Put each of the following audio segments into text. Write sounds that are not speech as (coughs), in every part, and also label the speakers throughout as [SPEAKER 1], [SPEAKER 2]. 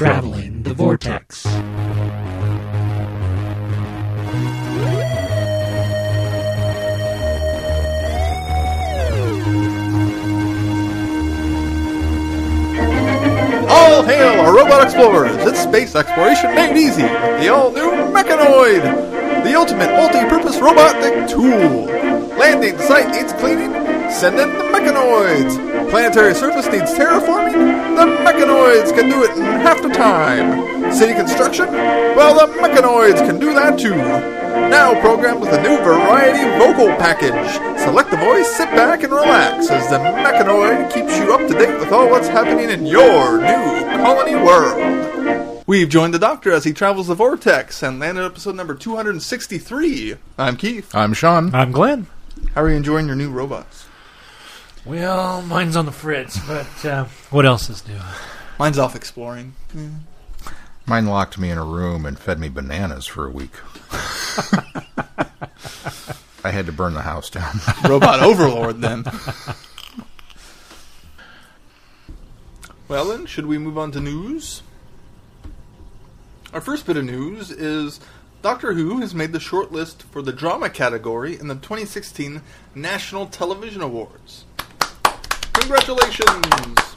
[SPEAKER 1] Traveling the Vortex.
[SPEAKER 2] All hail our robot explorers! It's space exploration made easy with the all-new Mechanoid, the ultimate multi-purpose robotic tool. Landing site needs cleaning? Send in the Mechanoids. Planetary surface needs terraforming? The Mechanoids can do it in half the time. City construction? Well, the Mechanoids can do that too. Now programmed with a new variety vocal package. Select the voice, sit back, and relax as the Mechanoid keeps you up to date with all what's happening in your new colony world. We've joined the Doctor as he travels the vortex and landed episode number 263. I'm Keith.
[SPEAKER 3] I'm Sean.
[SPEAKER 4] I'm Glenn.
[SPEAKER 2] How are you enjoying your new robots?
[SPEAKER 4] Well, mine's on the fritz, but uh, what else is new?
[SPEAKER 2] Mine's off exploring.
[SPEAKER 3] Mine locked me in a room and fed me bananas for a week. (laughs) I had to burn the house down. (laughs)
[SPEAKER 2] Robot overlord, then. Well, then, should we move on to news? Our first bit of news is Doctor Who has made the shortlist for the drama category in the 2016 National Television Awards. Congratulations!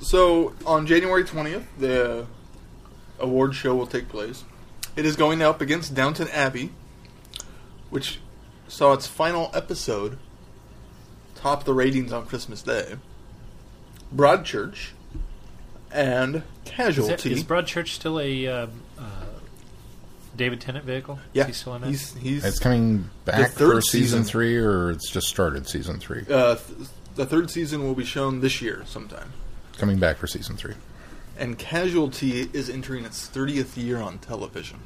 [SPEAKER 2] So, on January 20th, the award show will take place. It is going up against Downton Abbey, which saw its final episode top the ratings on Christmas Day. Broadchurch and
[SPEAKER 4] Is,
[SPEAKER 2] Casualty.
[SPEAKER 4] is Broadchurch still a uh, David Tennant vehicle?
[SPEAKER 2] yeah,
[SPEAKER 4] Is he still in that?
[SPEAKER 2] he's he's
[SPEAKER 3] it's coming back
[SPEAKER 2] third
[SPEAKER 3] for season,
[SPEAKER 2] season.
[SPEAKER 3] three, or it's just started season three.
[SPEAKER 2] uh, th- the third season will be shown this year sometime.
[SPEAKER 3] Coming back for season three.
[SPEAKER 2] And Casualty is entering its 30th year on television.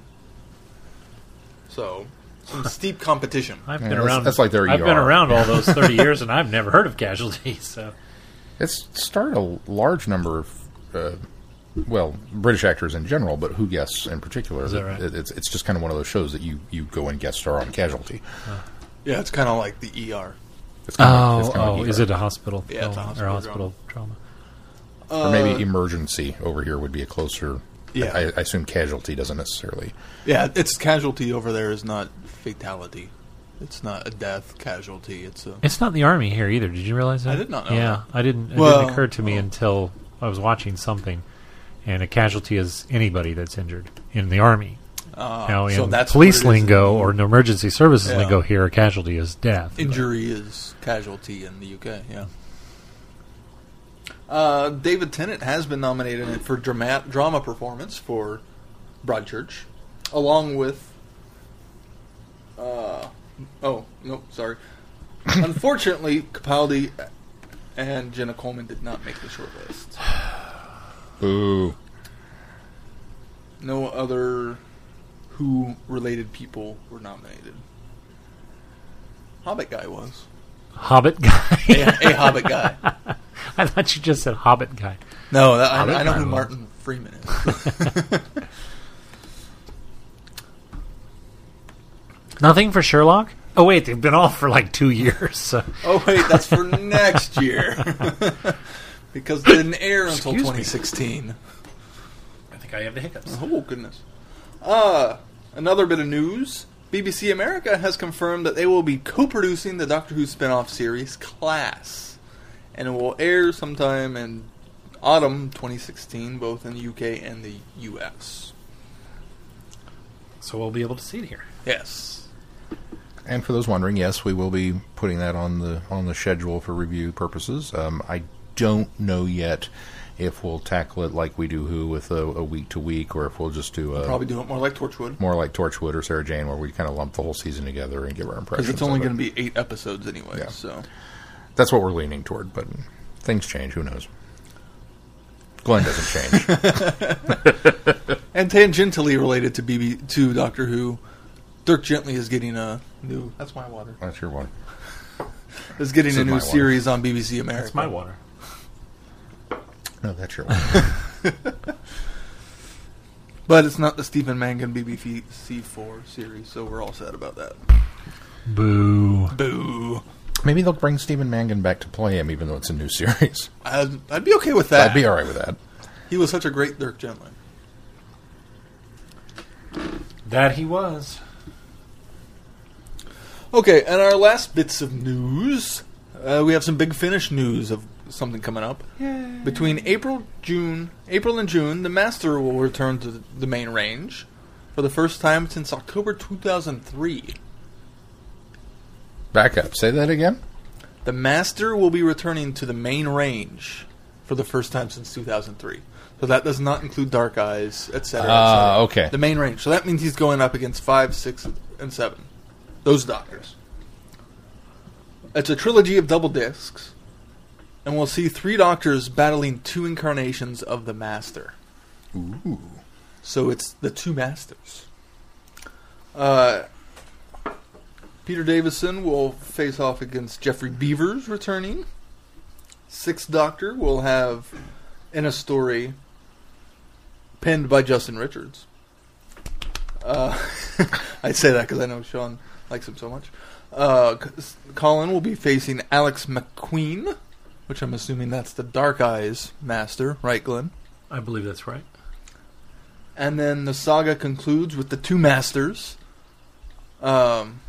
[SPEAKER 2] So, some (laughs) steep competition.
[SPEAKER 4] I've been
[SPEAKER 3] that's-
[SPEAKER 4] around.
[SPEAKER 3] that's like their
[SPEAKER 4] I've been
[SPEAKER 3] ER.
[SPEAKER 4] around all (laughs) those thirty years, and I've never heard of Casualty. So
[SPEAKER 3] It's started a large number of, uh, well, British actors in general, but Who Guests in particular.
[SPEAKER 4] Is that right?
[SPEAKER 3] It- it's it's just kind of one of those shows that you, you go and guest star on Casualty.
[SPEAKER 2] Yeah, it's kind of like the ER.
[SPEAKER 3] It's kind of,
[SPEAKER 4] oh,
[SPEAKER 3] it's kind of
[SPEAKER 4] oh,
[SPEAKER 3] like
[SPEAKER 4] is
[SPEAKER 3] ER.
[SPEAKER 4] it a hospital?
[SPEAKER 2] Yeah, it's a hospital
[SPEAKER 4] or hospital drama.
[SPEAKER 3] or maybe emergency over here would be a closer.
[SPEAKER 2] Yeah.
[SPEAKER 3] I, I assume Casualty doesn't necessarily.
[SPEAKER 2] Yeah, it's casualty over there is not fatality. It's not a death casualty. It's a
[SPEAKER 4] It's not the army here either. Did you realize that?
[SPEAKER 2] I did not know
[SPEAKER 4] Yeah, I didn't. It
[SPEAKER 2] Well,
[SPEAKER 4] didn't occur to me
[SPEAKER 2] oh.
[SPEAKER 4] until I was watching something, and a casualty is anybody that's injured in the army.
[SPEAKER 2] uh,
[SPEAKER 4] Now, in
[SPEAKER 2] so that's
[SPEAKER 4] police
[SPEAKER 2] what it is.
[SPEAKER 4] lingo or in emergency services
[SPEAKER 2] Yeah.
[SPEAKER 4] lingo, here a casualty is death.
[SPEAKER 2] injury is casualty in the UK. Yeah. Uh, David Tennant has been nominated for drama drama performance for Broadchurch, along with. Uh, oh no, sorry. (laughs) Unfortunately, Capaldi and Jenna Coleman did not make the shortlist.
[SPEAKER 3] Boo.
[SPEAKER 2] No other Who related people were nominated. Hobbit guy was
[SPEAKER 4] Hobbit guy.
[SPEAKER 2] a, a Hobbit guy. (laughs)
[SPEAKER 4] I thought you just said Hobbit guy.
[SPEAKER 2] No, that, I,
[SPEAKER 4] Hobbit
[SPEAKER 2] I know who
[SPEAKER 4] was.
[SPEAKER 2] Martin Freeman is. (laughs)
[SPEAKER 4] Nothing for Sherlock. Oh wait, they've been off for like two years. So.
[SPEAKER 2] oh wait, that's for (laughs) next year because it didn't air until
[SPEAKER 4] Excuse me.
[SPEAKER 2] 2016.
[SPEAKER 4] I think I have the hiccups.
[SPEAKER 2] Oh goodness. Uh another bit of news. BBC America has confirmed that they will be co-producing the Doctor Who spin-off series Class, and it will air sometime in autumn 2016, both in the UK and the US.
[SPEAKER 4] So we'll be able to see it here.
[SPEAKER 2] Yes.
[SPEAKER 3] And for those wondering, yes, we will be putting that on the on the schedule for review purposes. Um, I don't know yet if we'll tackle it like we do Who with a, a week to week, or if we'll just do a
[SPEAKER 2] Probably do it more like Torchwood
[SPEAKER 3] more like Torchwood or Sarah Jane, where we kind of lump the whole season together and give our impressions.
[SPEAKER 2] because it's only
[SPEAKER 3] of it.
[SPEAKER 2] going to be eight episodes anyway.
[SPEAKER 3] Yeah.
[SPEAKER 2] So
[SPEAKER 3] That's what we're leaning toward, but things change. Who knows? Glenn doesn't change. (laughs) (laughs)
[SPEAKER 2] And tangentially related to BB to Doctor Who, Dirk Gently is getting a new. That's my water.
[SPEAKER 3] That's your water.
[SPEAKER 2] Is getting
[SPEAKER 3] This
[SPEAKER 2] a
[SPEAKER 3] is
[SPEAKER 2] new
[SPEAKER 3] my water.
[SPEAKER 2] series on BBC America.
[SPEAKER 4] That's my water.
[SPEAKER 3] No, that's your (laughs) one.
[SPEAKER 2] but it's not the Stephen Mangan BBC four series, so we're all sad about that.
[SPEAKER 4] Boo.
[SPEAKER 2] Boo.
[SPEAKER 3] Maybe they'll bring Stephen Mangan back to play him, even though it's a new (laughs) series.
[SPEAKER 2] I'd, I'd be okay with that.
[SPEAKER 3] I'd be all right with that.
[SPEAKER 2] He was such a great Dirk Gently.
[SPEAKER 4] That he was.
[SPEAKER 2] Okay, and our last bits of news, uh, we have some big finish news of something coming up. Between April, June, April and June, the Master will return to the main range for the first time since October 2003.
[SPEAKER 3] Back up. Say that again.
[SPEAKER 2] The Master will be returning to the main range for the first time since 2003. So that does not include Dark Eyes, etc.
[SPEAKER 3] Ah, okay.
[SPEAKER 2] The main range. So that means he's going up against 5, 6, and 7. Those doctors. It's a trilogy of double discs. And we'll see three doctors battling two incarnations of the Master.
[SPEAKER 3] Ooh.
[SPEAKER 2] So it's the two masters. Uh, Peter Davison will face off against Geoffrey Beevers returning. Sixth Doctor will have in a story penned by Justin Richards. Uh, (laughs) I say that because I know Sean likes him so much. Uh, Colin will be facing Alex McQueen, which I'm assuming that's the Dark Eyes master, right, Glenn?
[SPEAKER 4] I believe that's right.
[SPEAKER 2] And then the saga concludes with the two masters, um,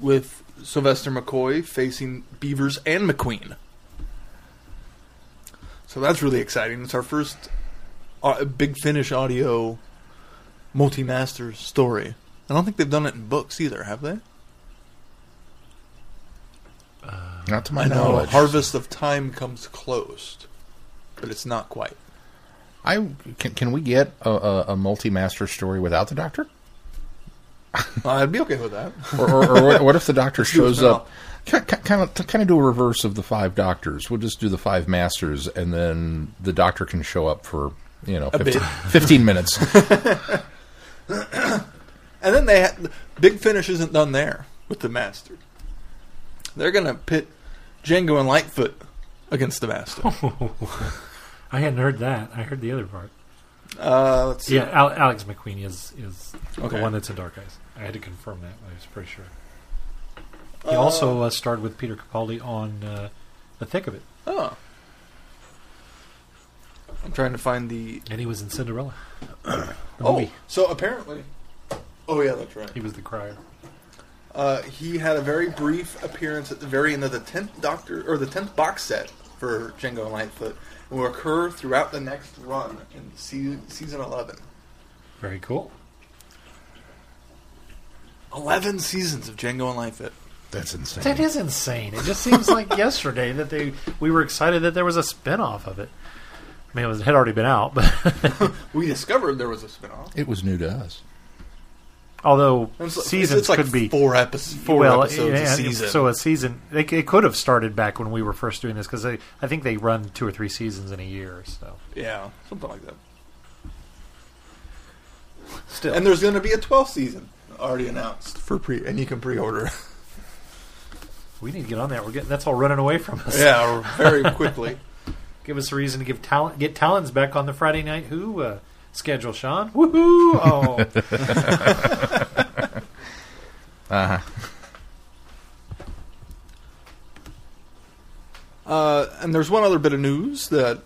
[SPEAKER 2] with Sylvester McCoy facing Beevers and McQueen. So that's really exciting. It's our first uh, big finish audio multi-master story. I don't think they've done it in books either, have they?
[SPEAKER 3] Not to my
[SPEAKER 2] I know
[SPEAKER 3] knowledge.
[SPEAKER 2] Harvest of Time comes close, but it's not quite.
[SPEAKER 3] I can, can we get a, a, a multi-master story without the Doctor?
[SPEAKER 2] Uh, I'd be okay with that. (laughs)
[SPEAKER 3] Or, or, or what, if the Doctor (laughs)
[SPEAKER 2] Let's do a
[SPEAKER 3] shows up? Kind of, kind of do a reverse of the five Doctors. We'll just do the five Masters, and then the Doctor can show up for you know 15, (laughs) 15 minutes.
[SPEAKER 2] And then they ha- Big Finish isn't done there with the Master. They're gonna pit Jago and Litefoot against the Master. (laughs)
[SPEAKER 4] I hadn't heard that. I heard the other part.
[SPEAKER 2] Uh, let's see.
[SPEAKER 4] Yeah, Al- Alex McQueen is is
[SPEAKER 2] Okay.
[SPEAKER 4] the one that's in Dark Eyes. I had to confirm that. I was pretty sure. He also uh, starred with Peter Capaldi on uh, The Thick of It,
[SPEAKER 2] Oh. I'm trying to find the.
[SPEAKER 4] and he was in Cinderella.
[SPEAKER 2] Oh,
[SPEAKER 4] movie.
[SPEAKER 2] so apparently. Oh yeah, that's right.
[SPEAKER 4] He was the crier.
[SPEAKER 2] Uh, he had a very brief appearance at the very end of the tenth Doctor or the tenth box set for Jago and Litefoot, and will occur throughout the next run in se- season eleven.
[SPEAKER 4] Very cool.
[SPEAKER 2] Eleven seasons of Jago and Litefoot.
[SPEAKER 3] That's insane.
[SPEAKER 4] That is insane. It just seems like (laughs) yesterday that they we were excited that there was a spin-off of it. I mean, it was, had already been out, but (laughs)
[SPEAKER 2] We discovered there was a spinoff.
[SPEAKER 3] It was new to us.
[SPEAKER 4] Although
[SPEAKER 2] It's, like-
[SPEAKER 4] seasons
[SPEAKER 2] it's like
[SPEAKER 4] could be
[SPEAKER 2] four, episodes. four
[SPEAKER 4] well,
[SPEAKER 2] episodes
[SPEAKER 4] yeah,
[SPEAKER 2] a season.
[SPEAKER 4] So a season, they, it could have started back when we were first doing this because I think they run two or three seasons in a year. So
[SPEAKER 2] yeah, something like that.
[SPEAKER 4] still,
[SPEAKER 2] And there's going to be a twelfth season already announced for pre, and you can pre-order.
[SPEAKER 4] we need to get on that. We're getting that's all running away from us.
[SPEAKER 2] yeah, very quickly. (laughs)
[SPEAKER 4] Give us a reason to give talent, get Talons back on the Friday night Who uh, schedule, Sean. Woohoo! (laughs) Oh, (laughs)
[SPEAKER 3] Uh-huh.
[SPEAKER 2] Uh, and there's one other bit of news that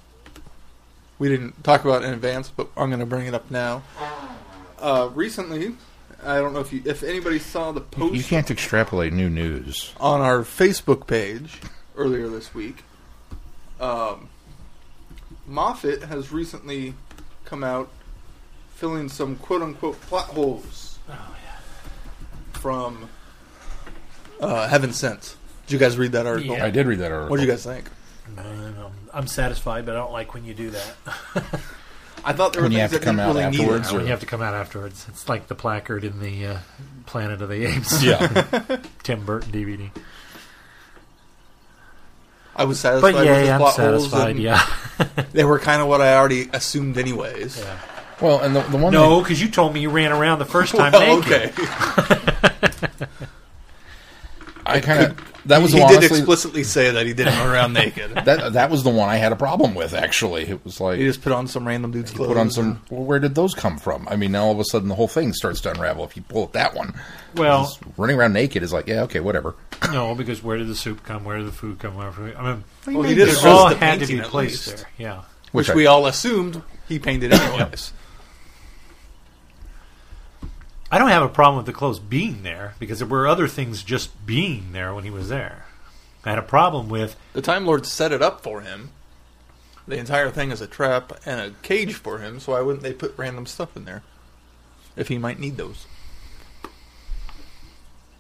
[SPEAKER 2] we didn't talk about in advance, but I'm going to bring it up now. Uh, recently, I don't know if you, if anybody saw the post
[SPEAKER 3] you can't extrapolate new news.
[SPEAKER 2] on our Facebook page earlier this week. Um, Moffat has recently come out filling some quote unquote plot holes from uh, Heaven Sent. Did you guys read that article?
[SPEAKER 4] Yeah.
[SPEAKER 3] I did read that article.
[SPEAKER 2] What do you guys think?
[SPEAKER 4] Man, I'm, I'm satisfied, but I don't like when you do that. (laughs)
[SPEAKER 2] I thought there were
[SPEAKER 3] When you
[SPEAKER 2] things
[SPEAKER 3] have to
[SPEAKER 2] that
[SPEAKER 3] come
[SPEAKER 2] didn't
[SPEAKER 3] out
[SPEAKER 2] really need it.
[SPEAKER 4] when you have to come out afterwards, it's like the placard in the uh, Planet of the Apes. (laughs)
[SPEAKER 3] Yeah. (laughs)
[SPEAKER 4] Tim Burton DVD.
[SPEAKER 2] I was satisfied
[SPEAKER 4] But
[SPEAKER 2] with his
[SPEAKER 4] yeah, I'm
[SPEAKER 2] plot holes.
[SPEAKER 4] satisfied. Yeah.
[SPEAKER 2] They were kind of what I already assumed, anyways.
[SPEAKER 4] yeah.
[SPEAKER 3] Well, and the, the one
[SPEAKER 4] No, because you told me you ran around the first (laughs) time
[SPEAKER 2] Well,
[SPEAKER 4] naked.
[SPEAKER 2] okay. (laughs)
[SPEAKER 3] I kind of that was
[SPEAKER 2] he
[SPEAKER 3] honestly,
[SPEAKER 2] did explicitly say that he didn't run around naked. (laughs)
[SPEAKER 3] that that was the one I had a problem with. Actually, it was like
[SPEAKER 2] He just put on some random dude's clothes.
[SPEAKER 3] put on some. Well, where did those come from? I mean, now all of a sudden the whole thing starts to unravel. If you pull at that one,
[SPEAKER 4] Well,
[SPEAKER 3] Just running around naked is like, yeah, okay, whatever.
[SPEAKER 4] no, because where did the soup come? Where did the food come? Where I mean,
[SPEAKER 2] Well, he did
[SPEAKER 4] it all
[SPEAKER 2] the
[SPEAKER 4] had to
[SPEAKER 2] painting
[SPEAKER 4] be
[SPEAKER 2] at
[SPEAKER 4] placed
[SPEAKER 2] least.
[SPEAKER 4] there. Yeah.
[SPEAKER 2] which
[SPEAKER 3] I-
[SPEAKER 2] we all assumed he painted (coughs) anyways.
[SPEAKER 4] I don't have a problem with the clothes being there because there were other things just being there when he was there. I had a problem with
[SPEAKER 2] the Time Lord set it up for him. The entire thing is a trap and a cage for him, so why wouldn't they put random stuff in there? If he might need those.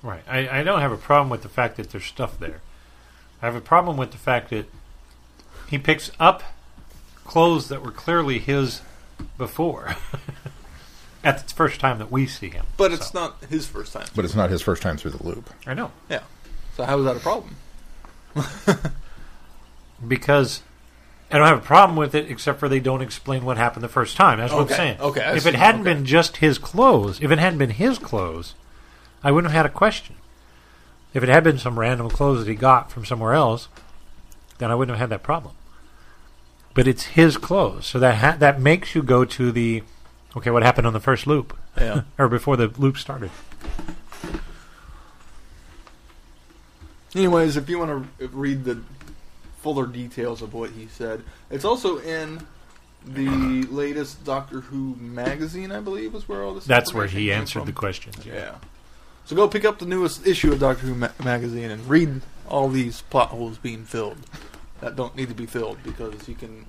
[SPEAKER 4] right. I, I don't have a problem with the fact that there's stuff there. I have a problem with the fact that he picks up clothes that were clearly his before. (laughs) At the first time that we see him.
[SPEAKER 2] But it's
[SPEAKER 4] So,
[SPEAKER 2] not his first time.
[SPEAKER 3] But it's not his first time through the loop.
[SPEAKER 4] I know.
[SPEAKER 2] Yeah. So how is that a problem? (laughs)
[SPEAKER 4] because I don't have a problem with it, except for they don't explain what happened the first time. That's what
[SPEAKER 2] Okay,
[SPEAKER 4] I'm saying.
[SPEAKER 2] okay, I
[SPEAKER 4] if
[SPEAKER 2] see,
[SPEAKER 4] it hadn't
[SPEAKER 2] okay.
[SPEAKER 4] been just his clothes, if it hadn't been his clothes, I wouldn't have had a question. If it had been some random clothes that he got from somewhere else, then I wouldn't have had that problem. But it's his clothes, so that ha- that makes you go to the okay. What happened on the first loop,
[SPEAKER 2] Yeah. (laughs)
[SPEAKER 4] or before the loop started?
[SPEAKER 2] Anyways, if you want to read the fuller details of what he said, it's also in the latest Doctor Who magazine, I believe, is where all this.
[SPEAKER 4] That's where he answered
[SPEAKER 2] from.
[SPEAKER 4] the questions.
[SPEAKER 2] Yeah. So go pick up the newest issue of Doctor Who ma- magazine and read all these plot holes being filled that don't need to be filled because you can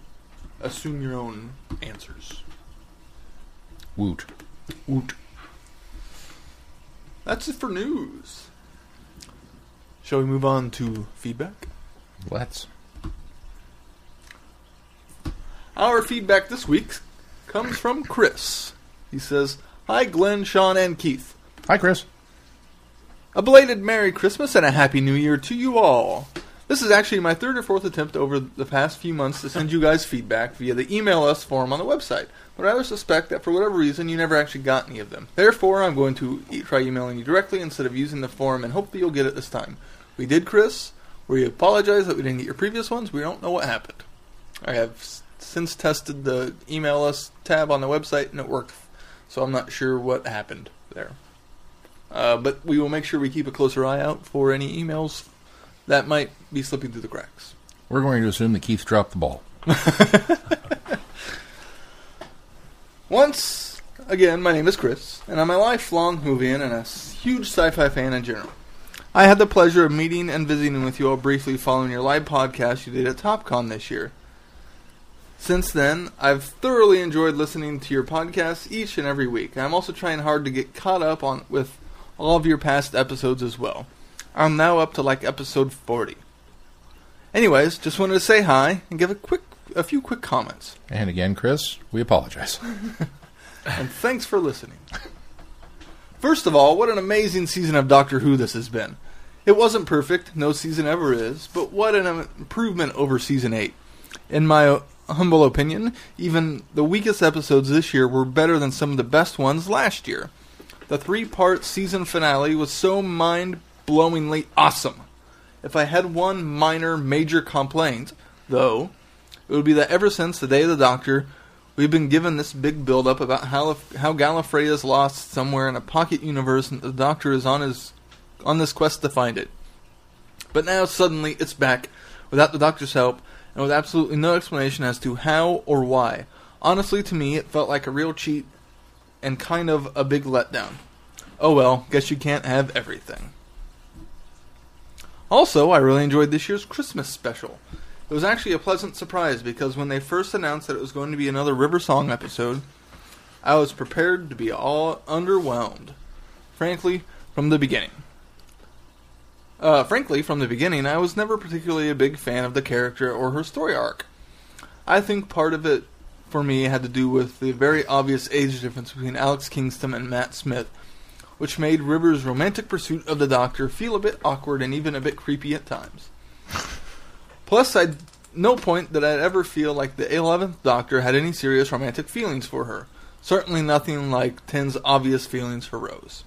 [SPEAKER 2] assume your own answers.
[SPEAKER 3] Woot.
[SPEAKER 2] Woot. That's it for news. Shall we move on to feedback?
[SPEAKER 3] Let's.
[SPEAKER 2] Our feedback this week comes from Chris. He says, Hi, Glenn, Sean, and Keith.
[SPEAKER 3] Hi, Chris.
[SPEAKER 2] A belated Merry Christmas and a Happy New Year to you all. This is actually my third or fourth attempt over the past few months to send you guys feedback via the email us form on the website, but I rather suspect that for whatever reason you never actually got any of them. Therefore, I'm going to try emailing you directly instead of using the form and hope that you'll get it this time. We did, Chris. We apologize that we didn't get your previous ones. We don't know what happened. I have since tested the email us tab on the website and it worked, so I'm not sure what happened there. Uh, but we will make sure we keep a closer eye out for any emails that might be slipping through the cracks.
[SPEAKER 3] We're going to assume that Keith dropped the ball. (laughs)
[SPEAKER 2] Once again, my name is Chris, and I'm a lifelong Whovian and a huge sci-fi fan in general. I had the pleasure of meeting and visiting with you all briefly following your live podcast you did at TopCon this year. Since then, I've thoroughly enjoyed listening to your podcasts each and every week. I'm also trying hard to get caught up on with all of your past episodes as well. I'm now up to like episode 40. Anyways, just wanted to say hi and give a quick a few quick comments.
[SPEAKER 3] And again, Chris, we apologize. (laughs)
[SPEAKER 2] and thanks for listening. First of all, what an amazing season of Doctor Who this has been. It wasn't perfect, no season ever is, but what an improvement over season 8. In my humble opinion, even the weakest episodes this year were better than some of the best ones last year. The three part season finale was so mind blowingly awesome. If I had one minor, major complaint, though, it would be that ever since the day of the Doctor, we've been given this big build up about how how Gallifrey is lost somewhere in a pocket universe and the Doctor is on his on this quest to find it. But now suddenly it's back without the Doctor's help and with absolutely no explanation as to how or why. Honestly, to me, it felt like a real cheat and kind of a big letdown. Oh well, guess you can't have everything. Also, I really enjoyed this year's Christmas special. It was actually a pleasant surprise because when they first announced that it was going to be another River Song episode, I was prepared to be all underwhelmed. Frankly, from the beginning. Uh, frankly, from the beginning, I was never particularly a big fan of the character or her story arc. I think part of it, for me, had to do with the very obvious age difference between Alex Kingston and Matt Smith, which made River's romantic pursuit of the Doctor feel a bit awkward and even a bit creepy at times. Plus, I'd no point that I'd ever feel like the 11th Doctor had any serious romantic feelings for her. Certainly nothing like Ten's obvious feelings for Rose.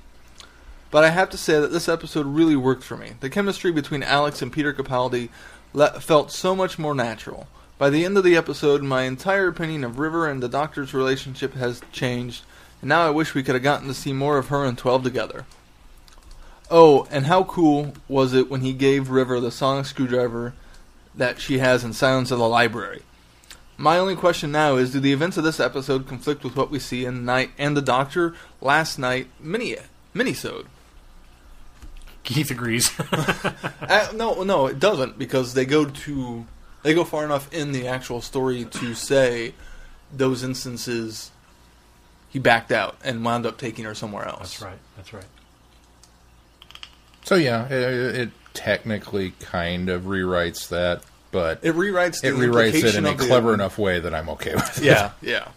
[SPEAKER 2] but I have to say that this episode really worked for me. The chemistry between Alex and Peter Capaldi le- felt so much more natural. By the end of the episode, my entire opinion of River and the Doctor's relationship has changed, and now I wish we could have gotten to see more of her and 12 together. Oh, and how cool was it when he gave River the sonic screwdriver that she has in Silence of the Library? My only question now is: Do the events of this episode conflict with what we see in Night and the Doctor last night mini minisode?
[SPEAKER 4] Keith agrees. (laughs)
[SPEAKER 2] Uh, no, no, it doesn't because they go to they go far enough in the actual story to say those instances he backed out and wound up taking her somewhere else.
[SPEAKER 4] That's right. That's right.
[SPEAKER 3] So yeah, it, it technically kind of rewrites that, but
[SPEAKER 2] It rewrites the
[SPEAKER 3] it rewrites it in a
[SPEAKER 2] of the-
[SPEAKER 3] clever enough way that I'm okay with. it.
[SPEAKER 2] Yeah, yeah.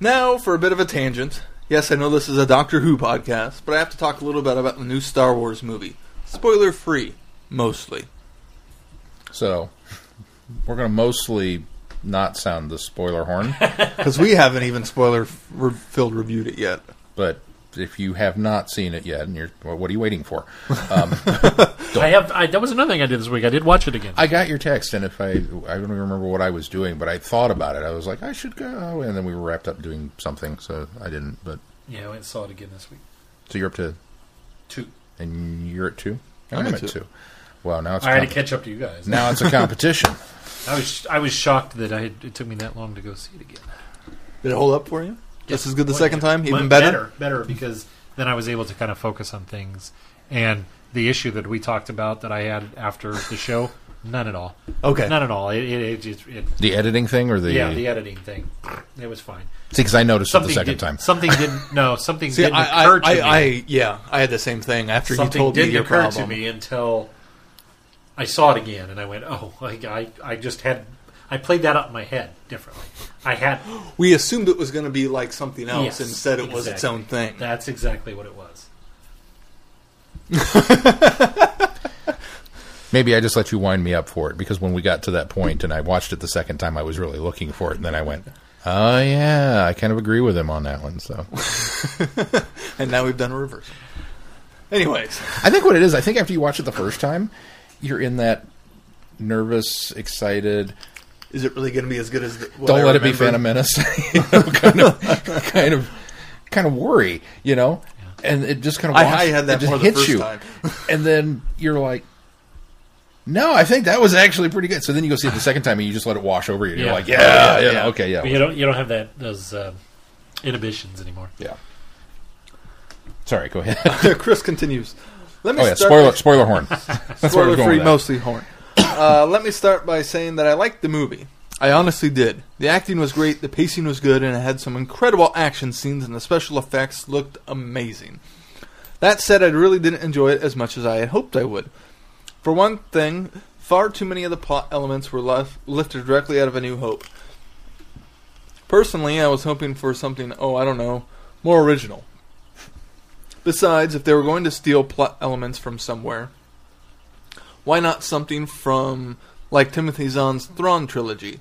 [SPEAKER 2] Now for a bit of a tangent. Yes, I know this is a Doctor Who podcast, but I have to talk a little bit about the new Star Wars movie. Spoiler free, mostly.
[SPEAKER 3] So we're going to mostly not sound the spoiler horn, (laughs)
[SPEAKER 2] Because we haven't even spoiler filled reviewed it yet.
[SPEAKER 3] but if you have not seen it yet, and you're, well, what are you waiting for? Um, (laughs)
[SPEAKER 4] I have. I, that was another thing I did this week. I did watch it again.
[SPEAKER 3] I got your text, and if I, I don't even remember what I was doing, but I thought about it. I was like, I should go, and then we were wrapped up doing something, so I didn't. But
[SPEAKER 4] yeah, I went and saw it again this week.
[SPEAKER 3] so you're up to,
[SPEAKER 4] Two.
[SPEAKER 3] and you're at two.
[SPEAKER 2] I'm
[SPEAKER 3] I'm
[SPEAKER 2] at
[SPEAKER 3] at
[SPEAKER 2] two.
[SPEAKER 3] two. Well, now it's
[SPEAKER 4] I had to catch up to you guys.
[SPEAKER 3] now it's a (laughs) competition.
[SPEAKER 4] I was. I was shocked that I had, it took me that long to go see it again.
[SPEAKER 2] Did it hold up for you? Just as good the second time? Even better?
[SPEAKER 4] better? Better because then I was able to kind of focus on things and the issue that we talked about that I had after the show. None at all.
[SPEAKER 2] Okay.
[SPEAKER 4] None at all. It. It. it, just- it
[SPEAKER 3] the editing thing, or the
[SPEAKER 4] yeah, the editing thing. It was fine.
[SPEAKER 3] see, because I noticed it
[SPEAKER 4] Something
[SPEAKER 3] the second
[SPEAKER 4] did,
[SPEAKER 3] time.
[SPEAKER 4] Something didn't. No, something
[SPEAKER 2] See,
[SPEAKER 4] didn't
[SPEAKER 2] I,
[SPEAKER 4] occur
[SPEAKER 2] I,
[SPEAKER 4] to
[SPEAKER 2] I,
[SPEAKER 4] me.
[SPEAKER 2] I, yeah, I had the same thing after
[SPEAKER 4] something
[SPEAKER 2] you told me
[SPEAKER 4] didn't
[SPEAKER 2] your
[SPEAKER 4] occur
[SPEAKER 2] problem.
[SPEAKER 4] to me until I saw it again, and I went, "Oh, like I, I just had." I played that up in my head differently. I had (gasps)
[SPEAKER 2] We assumed it was going to be like something else.
[SPEAKER 4] Yes,
[SPEAKER 2] said it was its
[SPEAKER 4] exactly.
[SPEAKER 2] own thing.
[SPEAKER 4] That's exactly what it was. (laughs)
[SPEAKER 3] Maybe I just let you wind me up for it because when we got to that point and I watched it the second time, I was really looking for it, and then I went, "Oh yeah, I kind of agree with him on that one." So (laughs)
[SPEAKER 2] And now we've done a reverse. Anyways,
[SPEAKER 3] I think what it is, I think after you watch it the first time, you're in that nervous, excited.
[SPEAKER 2] is it really going to be as good as the, what
[SPEAKER 3] Don't
[SPEAKER 2] I
[SPEAKER 3] let it be
[SPEAKER 2] remember?
[SPEAKER 3] Phantom Menace. (laughs) you know, kind of, kind of, kind of worry, you know. And it just kind of
[SPEAKER 2] I, I had that
[SPEAKER 3] it just
[SPEAKER 2] more the
[SPEAKER 3] hits
[SPEAKER 2] first
[SPEAKER 3] you,
[SPEAKER 2] time. (laughs)
[SPEAKER 3] and then you're like, "No, I think that was actually pretty good." So then you go see it the second time, and you just let it wash over you. You're
[SPEAKER 4] Yeah.
[SPEAKER 3] like, "Yeah, yeah,
[SPEAKER 2] yeah.
[SPEAKER 3] okay, yeah,
[SPEAKER 4] But you don't. You don't have that those uh, inhibitions anymore.
[SPEAKER 3] yeah." Sorry, go ahead. (laughs)
[SPEAKER 2] Chris continues. Let me
[SPEAKER 3] Oh yeah,
[SPEAKER 2] start
[SPEAKER 3] spoiler,
[SPEAKER 2] by-
[SPEAKER 3] spoiler horn. (laughs) That's where I was
[SPEAKER 2] spoiler free, mostly horn. Uh, let me start by saying that I liked the movie. I honestly did. The acting was great, the pacing was good, and it had some incredible action scenes, and the special effects looked amazing. That said, I really didn't enjoy it as much as I had hoped I would. For one thing, far too many of the plot elements were left, lifted directly out of A New Hope. Personally, I was hoping for something, oh, I don't know, more original. Besides, if they were going to steal plot elements from somewhere, why not something from like Timothy Zahn's Thrawn trilogy,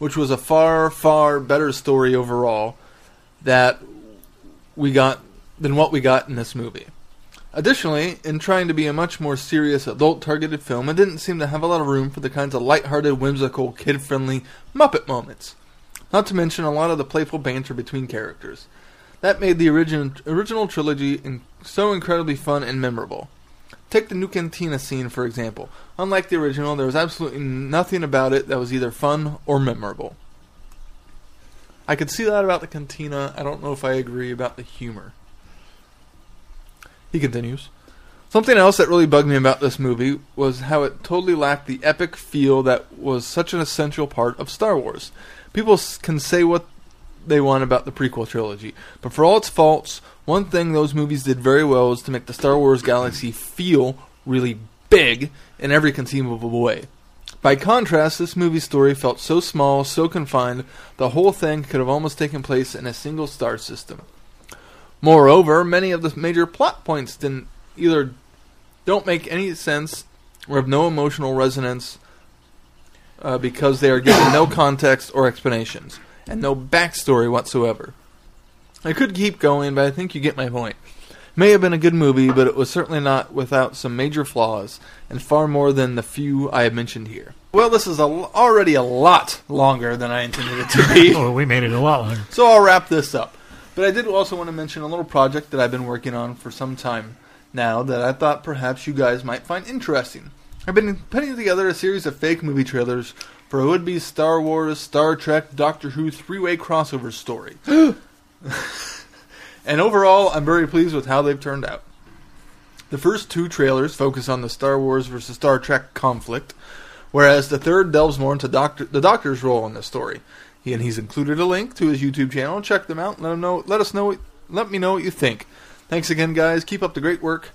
[SPEAKER 2] which was a far, far better story overall that we got than what we got in this movie. Additionally, in trying to be a much more serious adult targeted film, it didn't seem to have a lot of room for the kinds of light-hearted, whimsical, kid-friendly Muppet moments. Not to mention a lot of the playful banter between characters. That made the original original trilogy in, so incredibly fun and memorable. Take the new cantina scene, for example. Unlike the original, there was absolutely nothing about it that was either fun or memorable. I could see that about the cantina. I don't know if I agree about the humor. He continues. Something else that really bugged me about this movie was how it totally lacked the epic feel that was such an essential part of Star Wars. People can say what they want about the prequel trilogy, but for all its faults, one thing those movies did very well was to make the Star Wars galaxy feel really big in every conceivable way. By contrast, this movie's story felt so small, so confined, the whole thing could have almost taken place in a single star system. Moreover, many of the major plot points didn't either don't make any sense or have no emotional resonance uh, because they are given no context or explanations and no backstory whatsoever. I could keep going, but I think you get my point. May have been a good movie, but it was certainly not without some major flaws, and far more than the few I have mentioned here. Well, this is a, already a lot longer than I intended it to be. (laughs)
[SPEAKER 4] Oh, we made it a lot longer.
[SPEAKER 2] So I'll wrap this up. But I did also want to mention a little project that I've been working on for some time now that I thought perhaps you guys might find interesting. I've been putting together a series of fake movie trailers for a would be Star Wars, Star Trek, Doctor Who three way crossover story. (gasps) and overall, I'm very pleased with how they've turned out. The first two trailers focus on the Star Wars versus Star Trek conflict, whereas the third delves more into Doctor, the Doctor's role in the story. He, and he's included a link to his YouTube channel. Check them out. Let him know. Let us know. Let me know what you think. Thanks again, guys. Keep up the great work.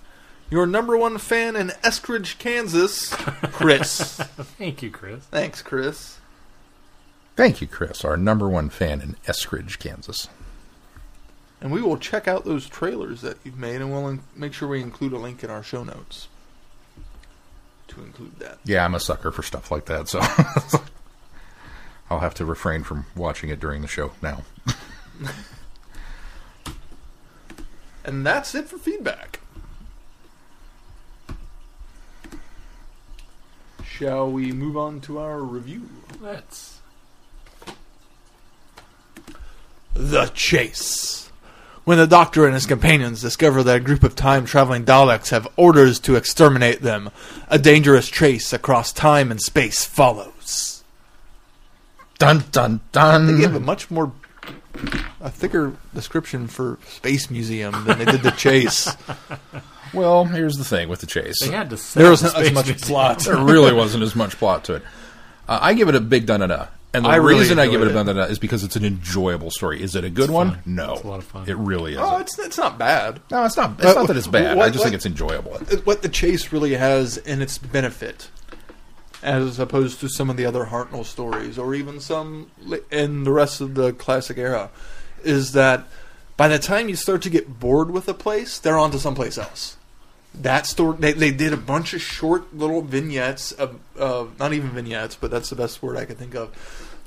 [SPEAKER 2] Your number one fan in Eskridge, Kansas, Chris. (laughs)
[SPEAKER 4] Thank you, Chris.
[SPEAKER 2] Thanks, Chris.
[SPEAKER 3] Thank you, Chris, our number one fan in Eskridge, Kansas.
[SPEAKER 2] And we will check out those trailers that you've made, and we'll in- make sure we include a link in our show notes to include that.
[SPEAKER 3] Yeah, I'm a sucker for stuff like that, so (laughs) I'll have to refrain from watching it during the show now. (laughs)
[SPEAKER 2] And that's it for feedback. Shall we move on to our review?
[SPEAKER 4] Let's.
[SPEAKER 2] The Chase. When the Doctor and his companions discover that a group of time traveling Daleks have orders to exterminate them, a dangerous chase across time and space follows.
[SPEAKER 3] Dun dun dun.
[SPEAKER 2] They give a much more. a thicker description for Space Museum than they did The Chase. (laughs)
[SPEAKER 3] Well, here's the thing with the chase.
[SPEAKER 4] They had to.
[SPEAKER 2] there wasn't
[SPEAKER 4] the
[SPEAKER 2] as much
[SPEAKER 4] Museum.
[SPEAKER 2] plot.
[SPEAKER 3] there really wasn't as much plot to it. Uh, I give it a big dun dun dun. And the
[SPEAKER 2] I really
[SPEAKER 3] reason I give it a
[SPEAKER 2] enjoyed
[SPEAKER 3] dun dun dun is because it's an enjoyable story. Is it a good one?
[SPEAKER 4] fun.
[SPEAKER 3] No.
[SPEAKER 4] It's a lot of fun.
[SPEAKER 3] It really is.
[SPEAKER 2] Oh, it's, it's not bad.
[SPEAKER 3] no, it's not. It's
[SPEAKER 2] But
[SPEAKER 3] not that it's bad.
[SPEAKER 2] what-
[SPEAKER 3] I just
[SPEAKER 2] what-
[SPEAKER 3] think it's enjoyable.
[SPEAKER 2] what the chase really has in its benefit, as opposed to some of the other Hartnell stories, or even some in the rest of the classic era, is that by the time you start to get bored with a place, they're on to someplace else. That story, they, they did a bunch of short little vignettes, of, uh, not even vignettes, but that's the best word I can think of.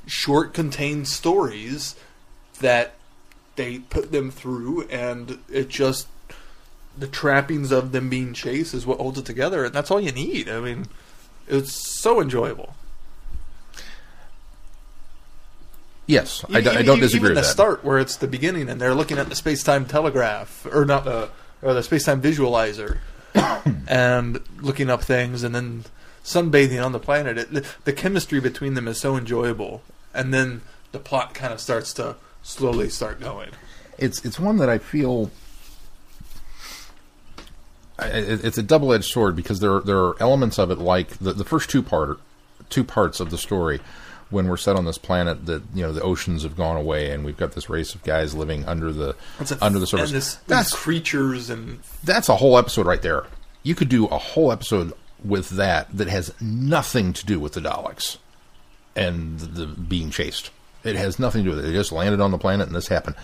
[SPEAKER 2] Short, contained stories that they put them through, and it just the trappings of them being chased is what holds it together, and that's all you need. I mean, it's so enjoyable.
[SPEAKER 3] Yes, I, d- I
[SPEAKER 2] Even-
[SPEAKER 3] don't
[SPEAKER 2] even
[SPEAKER 3] disagree with
[SPEAKER 2] the
[SPEAKER 3] that.
[SPEAKER 2] start where it's the beginning, and they're looking at the space-time telegraph, or not the or the space-time visualizer, (coughs) and looking up things, and then sunbathing on the planet. It, the, chemistry between them is so enjoyable, and then the plot kind of starts to slowly start going.
[SPEAKER 3] it's it's one that I feel it's a double edged sword because there are, there are elements of it like the the first two part two parts of the story when we're set on this planet that you know the oceans have gone away and we've got this race of guys living under the
[SPEAKER 2] a-
[SPEAKER 3] under the surface.
[SPEAKER 2] this,
[SPEAKER 3] that's
[SPEAKER 2] these creatures and
[SPEAKER 3] that's a whole episode right there. You could do a whole episode with that that has nothing to do with the Daleks and the, the being chased. It has nothing to do with it. They just landed on the planet and this happened.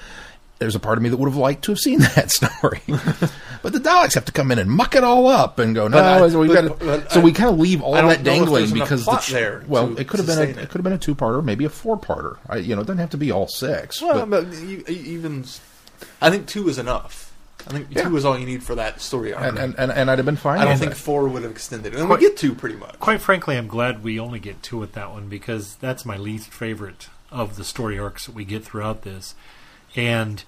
[SPEAKER 3] There's a part of me that would have liked to have seen (laughs) that story, (laughs) but the Daleks have to come in and muck it all up and go. No,
[SPEAKER 2] But
[SPEAKER 3] no,
[SPEAKER 2] I-
[SPEAKER 3] we've got to. So
[SPEAKER 2] I-
[SPEAKER 3] we kind of leave all that dangling because the, ch-
[SPEAKER 2] there
[SPEAKER 3] Well,
[SPEAKER 2] to
[SPEAKER 3] it could have been a
[SPEAKER 2] it.
[SPEAKER 3] it could have been a two parter, maybe a four parter. I, you know, it doesn't have to be all six.
[SPEAKER 2] Well,
[SPEAKER 3] but-
[SPEAKER 2] but, e- even I think two is enough. I think
[SPEAKER 3] Yeah.
[SPEAKER 2] two is all you need for that story arc.
[SPEAKER 3] and, and, and, and I'd have been fine.
[SPEAKER 2] I don't
[SPEAKER 3] with
[SPEAKER 2] think
[SPEAKER 3] that.
[SPEAKER 2] four would have extended it. And
[SPEAKER 4] Quite-
[SPEAKER 2] we get two pretty much.
[SPEAKER 4] Quite frankly, I'm glad we only get two with that one because that's my least favorite of the story arcs that we get throughout this, and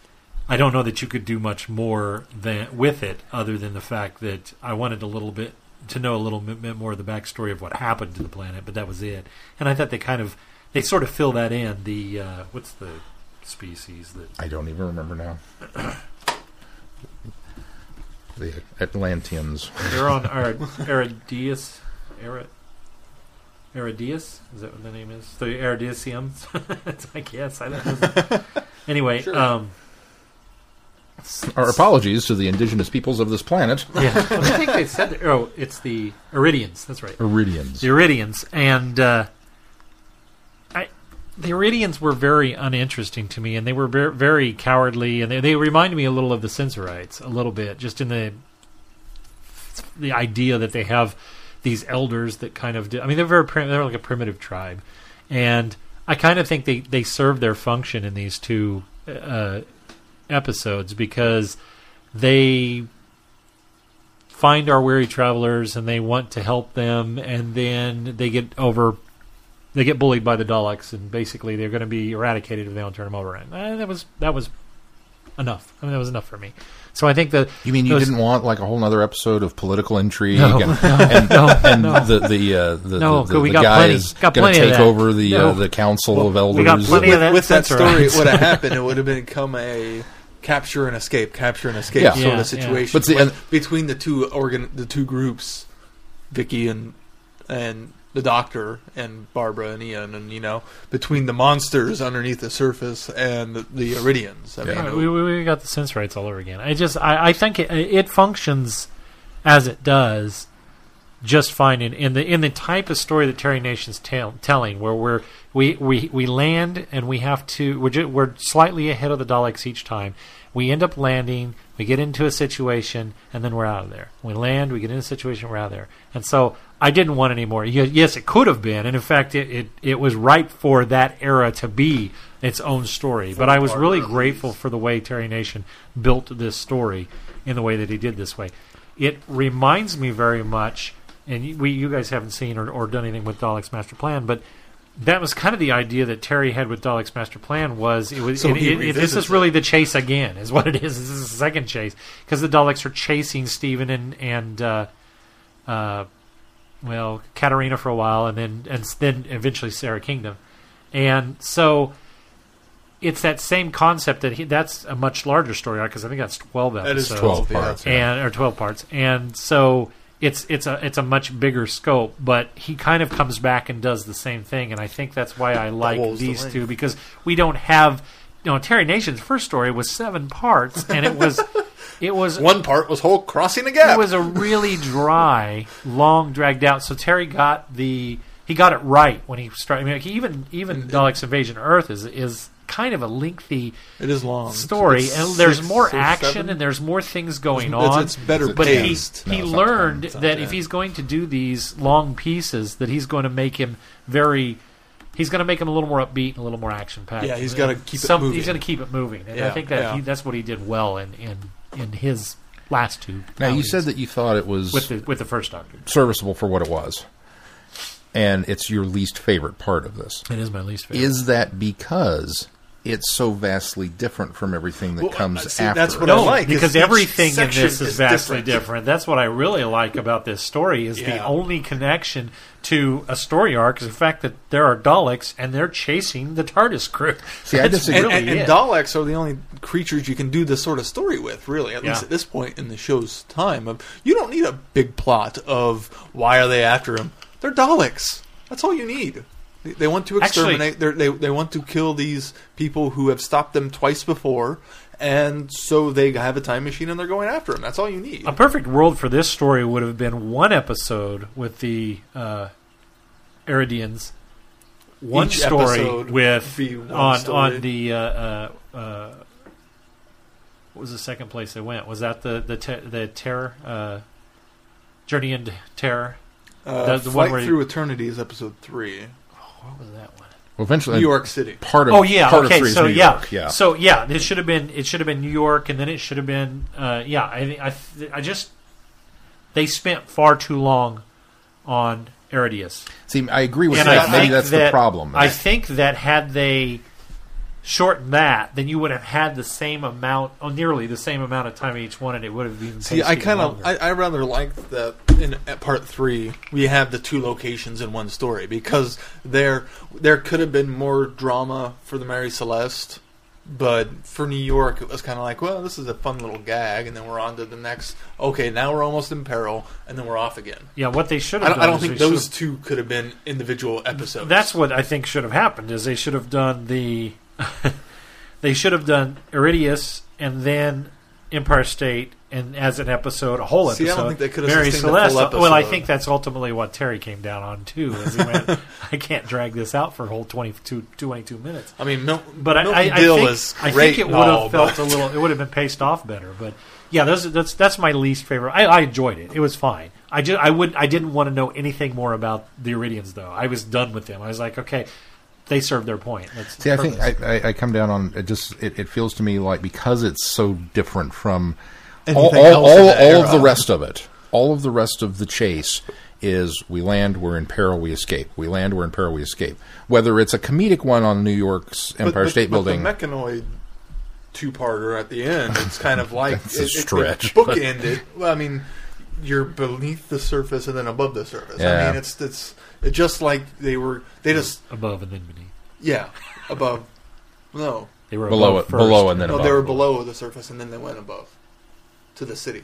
[SPEAKER 4] I don't know that you could do much more than with it, other than the fact that I wanted a little bit to know a little bit more of the backstory of what happened to the planet, but that was it. And I thought they kind of they sort of fill that in. The uh, what's the species that
[SPEAKER 3] I don't even remember now. the Atlanteans.
[SPEAKER 4] they're on (laughs) Ar- Aridius? Is that what the name is? The Aridisiums? (laughs) I guess. I don't know. (laughs) Anyway,
[SPEAKER 2] Sure.
[SPEAKER 4] um,
[SPEAKER 3] Our apologies to the indigenous peoples of this planet.
[SPEAKER 4] yeah. I think they said, that, oh, it's the Iridians. That's right.
[SPEAKER 3] Iridians.
[SPEAKER 4] The Iridians. And uh, I, the Iridians were very uninteresting to me, and they were very, very cowardly, and they, they reminded me a little of the Sensorites, a little bit, just in the the idea that they have these elders that kind of do, I mean they're very prim- they're like a primitive tribe, and I kind of think they they serve their function in these two uh, episodes because they find our weary travelers and they want to help them, and then they get over. They get bullied by the Daleks, and basically they're going to be eradicated if they don't turn them over. And eh, that was that was enough. I mean, that was enough for me. So I think that
[SPEAKER 3] You mean you
[SPEAKER 4] those-
[SPEAKER 3] didn't want like a whole other episode of political intrigue
[SPEAKER 4] No,
[SPEAKER 3] and,
[SPEAKER 4] no,
[SPEAKER 3] and, (laughs)
[SPEAKER 4] no,
[SPEAKER 3] and
[SPEAKER 4] no.
[SPEAKER 3] the the uh, the,
[SPEAKER 4] No,
[SPEAKER 3] the, the,
[SPEAKER 4] we
[SPEAKER 3] the
[SPEAKER 4] got
[SPEAKER 3] guy
[SPEAKER 4] plenty-
[SPEAKER 3] is going to take over the
[SPEAKER 4] No.
[SPEAKER 3] uh, the council of elders.
[SPEAKER 4] we got plenty of
[SPEAKER 2] with,
[SPEAKER 4] that
[SPEAKER 2] with that story,
[SPEAKER 4] it
[SPEAKER 2] would have (laughs) happened, it would have become a capture and escape, capture and escape
[SPEAKER 3] Yeah.
[SPEAKER 2] sort
[SPEAKER 4] Yeah,
[SPEAKER 2] of
[SPEAKER 4] yeah.
[SPEAKER 2] situation.
[SPEAKER 3] But see,
[SPEAKER 2] But
[SPEAKER 3] and-
[SPEAKER 2] between the two organ, the two groups, Vicki and and the Doctor and Barbara and Ian, and you know, between the monsters underneath the surface and the, the Iridians. I
[SPEAKER 3] Yeah.
[SPEAKER 2] mean,
[SPEAKER 4] Right, we, we, we got the Sensorites all over again. I just I, I think it, it functions as it does just fine in, in the in the type of story that Terry Nation's tell, telling, where we're we, we, we land and we have to we're ju- we're slightly ahead of the Daleks each time. We end up landing, we get into a situation, and then we're out of there. We land, we get in a situation, we're out of there. And so I didn't want any more. Yes, it could have been, and in fact, it, it, it was ripe for that era to be its own story. But I was really grateful for the way Terry Nation built this story in the way that he did this way. It reminds me very much, and you- we you guys haven't seen or, or done anything with Dalek's Master Plan, but that was kind of the idea that Terry had with Dalek's Master Plan was it was
[SPEAKER 2] So
[SPEAKER 4] it, it- it- this is really the chase again is what it is. This is the second chase because the Daleks are chasing Steven and and uh, uh, well Katarina for a while and then and then eventually Sara Kingdom, and so it's that same concept that he, that's a much larger story arc because I think that's twelve
[SPEAKER 2] that
[SPEAKER 4] episodes
[SPEAKER 2] is
[SPEAKER 3] 12
[SPEAKER 2] yeah.
[SPEAKER 3] parts.
[SPEAKER 4] and or 12 parts and so it's it's a it's a much bigger scope but he kind of comes back and does the same thing and i think that's why i like
[SPEAKER 2] Doubles
[SPEAKER 4] these
[SPEAKER 2] length.
[SPEAKER 4] two because we don't have you know terry nation's first story was seven parts and it was (laughs) it was
[SPEAKER 2] One part was whole crossing the gap.
[SPEAKER 4] it was a really dry, long, dragged out. So Terry got the he got it right when he started. I mean, even even Daleks Invasion Earth is is kind of a lengthy
[SPEAKER 2] it is long
[SPEAKER 4] story,
[SPEAKER 2] It's
[SPEAKER 4] and there's
[SPEAKER 2] six
[SPEAKER 4] more
[SPEAKER 2] or
[SPEAKER 4] action
[SPEAKER 2] seven.
[SPEAKER 4] and there's more things going
[SPEAKER 2] It's-
[SPEAKER 4] on.
[SPEAKER 2] it's better
[SPEAKER 4] but he
[SPEAKER 2] paced.
[SPEAKER 4] he
[SPEAKER 3] No, it's
[SPEAKER 4] learned
[SPEAKER 2] ten. Not
[SPEAKER 4] that
[SPEAKER 2] ten.
[SPEAKER 4] if he's going to do these long pieces, that he's going to make him very. He's going to make him a little more upbeat and a little more action packed.
[SPEAKER 2] Yeah, he's gotta keep it moving.
[SPEAKER 4] He's going to keep it moving, and I think that
[SPEAKER 2] yeah.
[SPEAKER 4] he, that's what he did well in in in his last two.
[SPEAKER 3] Now you said that you thought it was
[SPEAKER 4] with the with the first Doctor.
[SPEAKER 3] serviceable for what it was, and it's your least favorite part of this.
[SPEAKER 4] It is my least favorite.
[SPEAKER 3] Is that because it's so vastly different from everything that
[SPEAKER 2] Well,
[SPEAKER 3] comes
[SPEAKER 2] see,
[SPEAKER 3] after?
[SPEAKER 2] that's
[SPEAKER 3] it?
[SPEAKER 2] what I
[SPEAKER 4] no,
[SPEAKER 2] like, is
[SPEAKER 4] because everything in this is,
[SPEAKER 2] is
[SPEAKER 4] vastly
[SPEAKER 2] different.
[SPEAKER 4] different. That's what I really like about this story is the only connection to a story arc is the fact that there are Daleks and they're chasing the TARDIS crew. (laughs)
[SPEAKER 3] See, I disagree.
[SPEAKER 2] and,
[SPEAKER 4] really
[SPEAKER 2] and, and
[SPEAKER 4] it.
[SPEAKER 2] Daleks are the only creatures you can do this sort of story with, really. At
[SPEAKER 4] Yeah.
[SPEAKER 2] least at this point in the show's time, of you don't need a big plot of why are they after him. They're Daleks. That's all you need. They, they want to exterminate. they're they they want to kill these people who have stopped them twice before, and so they have a time machine and they're going after them. That's all you need.
[SPEAKER 4] A perfect world for this story would have been one episode with the uh, Eridians, one
[SPEAKER 2] Each
[SPEAKER 4] story with
[SPEAKER 2] one
[SPEAKER 4] on
[SPEAKER 2] story.
[SPEAKER 4] on the uh, uh, uh, what was the second place they went? Was that the the te- the terror uh, journey into terror?
[SPEAKER 2] Uh,
[SPEAKER 4] the- the one where you-
[SPEAKER 2] through Eternity is episode three.
[SPEAKER 4] What was that one?
[SPEAKER 3] Well, eventually,
[SPEAKER 2] New York City.
[SPEAKER 3] part of
[SPEAKER 4] Oh yeah,
[SPEAKER 3] part
[SPEAKER 4] okay.
[SPEAKER 3] of three is
[SPEAKER 4] So
[SPEAKER 3] New
[SPEAKER 4] yeah,
[SPEAKER 3] York, yeah.
[SPEAKER 4] So yeah, it should have been it should have been New York, and then it should have been uh, yeah. I I I just they spent far too long on Eridius,
[SPEAKER 3] See, I agree with
[SPEAKER 4] and
[SPEAKER 3] that.
[SPEAKER 4] I
[SPEAKER 3] Maybe that's
[SPEAKER 4] that
[SPEAKER 3] the problem.
[SPEAKER 4] I think that had they shortened that, then you would have had the same amount, oh, nearly the same amount of time each one, and it would have been.
[SPEAKER 2] See, I kind of, I, I rather like that in at part three we have the two locations in one story because there there could have been more drama for the Mary Celeste, but for New York it was kind of like, well, this is a fun little gag, and then we're on to the next. Okay, now we're almost in peril, and then we're off again.
[SPEAKER 4] yeah. What they should
[SPEAKER 2] I
[SPEAKER 4] have.
[SPEAKER 2] don't, I don't think those two could have been individual episodes.
[SPEAKER 4] That's what I think should have happened. Is they should have done the, (laughs) they should have done Iridius and then Empire State and as an episode, a whole
[SPEAKER 2] See, I
[SPEAKER 4] episode.
[SPEAKER 2] don't think they could have
[SPEAKER 4] Mary Celeste. Well, I think that's ultimately what Terry came down on too. As he went, (laughs) I can't drag this out for a whole 22, 22 minutes.
[SPEAKER 2] I mean, Mil-
[SPEAKER 4] But I,
[SPEAKER 2] Milton
[SPEAKER 4] I, I
[SPEAKER 2] Dill
[SPEAKER 4] think,
[SPEAKER 2] is
[SPEAKER 4] I think it would
[SPEAKER 2] all,
[SPEAKER 4] have felt
[SPEAKER 2] but-
[SPEAKER 4] a little. It would have been paced off better. But yeah, those, that's that's my least favorite. I, I enjoyed it. It was fine. I just I would I didn't want to know anything more about the Iridians though. I was done with them. I was like, okay, they serve their point. That's
[SPEAKER 3] See, I think. I, I, I come down on it. Just it, it feels to me like because it's so different from all,
[SPEAKER 5] Anything
[SPEAKER 3] all,
[SPEAKER 5] else in
[SPEAKER 3] all, all of the rest of it. All of the rest of the chase is we land, we're in peril, we escape. We land, we're in peril, we escape. Whether it's a comedic one on New York's Empire
[SPEAKER 5] But-
[SPEAKER 3] State
[SPEAKER 5] but
[SPEAKER 3] Building,
[SPEAKER 5] The mechanoid two-parter at the end. It's (laughs) kind of like
[SPEAKER 3] That's a
[SPEAKER 5] it,
[SPEAKER 3] stretch.
[SPEAKER 5] It, it bookended. Well, I mean, you're beneath the surface and then above the surface. I mean, it's it's it's just like they were. They just
[SPEAKER 4] above and then beneath.
[SPEAKER 5] yeah above. No,
[SPEAKER 4] They were
[SPEAKER 3] Below it- below and then
[SPEAKER 5] no,
[SPEAKER 3] above.
[SPEAKER 5] they were below the surface and then they went above to the city.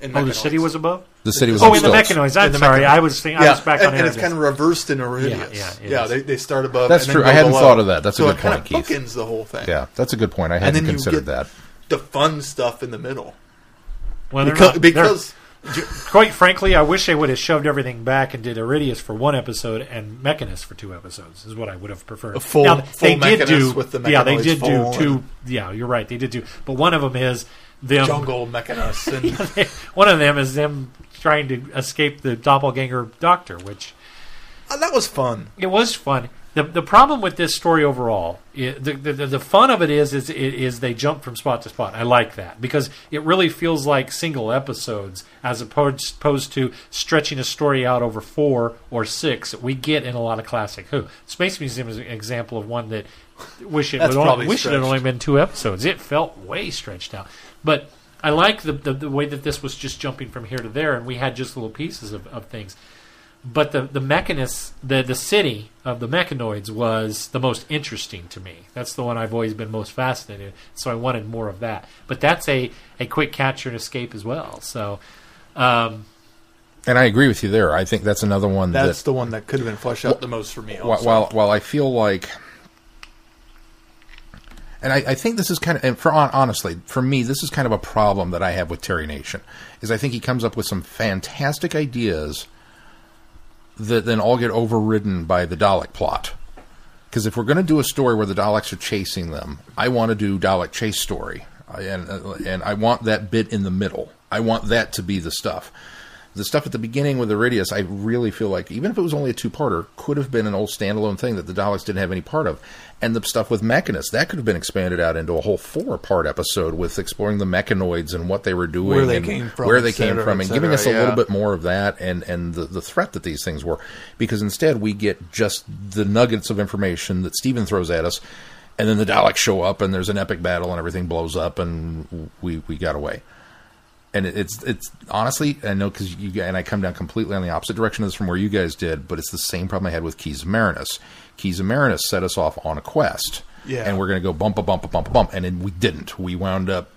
[SPEAKER 5] In
[SPEAKER 4] Oh, the
[SPEAKER 5] Mechanoids.
[SPEAKER 4] city was above.
[SPEAKER 3] the city was
[SPEAKER 4] Oh,
[SPEAKER 3] on
[SPEAKER 4] in the
[SPEAKER 3] stilts.
[SPEAKER 4] Mechanoids. I'm
[SPEAKER 5] In the
[SPEAKER 4] sorry,
[SPEAKER 5] Mechanoids.
[SPEAKER 4] I was thinking, I was back
[SPEAKER 5] and,
[SPEAKER 4] on
[SPEAKER 5] and it's kind of reversed in Iridius.
[SPEAKER 4] Yeah, yeah,
[SPEAKER 5] yeah.
[SPEAKER 4] is.
[SPEAKER 5] They, they start above.
[SPEAKER 3] That's
[SPEAKER 5] and
[SPEAKER 3] true.
[SPEAKER 5] Then
[SPEAKER 3] I hadn't
[SPEAKER 5] below.
[SPEAKER 3] thought of that. That's a
[SPEAKER 5] so
[SPEAKER 3] good
[SPEAKER 5] it kind
[SPEAKER 3] point,
[SPEAKER 5] of
[SPEAKER 3] Keith.
[SPEAKER 5] bookends the whole thing.
[SPEAKER 3] Yeah, that's a good point. I hadn't
[SPEAKER 5] then you
[SPEAKER 3] considered
[SPEAKER 5] get
[SPEAKER 3] that.
[SPEAKER 5] the fun stuff in the middle
[SPEAKER 4] Well, they're
[SPEAKER 5] because,
[SPEAKER 4] not-
[SPEAKER 5] because
[SPEAKER 4] they're- quite frankly, I wish they would have shoved everything back and did Aridius for one episode and Mechanus for two episodes. Is what I would have preferred.
[SPEAKER 5] A full-
[SPEAKER 4] now,
[SPEAKER 5] full
[SPEAKER 4] they did do.
[SPEAKER 5] with the
[SPEAKER 4] yeah, they did do two. Yeah, you're right. They did do. But one of them is them.
[SPEAKER 5] jungle mechanus (laughs) and
[SPEAKER 4] one of them is them trying to escape the doppelganger doctor, which
[SPEAKER 5] Oh, that was fun.
[SPEAKER 4] it was fun. The, the problem with this story overall, i the, the the fun of it is is is they jump from spot to spot. I like that because it really feels like single episodes as opposed opposed to stretching a story out over four or six that we get in a lot of classic Who. Space Museum is an example of one that wish it would only, wish it had only been two episodes. It felt way stretched out, but. I like the, the the way that this was just jumping from here to there, and we had just little pieces of, of things but the the Mechanus the the city of the mechanoids was the most interesting to me. That's the one I've always been most fascinated. in, So I wanted more of that. But that's a a quick capture and escape as well. So um,
[SPEAKER 3] And I agree with you there. I think that's another one
[SPEAKER 5] That's
[SPEAKER 3] that
[SPEAKER 5] the one that could have been fleshed out the most for me.
[SPEAKER 3] while,
[SPEAKER 5] Also.
[SPEAKER 3] while while I feel like, and I, I think this is kind of, and for honestly, for me, this is kind of a problem that I have with Terry Nation, is I think he comes up with some fantastic ideas that then all get overridden by the Dalek plot. Because if we're going to do a story where the Daleks are chasing them, I want to do Dalek chase story, and and I want that bit in the middle. I want that to be the stuff. The stuff at the beginning with the radius, I really feel like even if it was only a two-parter, could have been an old standalone thing that the Daleks didn't have any part of. And the stuff with Mechanus, that could have been expanded out into a whole four-part episode with exploring the mechanoids and what they were doing,
[SPEAKER 5] Where they
[SPEAKER 3] and
[SPEAKER 5] came from,
[SPEAKER 3] where they came from, and giving us a
[SPEAKER 5] cetera,
[SPEAKER 3] little bit more of that and and the, the threat that these things were. Because instead we get just the nuggets of information that Steven throws at us and then the Daleks show up and there's an epic battle and everything blows up and we we got away and it's it's honestly I know because you and I come down completely on the opposite direction of this from where you guys did but it's the same problem I had with Keys of Marinus Keys of Marinus set us off on a quest
[SPEAKER 5] Yeah.
[SPEAKER 3] and we're going to go bump a bump a bump a bump and then we didn't we wound up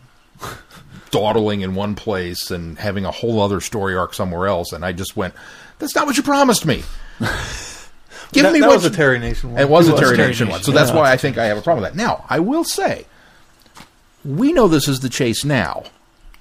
[SPEAKER 3] dawdling in one place and having a whole other story arc somewhere else. And I just went, "That's not what you promised me." (laughs) Give
[SPEAKER 5] that,
[SPEAKER 3] me
[SPEAKER 5] that
[SPEAKER 3] what
[SPEAKER 5] was a Terry Nation one.
[SPEAKER 3] It was
[SPEAKER 4] It
[SPEAKER 3] a
[SPEAKER 4] was
[SPEAKER 3] Terry
[SPEAKER 4] Terry
[SPEAKER 3] Nation
[SPEAKER 4] Nation,
[SPEAKER 3] one, so that's why I think I have a problem with that. Now, I will say, we know this is the chase now.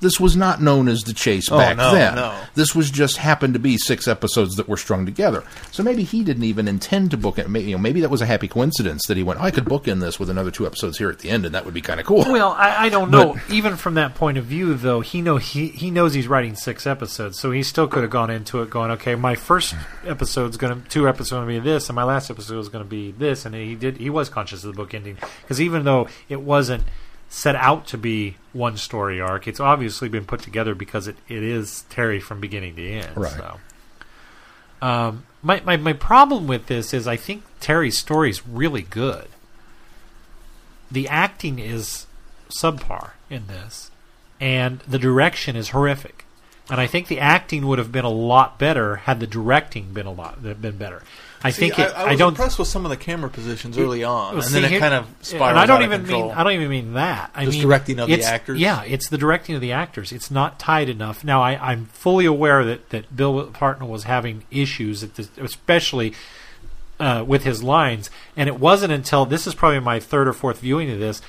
[SPEAKER 3] This was not known as the chase
[SPEAKER 5] Oh,
[SPEAKER 3] back
[SPEAKER 5] no,
[SPEAKER 3] then.
[SPEAKER 5] no.
[SPEAKER 3] This was just happened to be six episodes that were strung together. So maybe he didn't even intend to book it. Maybe, you know, maybe that was a happy coincidence that he went, oh, I could book in this with another two episodes here at the end, and that would be kind of cool.
[SPEAKER 4] well, I, I don't know. Even from that point of view, though, he know he he knows he's writing six episodes, so he still could have gone into it going, okay, my first episode's going to two episodes going to be this, and my last episode is going to be this, and he did he was conscious of the book ending because even though it wasn't set out to be one story arc, it's obviously been put together because it, it is Terry from beginning to end.
[SPEAKER 3] Right.
[SPEAKER 4] So. Um, my, my my problem with this is I think Terry's story is really good. The acting is subpar in this, and the direction is horrific. And I think the acting would have been a lot better had the directing been a lot been better. I
[SPEAKER 5] See,
[SPEAKER 4] think it,
[SPEAKER 5] I, I was
[SPEAKER 4] don't
[SPEAKER 5] impressed with some of the camera positions early on,
[SPEAKER 4] well,
[SPEAKER 5] and
[SPEAKER 4] see,
[SPEAKER 5] then it
[SPEAKER 4] here-
[SPEAKER 5] kind of spirals
[SPEAKER 4] and I don't
[SPEAKER 5] out
[SPEAKER 4] even mean I don't even mean that. I
[SPEAKER 5] Just
[SPEAKER 4] mean
[SPEAKER 5] directing of the actors?
[SPEAKER 4] Yeah, it's the directing of the actors. It's not tight enough. Now I, I'm fully aware that that Bill Hartnell was having issues, at this, especially uh, with his lines. And it wasn't until this is probably my third or fourth viewing of this.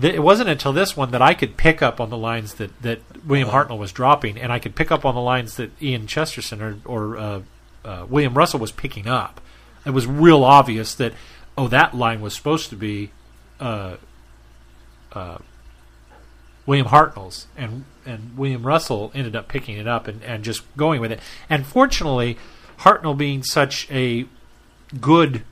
[SPEAKER 4] It wasn't until this one that I could pick up on the lines that, that William
[SPEAKER 5] Uh-huh.
[SPEAKER 4] Hartnell was dropping, and I could pick up on the lines that Ian Chesterton or, or uh, uh, William Russell was picking up. It was real obvious that oh, that line was supposed to be uh, uh, William Hartnell's, and and William Russell ended up picking it up and, and just going with it. And fortunately, Hartnell being such a good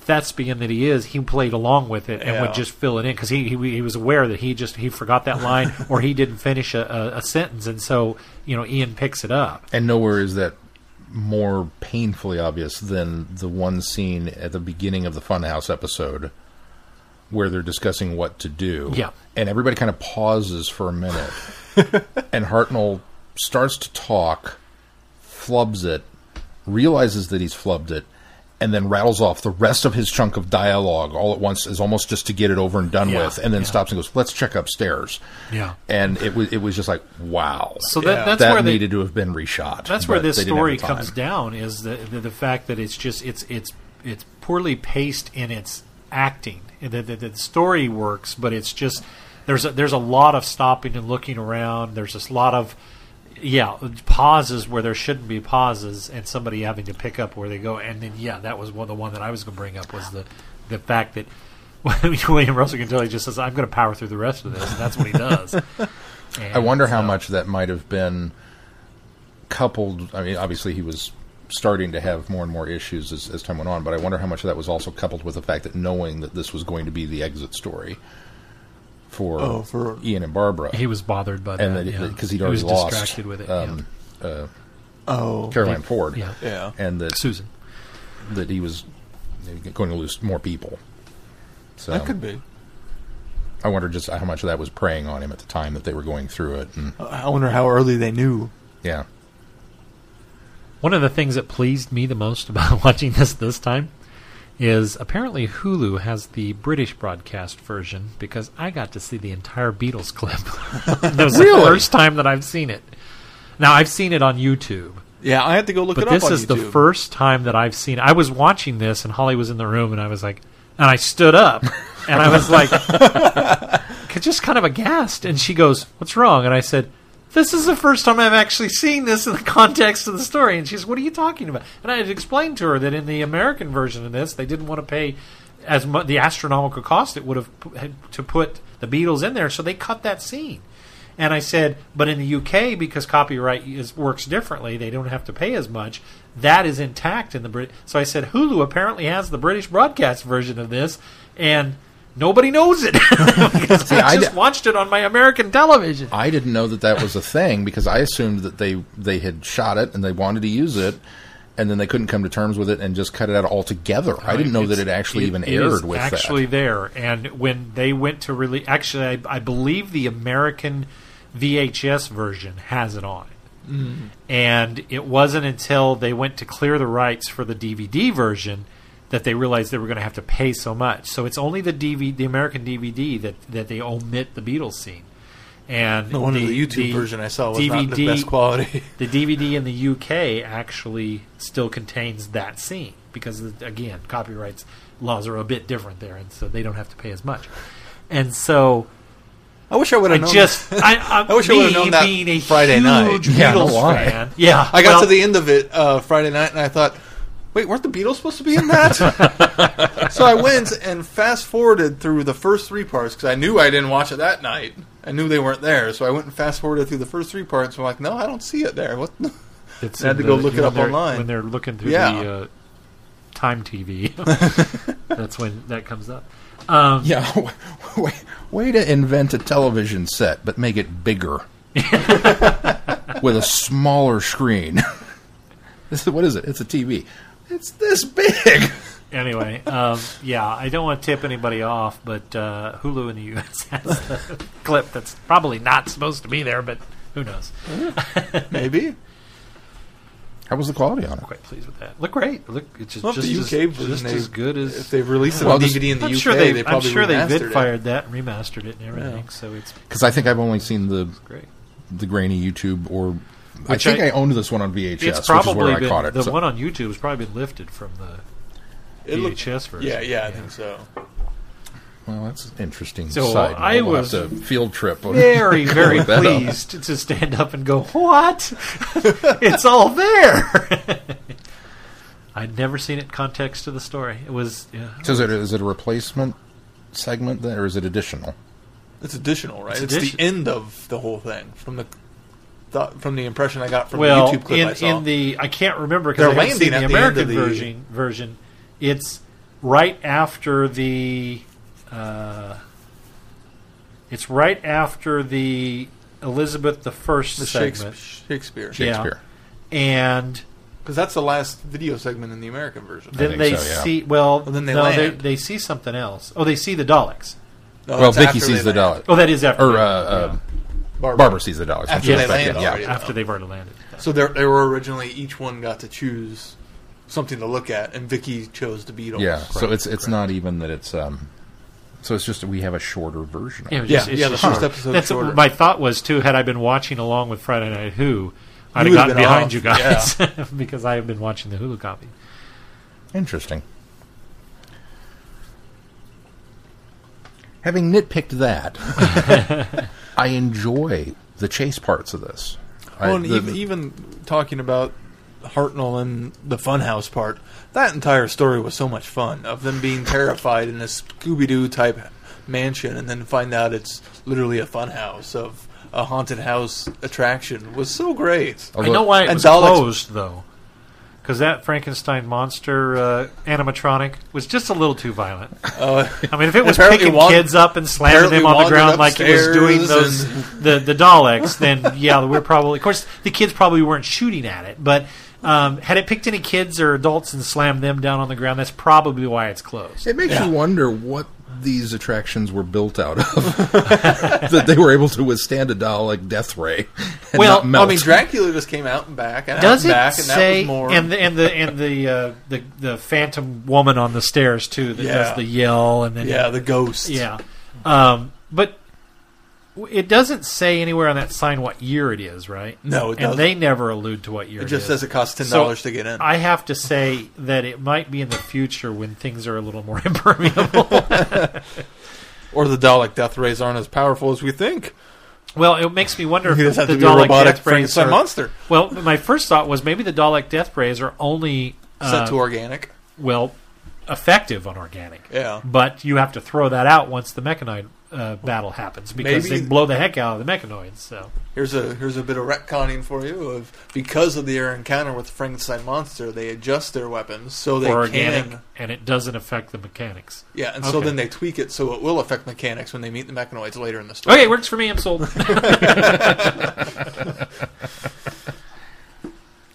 [SPEAKER 4] thespian that he is, he played along with it and
[SPEAKER 5] Yeah.
[SPEAKER 4] would just fill it in because he, he he was aware that he just he forgot that line (laughs) or he didn't finish a, a, a sentence, and so you know Ian picks it up.
[SPEAKER 3] And nowhere is that more painfully obvious than the one scene at the beginning of the Funhouse episode where they're discussing what to do.
[SPEAKER 4] Yeah.
[SPEAKER 3] And everybody kind of pauses for a minute. (laughs) and Hartnell starts to talk, flubs it, realizes that he's flubbed it, and then rattles off the rest of his chunk of dialogue all at once is almost just to get it over and done
[SPEAKER 4] Yeah,
[SPEAKER 3] with, and then
[SPEAKER 4] yeah.
[SPEAKER 3] stops and goes, "Let's check upstairs."
[SPEAKER 4] Yeah.
[SPEAKER 3] And it was it was just like, wow.
[SPEAKER 4] So that,
[SPEAKER 5] Yeah.
[SPEAKER 4] that's
[SPEAKER 3] that
[SPEAKER 4] where they,
[SPEAKER 3] needed to have been reshot.
[SPEAKER 4] That's where this
[SPEAKER 3] they didn't have
[SPEAKER 4] story comes down is the, the the fact that it's just it's it's it's poorly paced in its acting. The, the, the story works, but it's just there's a, there's a lot of stopping and looking around. There's just a lot of yeah pauses where there shouldn't be pauses, and somebody having to pick up where they go. And then yeah, that was one the one that I was going to bring up was the the fact that. (laughs) William Russell can tell he just says, "I'm going to power through the rest of this," and that's what he does. (laughs)
[SPEAKER 3] I wonder how
[SPEAKER 4] uh,
[SPEAKER 3] much that might have been coupled. I mean, obviously he was starting to have more and more issues as, as time went on, but I wonder how much of that was also coupled with the fact that knowing that this was going to be the exit story for,
[SPEAKER 5] Oh, for-
[SPEAKER 3] Ian and Barbara,
[SPEAKER 4] he was bothered by that
[SPEAKER 3] and that
[SPEAKER 4] yeah.
[SPEAKER 3] because he'd
[SPEAKER 4] he
[SPEAKER 3] already
[SPEAKER 4] was
[SPEAKER 3] lost
[SPEAKER 4] distracted with it.
[SPEAKER 3] um, uh,
[SPEAKER 5] Oh,
[SPEAKER 3] Carole Ann Ford,
[SPEAKER 4] yeah.
[SPEAKER 5] yeah.
[SPEAKER 3] and that
[SPEAKER 4] Susan.
[SPEAKER 3] that he was going to lose more people. So
[SPEAKER 5] That could be.
[SPEAKER 3] I wonder just how much of that was preying on him at the time that they were going through it, and
[SPEAKER 5] I wonder how early they knew.
[SPEAKER 3] yeah.
[SPEAKER 4] One of the things that pleased me the most about (laughs) watching this this time is apparently Hulu has the British broadcast version because I got to see the entire Beatles clip. (laughs) that was the first time that I've seen it. Now I've seen it on YouTube,
[SPEAKER 5] Yeah, I had to go look
[SPEAKER 4] but
[SPEAKER 5] it up
[SPEAKER 4] this is the first time that I've seen. I was watching this and Holly was in the room and I was like, and I stood up and I was like, (laughs) just kind of aghast. And she goes, "What's wrong?" And I said, "This is the first time I've actually seen this in the (laughs) context of the story." And she's, "What are you talking about?" And I had explained to her that in the American version of this, they didn't want to pay as mu- the astronomical cost it would have had to put the Beatles in there, so they cut that scene. And I said, but in the UK, because copyright is, works differently, they don't have to pay as much. That is intact in the Brit. So I said, Hulu apparently has the British broadcast version of this, and nobody knows it (laughs) because I
[SPEAKER 3] I
[SPEAKER 4] just
[SPEAKER 3] d-
[SPEAKER 4] watched it on my American television.
[SPEAKER 3] I didn't know that that was a thing because I assumed that they they had shot it and they wanted to use it, and then they couldn't come to terms with it and just cut it out altogether. I didn't know that it actually even
[SPEAKER 4] it is
[SPEAKER 3] aired with
[SPEAKER 4] actually
[SPEAKER 3] that.
[SPEAKER 4] there. And when they went to release, actually, I, I believe the American VHS version has it on it.
[SPEAKER 3] Mm-hmm.
[SPEAKER 4] And it wasn't until they went to clear the rights for the DVD version that they realized they were going to have to pay so much. So it's only the DVD, the American DVD, that that they omit the Beatles scene. And
[SPEAKER 5] No wonder the, YouTube version I saw was not the best quality. (laughs)
[SPEAKER 4] the DVD in the UK actually still contains that scene because, again, copyrights laws are a bit different there, and so they don't have to pay as much. And so
[SPEAKER 5] I wish I would have known.
[SPEAKER 4] just, I, (laughs) I,
[SPEAKER 5] I wish I would've known that
[SPEAKER 4] being a
[SPEAKER 5] Friday
[SPEAKER 4] huge
[SPEAKER 5] night.
[SPEAKER 3] Yeah,
[SPEAKER 4] Beatles
[SPEAKER 3] no lie.
[SPEAKER 4] fan. Yeah,
[SPEAKER 5] I got
[SPEAKER 4] well,
[SPEAKER 5] to the end of it uh, Friday night, and I thought, wait, weren't the Beatles supposed to be in that? (laughs) so I went and fast forwarded through the first three parts because I knew I didn't watch it that night. I knew they weren't there, so I went and fast forwarded through the first three parts. I'm like, no, I don't see it there. What?
[SPEAKER 4] It's
[SPEAKER 5] I had
[SPEAKER 4] in
[SPEAKER 5] to go
[SPEAKER 4] the-
[SPEAKER 5] look it up online.
[SPEAKER 4] when they're looking through
[SPEAKER 5] Yeah.
[SPEAKER 4] the uh, time TV. (laughs) That's when that comes up. Um,
[SPEAKER 3] Yeah, (laughs) way, way to invent a television set, but make it bigger with a smaller screen. This is, what is it? It's a TV. It's this big. (laughs)
[SPEAKER 4] anyway, um, yeah, I don't want to tip anybody off, but uh, Hulu in the U.S. (laughs) has a clip that's probably not supposed to be there, but who knows? (laughs)
[SPEAKER 5] Maybe.
[SPEAKER 3] How was the quality on it?
[SPEAKER 4] I'm Quite pleased with that. Look great. Look, it's just,
[SPEAKER 5] Well,
[SPEAKER 4] just,
[SPEAKER 5] the
[SPEAKER 4] as,
[SPEAKER 5] UK version,
[SPEAKER 4] just
[SPEAKER 5] they-
[SPEAKER 4] as good as.
[SPEAKER 5] If they've released it
[SPEAKER 3] Well,
[SPEAKER 5] on
[SPEAKER 3] this-
[SPEAKER 5] DVD in the
[SPEAKER 4] I'm
[SPEAKER 5] UK,
[SPEAKER 4] sure they,
[SPEAKER 5] they
[SPEAKER 4] I'm
[SPEAKER 5] probably
[SPEAKER 4] sure they
[SPEAKER 5] remastered
[SPEAKER 4] vid
[SPEAKER 5] it.
[SPEAKER 4] fired that and remastered it and everything, so it's
[SPEAKER 3] Because I think I've only seen the
[SPEAKER 4] great.
[SPEAKER 3] the grainy YouTube or I think
[SPEAKER 4] I-
[SPEAKER 3] I, owned this one on VHS,
[SPEAKER 4] It's
[SPEAKER 3] which is
[SPEAKER 4] probably
[SPEAKER 3] where I caught it.
[SPEAKER 4] the
[SPEAKER 3] So-
[SPEAKER 4] one on YouTube has probably been lifted from the
[SPEAKER 5] It looked-
[SPEAKER 4] VHS version.
[SPEAKER 5] Yeah, yeah, I think so.
[SPEAKER 3] well, that's an interesting.
[SPEAKER 4] So,
[SPEAKER 3] side note.
[SPEAKER 4] I
[SPEAKER 3] We'll
[SPEAKER 4] was
[SPEAKER 3] a field trip. on-
[SPEAKER 4] very, (laughs) very
[SPEAKER 3] look that up.
[SPEAKER 4] pleased to stand up and go, "What? (laughs) it's all there." (laughs) I'd never seen it context to the story. It was yeah,
[SPEAKER 3] So is it is it a replacement segment then, or is it additional?
[SPEAKER 5] It's additional, right?
[SPEAKER 4] It's
[SPEAKER 5] It's,
[SPEAKER 4] addition-
[SPEAKER 5] the end of the whole thing from the thought, from the impression I got from
[SPEAKER 4] well
[SPEAKER 5] the YouTube clip
[SPEAKER 4] in
[SPEAKER 5] I saw.
[SPEAKER 4] in the I can't remember
[SPEAKER 5] They're
[SPEAKER 4] because I haven't seen
[SPEAKER 5] landing
[SPEAKER 4] the
[SPEAKER 5] at the end
[SPEAKER 4] American
[SPEAKER 5] of the-
[SPEAKER 4] version. Version it's right after the. Uh, it's right after the Elizabeth the First
[SPEAKER 2] The
[SPEAKER 4] segment,
[SPEAKER 2] Shakespeare. Shakespeare.
[SPEAKER 3] Shakespeare.
[SPEAKER 4] and
[SPEAKER 2] Because that's the last video segment in the American version.
[SPEAKER 4] then
[SPEAKER 3] think
[SPEAKER 4] they
[SPEAKER 3] so, yeah.
[SPEAKER 4] see. Well,
[SPEAKER 2] Well, then they
[SPEAKER 4] no, they,
[SPEAKER 2] land.
[SPEAKER 4] they see something else. Oh, they see the Daleks.
[SPEAKER 2] No,
[SPEAKER 3] well,
[SPEAKER 2] Vicki
[SPEAKER 3] sees the Daleks.
[SPEAKER 4] Oh, that is after
[SPEAKER 3] Or uh,
[SPEAKER 4] they-
[SPEAKER 3] uh,
[SPEAKER 2] Barbara.
[SPEAKER 3] Barbara sees the Daleks.
[SPEAKER 2] After
[SPEAKER 3] She
[SPEAKER 2] they
[SPEAKER 3] goes back
[SPEAKER 2] land
[SPEAKER 3] in, yeah.
[SPEAKER 2] already.
[SPEAKER 4] yeah, after they've already landed.
[SPEAKER 2] So there, they were originally each one got to choose something to look at, and Vicki chose to be the Beatles.
[SPEAKER 3] Yeah, so it's it's not even that it's um, so it's just that we have a shorter version. Of
[SPEAKER 4] Yeah,
[SPEAKER 3] it.
[SPEAKER 4] it was
[SPEAKER 2] Yeah,
[SPEAKER 4] it's
[SPEAKER 2] yeah, the
[SPEAKER 4] just
[SPEAKER 2] first
[SPEAKER 4] shorter.
[SPEAKER 2] episode's
[SPEAKER 4] That's
[SPEAKER 2] shorter.
[SPEAKER 4] my thought was too. Had I been watching along with Friday Night Who, I'd
[SPEAKER 2] You
[SPEAKER 4] have
[SPEAKER 2] would've
[SPEAKER 4] gotten behind
[SPEAKER 2] off,
[SPEAKER 4] you guys (laughs) because I have been watching the Hulu copy.
[SPEAKER 3] Interesting. Having nitpicked that, (laughs) I enjoy the chase parts of this. I-
[SPEAKER 2] Well, and
[SPEAKER 3] the-
[SPEAKER 2] even, even talking about Hartnell and the Funhouse part, that entire story was so much fun of them being terrified in a Scooby Doo type mansion, and then find out it's literally a funhouse of a haunted house attraction was so great.
[SPEAKER 3] although-
[SPEAKER 4] I know why it
[SPEAKER 2] and
[SPEAKER 4] was
[SPEAKER 2] Daleks-
[SPEAKER 4] closed though, because that Frankenstein monster uh, animatronic was just a little too violent.
[SPEAKER 2] Uh,
[SPEAKER 4] I mean, if it was picking
[SPEAKER 2] wan-
[SPEAKER 4] kids up and slamming them on the ground like it was doing
[SPEAKER 2] upstairs
[SPEAKER 4] those the the Daleks, then yeah, we're probably. Of course, the kids probably weren't shooting at it, but um, had it picked any kids or adults and slammed them down on the ground, that's probably why it's closed.
[SPEAKER 3] It makes you wonder what these attractions were built out of. (laughs) that they were able to withstand a Dalek death ray. And
[SPEAKER 4] Well,
[SPEAKER 3] not melt.
[SPEAKER 2] I mean, Dracula just came out and back and
[SPEAKER 4] Does
[SPEAKER 2] out
[SPEAKER 4] it
[SPEAKER 2] and back, and that
[SPEAKER 4] say
[SPEAKER 2] was more.
[SPEAKER 4] and the and the and the uh, the the phantom woman on the stairs too that
[SPEAKER 2] Yeah.
[SPEAKER 4] does the yell and then
[SPEAKER 2] yeah, the ghost.
[SPEAKER 4] yeah, um, but w- it doesn't say anywhere on that sign what year it is, right?
[SPEAKER 2] No, it
[SPEAKER 4] and
[SPEAKER 2] doesn't.
[SPEAKER 4] they never allude to what year
[SPEAKER 2] It
[SPEAKER 4] it
[SPEAKER 2] just
[SPEAKER 4] is.
[SPEAKER 2] says it costs ten
[SPEAKER 4] So,
[SPEAKER 2] dollars to get in.
[SPEAKER 4] I have to say that it might be in the future when things are a little more (laughs) impermeable. (laughs)
[SPEAKER 2] or the Dalek death rays aren't as powerful as we think.
[SPEAKER 4] well, it makes me wonder (laughs) if the,
[SPEAKER 2] has
[SPEAKER 4] the
[SPEAKER 2] to be a
[SPEAKER 4] Dalek death rays are.
[SPEAKER 2] monster
[SPEAKER 4] Well, my first thought was maybe the Dalek death rays are only uh,
[SPEAKER 2] set to organic.
[SPEAKER 4] well effective on organic.
[SPEAKER 2] Yeah.
[SPEAKER 4] But you have to throw that out once the mechanoid uh, battle happens because
[SPEAKER 2] Maybe-
[SPEAKER 4] they blow the heck out of the mechanoids. So
[SPEAKER 2] Here's a here's a bit of retconning for you of because of their encounter with the Frankenstein monster, they adjust their weapons so they
[SPEAKER 4] for organic,
[SPEAKER 2] can.
[SPEAKER 4] and it doesn't affect the mechanics.
[SPEAKER 2] Yeah, and so then they tweak it so it will affect mechanics when they meet the mechanoids later in the story.
[SPEAKER 4] Okay, works for me. I'm sold. (laughs)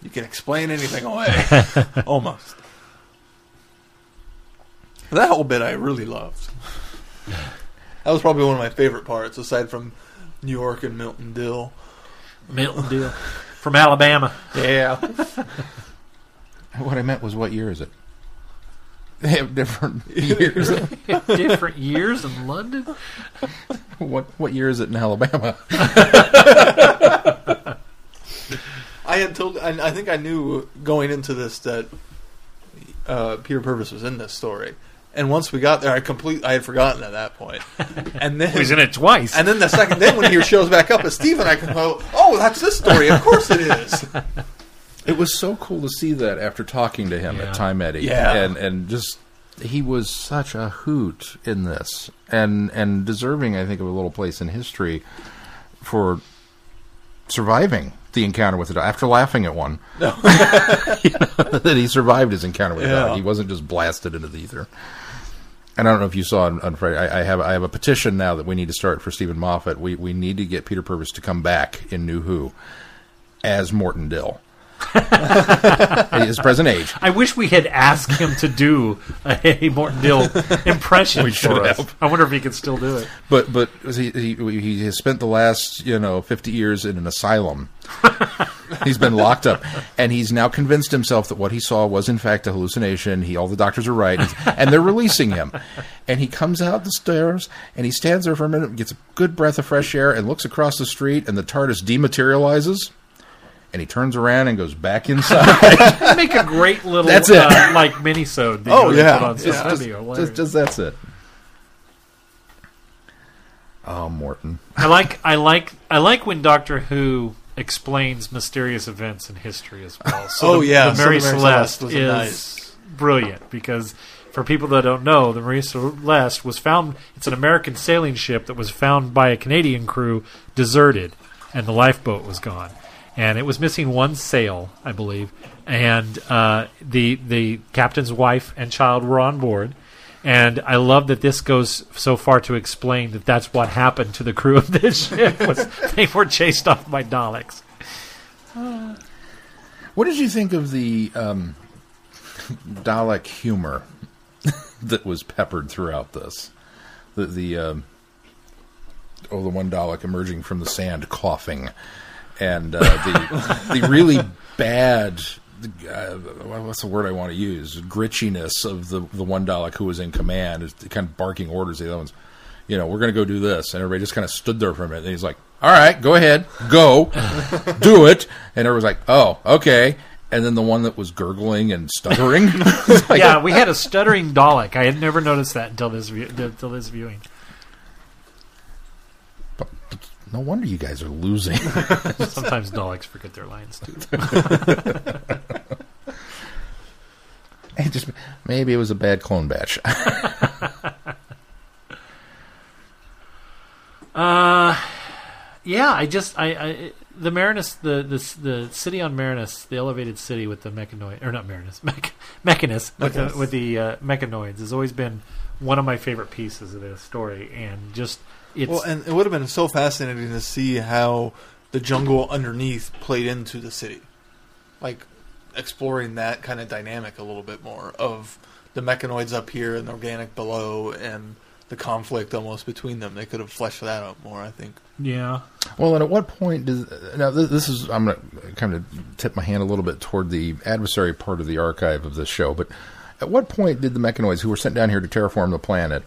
[SPEAKER 2] You can explain anything away. (laughs) Almost. That whole bit I really loved. That was probably one of my favorite parts, aside from New York and Morton Dill.
[SPEAKER 4] Morton Dill from Alabama.
[SPEAKER 2] Yeah. (laughs)
[SPEAKER 3] what I meant was, what year is it? (laughs) They have different years. (laughs)
[SPEAKER 4] Different years in London.
[SPEAKER 3] what what year is it in Alabama?
[SPEAKER 2] I had told. I, I think I knew going into this that uh, Peter Purves was in this story, and once we got there, I complete. I had forgotten at that point. point, (laughs) and then
[SPEAKER 4] He's in it twice.
[SPEAKER 2] And then the second, then when he shows back up as Steven, I can go, "Oh, that's this story. Of course it is." (laughs)
[SPEAKER 3] It was so cool to see that after talking to him
[SPEAKER 4] Yeah.
[SPEAKER 3] at Time Eddie,
[SPEAKER 2] Yeah.
[SPEAKER 3] and and just he was such a hoot in this, and and deserving, I think, of a little place in history for surviving the encounter with the dog after laughing at one. (laughs) You know, that he survived his encounter with the dog. He wasn't just blasted into the ether. And I don't know if you saw on, on Friday. I, I have I have a petition now that we need to start for Steven Moffat. We we need to get Peter Purves to come back in New Who as Morton Dill. His present age.
[SPEAKER 4] I wish we had asked him to do a Morton Dill impression
[SPEAKER 3] We
[SPEAKER 4] for
[SPEAKER 3] should
[SPEAKER 4] us.
[SPEAKER 3] have.
[SPEAKER 4] I wonder if he can still do it.
[SPEAKER 3] But but he, he he has spent the last you know fifty years in an asylum. he's been locked up, and he's now convinced himself that what he saw was in fact a hallucination. He all the doctors are right, and they're releasing him. And he comes out the stairs, and he stands there for a minute, gets a good breath of fresh air, and looks across the street, and the TARDIS dematerializes. And he turns around and goes back inside. (laughs)
[SPEAKER 4] Make a great little
[SPEAKER 3] That's it.
[SPEAKER 4] Uh, like minisode. that
[SPEAKER 2] Oh,
[SPEAKER 4] you
[SPEAKER 2] yeah.
[SPEAKER 4] put on
[SPEAKER 2] Yeah.
[SPEAKER 4] stuff. That'd be hilarious.
[SPEAKER 3] just, just that's it. Oh, Morton.
[SPEAKER 4] I like I like I like when Doctor Who explains mysterious events in history as well. So
[SPEAKER 2] Oh,
[SPEAKER 4] the,
[SPEAKER 2] yeah,
[SPEAKER 4] the
[SPEAKER 2] so
[SPEAKER 4] Mary
[SPEAKER 2] the Mary
[SPEAKER 4] Celeste,
[SPEAKER 2] Celeste was
[SPEAKER 4] is
[SPEAKER 2] nice.
[SPEAKER 4] brilliant because for people that don't know, the Marie Celeste was found. It's an American sailing ship that was found by a Canadian crew deserted, and the lifeboat was gone. And it was missing one sail, I believe. And uh, the the captain's wife and child were on board. And I love that this goes so far to explain that that's what happened to the crew of this (laughs) ship was they were chased off by Daleks.
[SPEAKER 3] What did you think of the um, Dalek humor (laughs) that was peppered throughout this? The the um, oh, the one Dalek emerging from the sand coughing, and uh, the (laughs) the really bad. Uh, what's the word I want to use? Gritchiness of the the one Dalek who was in command, is kind of barking orders. The other ones, you know, we're going to go do this, and everybody just kind of stood there for a minute. And he's like, "All right, go ahead, go, (laughs) do it," and everyone's like, "Oh, okay." And then the one that was gurgling and stuttering, (laughs) like,
[SPEAKER 4] yeah, we had a stuttering Dalek. I had never noticed that until this until this viewing.
[SPEAKER 3] No wonder you guys are losing. (laughs) (laughs)
[SPEAKER 4] Sometimes Daleks forget their lines too. (laughs)
[SPEAKER 3] It just maybe it was a bad clone batch.
[SPEAKER 4] Uh, yeah, I just I, I the Marinus the, the the city on Marinus, the elevated city with the mechanoid or not Marinus, mech, Mechanus with the, with the uh, mechanoids has always been one of my favorite pieces of this story, and just it's
[SPEAKER 5] Well, and it would have been so fascinating to see how the jungle underneath played into the city, like exploring that kind of dynamic a little bit more of the mechanoids up here and the organic below, and the conflict almost between them. They could have fleshed that out more. I think.
[SPEAKER 4] yeah.
[SPEAKER 3] well, and at what point does now this, this is I'm going to kind of tip my hand a little bit toward the adversary part of the archive of this show, but at what point did the mechanoids who were sent down here to terraform the planet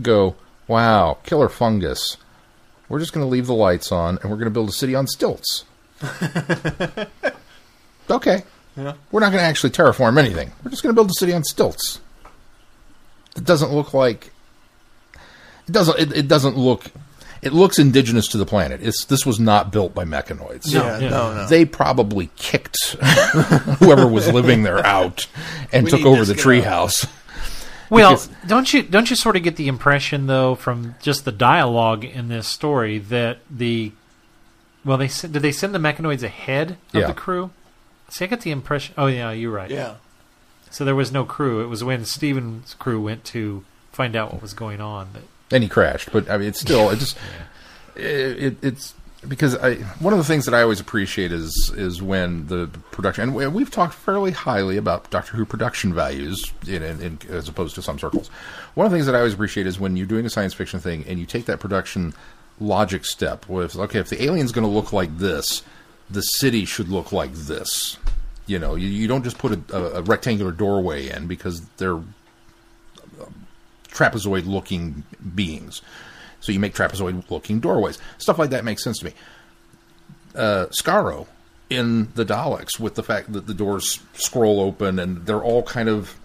[SPEAKER 3] go, "Wow, killer fungus. We're just going to leave the lights on and we're going to build a city on stilts." (laughs) okay.
[SPEAKER 5] Yeah.
[SPEAKER 3] We're not going to actually terraform anything. We're just going to build a city on stilts. It doesn't look like it doesn't it, it doesn't look it looks indigenous to the planet. It's this was not built by mechanoids.
[SPEAKER 4] No,
[SPEAKER 5] yeah,
[SPEAKER 4] yeah.
[SPEAKER 5] no, no.
[SPEAKER 3] They probably kicked (laughs) whoever was living there out and
[SPEAKER 5] We
[SPEAKER 3] took over the
[SPEAKER 5] guy.
[SPEAKER 3] treehouse.
[SPEAKER 4] Well,
[SPEAKER 3] Because-
[SPEAKER 4] don't you don't you sort of get the impression though from just the dialogue in this story that the well they sent, did they send the mechanoids ahead of
[SPEAKER 3] Yeah.
[SPEAKER 4] the crew? See, I get the impression. Oh yeah, you're right.
[SPEAKER 5] yeah.
[SPEAKER 4] So there was no crew. It was when Steven's crew went to find out what was going on. That
[SPEAKER 3] and he crashed. But I mean, it's still it just (laughs) it, it, it's because I one of the things that I always appreciate is is when the production and we- we've talked fairly highly about Doctor Who production values in, in, in as opposed to some circles. One of the things that I always appreciate is when you're doing a science fiction thing and you take that production logic step with okay, if the alien's going to look like this, the city should look like this. You know, you, you don't just put a, a, a rectangular doorway in because they're trapezoid looking beings. So you make trapezoid looking doorways. Stuff like that makes sense to me. Uh, Skaro in the Daleks, with the fact that the doors scroll open and they're all kind of.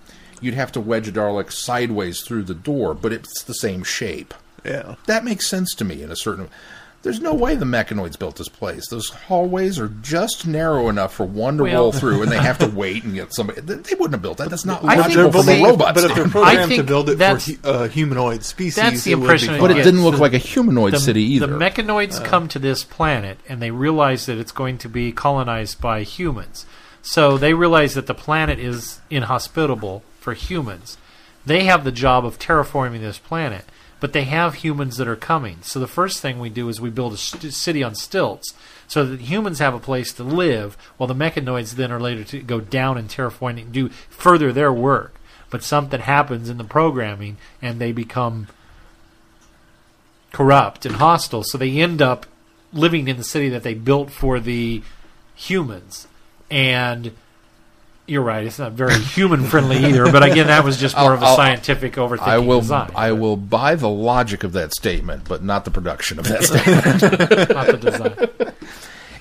[SPEAKER 3] You'd have to wedge a Dalek sideways through the door, but it's the same shape.
[SPEAKER 5] Yeah.
[SPEAKER 3] That makes sense to me in a certain. There's no way the mechanoids built this place. Those hallways are just narrow enough for one to
[SPEAKER 4] Well-
[SPEAKER 3] roll through, and they have to (laughs) wait and get somebody. They they wouldn't have built that. That's not
[SPEAKER 4] I think
[SPEAKER 3] logical from
[SPEAKER 4] they-
[SPEAKER 3] a robot
[SPEAKER 5] but if they're programmed to build it for
[SPEAKER 4] that's-
[SPEAKER 5] hu- uh, humanoid species,
[SPEAKER 4] that's the
[SPEAKER 5] it would be
[SPEAKER 4] impression I
[SPEAKER 3] But it didn't look
[SPEAKER 4] The-
[SPEAKER 3] like a humanoid
[SPEAKER 4] the,
[SPEAKER 3] city either.
[SPEAKER 4] the mechanoids come to this planet and they realize that it's going to be colonized by humans. So they realize that the planet is inhospitable for humans. They have the job of terraforming this planet, but they have humans that are coming. So the first thing we do is we build a st- city on stilts so that humans have a place to live, while the mechanoids then are later to go down and terraform and do further their work. But something happens in the programming and they become corrupt and hostile, so they end up living in the city that they built for the humans. And you're right; it's not very human friendly either. But again, that was just more of a
[SPEAKER 3] I'll-
[SPEAKER 4] scientific overthinking
[SPEAKER 3] I will
[SPEAKER 4] design.
[SPEAKER 3] I
[SPEAKER 4] but
[SPEAKER 3] will buy the logic of that statement, but not the production of that statement. (laughs)
[SPEAKER 4] not the design.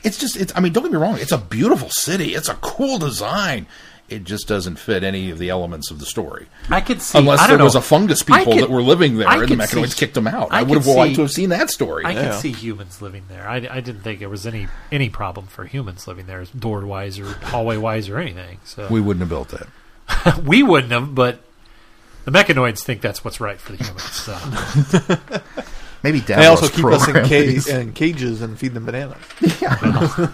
[SPEAKER 3] it's just it's I mean, don't get me wrong, it's a beautiful city. It's a cool design. It just doesn't fit any of the elements of the story.
[SPEAKER 4] I could see
[SPEAKER 3] Unless
[SPEAKER 4] I
[SPEAKER 3] there
[SPEAKER 4] don't
[SPEAKER 3] was a fungus people
[SPEAKER 4] could-
[SPEAKER 3] that were living there
[SPEAKER 4] I
[SPEAKER 3] and the
[SPEAKER 4] could
[SPEAKER 3] mechanoids
[SPEAKER 4] see-
[SPEAKER 3] kicked them out.
[SPEAKER 4] I
[SPEAKER 3] I, would
[SPEAKER 4] could
[SPEAKER 3] have liked to have seen that story.
[SPEAKER 4] I
[SPEAKER 5] Yeah.
[SPEAKER 4] could see humans living there. I, I didn't think there was any any problem for humans living there, door wise or hallway wise or anything. So
[SPEAKER 3] we wouldn't have built that. (laughs)
[SPEAKER 4] we wouldn't have, but the mechanoids think that's what's right for the humans. So. (laughs)
[SPEAKER 3] Maybe
[SPEAKER 5] They also keep us in,
[SPEAKER 3] programmed
[SPEAKER 5] ca- in cages and feed them bananas. (laughs)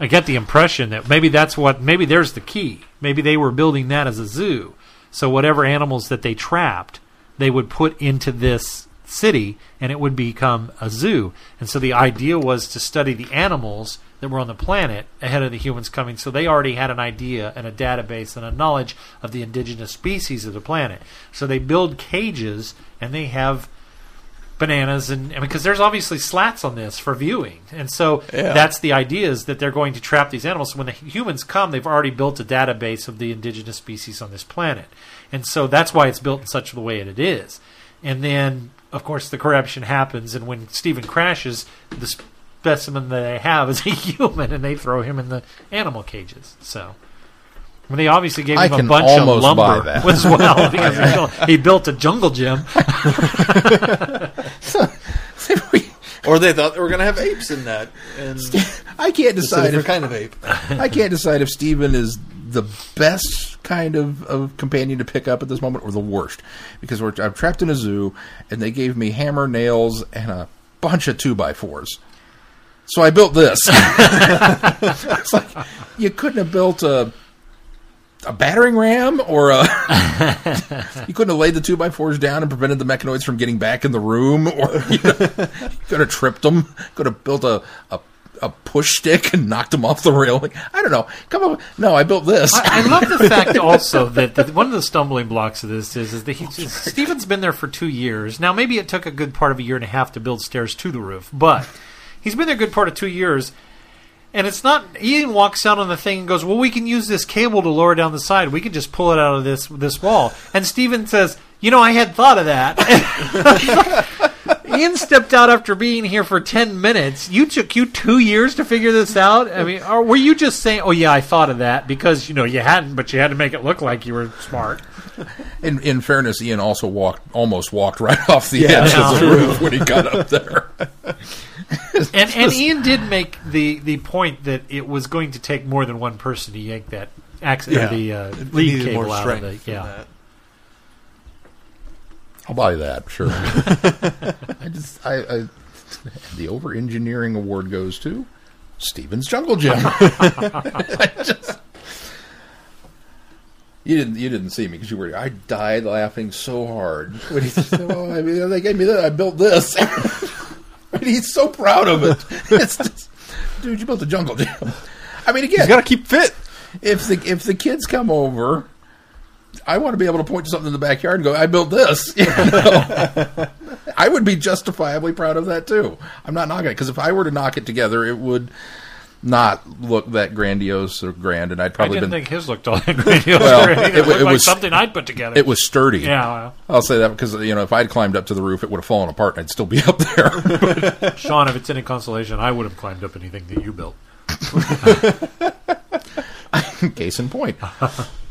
[SPEAKER 4] I get the impression that maybe that's what maybe there's the key. Maybe they were building that as a zoo. So whatever animals that they trapped, they would put into this city and it would become a zoo. And so the idea was to study the animals that were on the planet ahead of the humans coming. So they already had an idea and a database and a knowledge of the indigenous species of the planet. So they build cages and they have bananas and and because there's obviously slats on this for viewing. And so
[SPEAKER 2] Yeah.
[SPEAKER 4] that's the idea is that they're going to trap these animals. So when the humans come they've already built a database of the indigenous species on this planet. And so that's why it's built in such a way that it is. And then of course the corruption happens. And when Steven crashes the specimen that they have is a (laughs) human and they throw him in the animal cages. So when they obviously gave
[SPEAKER 6] I
[SPEAKER 4] him a bunch of lumber
[SPEAKER 6] buy that.
[SPEAKER 4] as well (laughs) because he built- he built a jungle gym (laughs)
[SPEAKER 2] Or they thought they were going to have apes in that. And
[SPEAKER 3] I can't decide
[SPEAKER 2] different
[SPEAKER 3] if
[SPEAKER 2] kind of ape.
[SPEAKER 3] I can't decide if Steven is the best kind of, of companion to pick up at this moment or the worst. Because we're, I'm trapped in a zoo and they gave me hammer, nails, and a bunch of two by fours. So I built this. (laughs) it's like you couldn't have built a a battering ram or a (laughs) you couldn't have laid the two by fours down and prevented the mechanoids from getting back in the room or (laughs) you, know, you could have tripped them could have built a, a a push stick and knocked them off the railing i don't know. Come on. No i built this.
[SPEAKER 4] I, I love the (laughs) fact also that, that one of the stumbling blocks of this is, is that he, Steven's been there for two years. Now, maybe it took a good part of a year and a half to build stairs to the roof, but he's been there a good part of two years. And it's not. Ian walks out on the thing and goes, "Well, we can use this cable to lower down the side. We can just pull it out of this this wall." And Steven says, "You know, I had thought of that." (laughs) Ian stepped out after being here for ten minutes. You took you two years to figure this out. I mean, or were you just saying, "Oh yeah, I thought of that," because you know you hadn't, but you had to make it look like you were smart.
[SPEAKER 3] in, in fairness ian also walked almost walked right off the
[SPEAKER 2] Yeah,
[SPEAKER 3] edge
[SPEAKER 4] that's
[SPEAKER 3] of the roof when he got up there
[SPEAKER 4] And and Ian did make the the point that it was going to take more than one person to yank that ax- or the uh, lead cable
[SPEAKER 2] more
[SPEAKER 4] out of
[SPEAKER 2] strength
[SPEAKER 4] the yeah.
[SPEAKER 2] that.
[SPEAKER 3] i'll buy that sure (laughs) i just i, I the over engineering award goes to Steven's Jungle Gym. (laughs) (laughs) I just- you didn't you didn't see me because you were. I died laughing so hard when he said, "Oh, I mean, they gave me that. I built this." and he's so proud of it. It's just, dude, you built a Jungle Gym. (laughs) I mean, again,
[SPEAKER 2] He's got to keep fit.
[SPEAKER 3] if the if the kids come over, I want to be able to point to something in the backyard and go, "I built this." (laughs) You know? I would be justifiably proud of that too. I'm not knocking it because if I were to knock it together, it would not look that grandiose or grand, and I'd
[SPEAKER 4] I
[SPEAKER 3] probably
[SPEAKER 4] didn't
[SPEAKER 3] been.
[SPEAKER 4] think his looked all that grandiose.
[SPEAKER 3] Well,
[SPEAKER 4] or anything.
[SPEAKER 3] it
[SPEAKER 4] it,
[SPEAKER 3] it
[SPEAKER 4] like
[SPEAKER 3] was-
[SPEAKER 4] something I'd put together.
[SPEAKER 3] It was sturdy.
[SPEAKER 4] yeah. Well,
[SPEAKER 3] I'll say that because you know if I'd climbed up to the roof, it would have fallen apart, and I'd still be up there. (laughs)
[SPEAKER 4] Sean, if it's any consolation, I would have climbed up anything that you built. (laughs)
[SPEAKER 3] Case in point.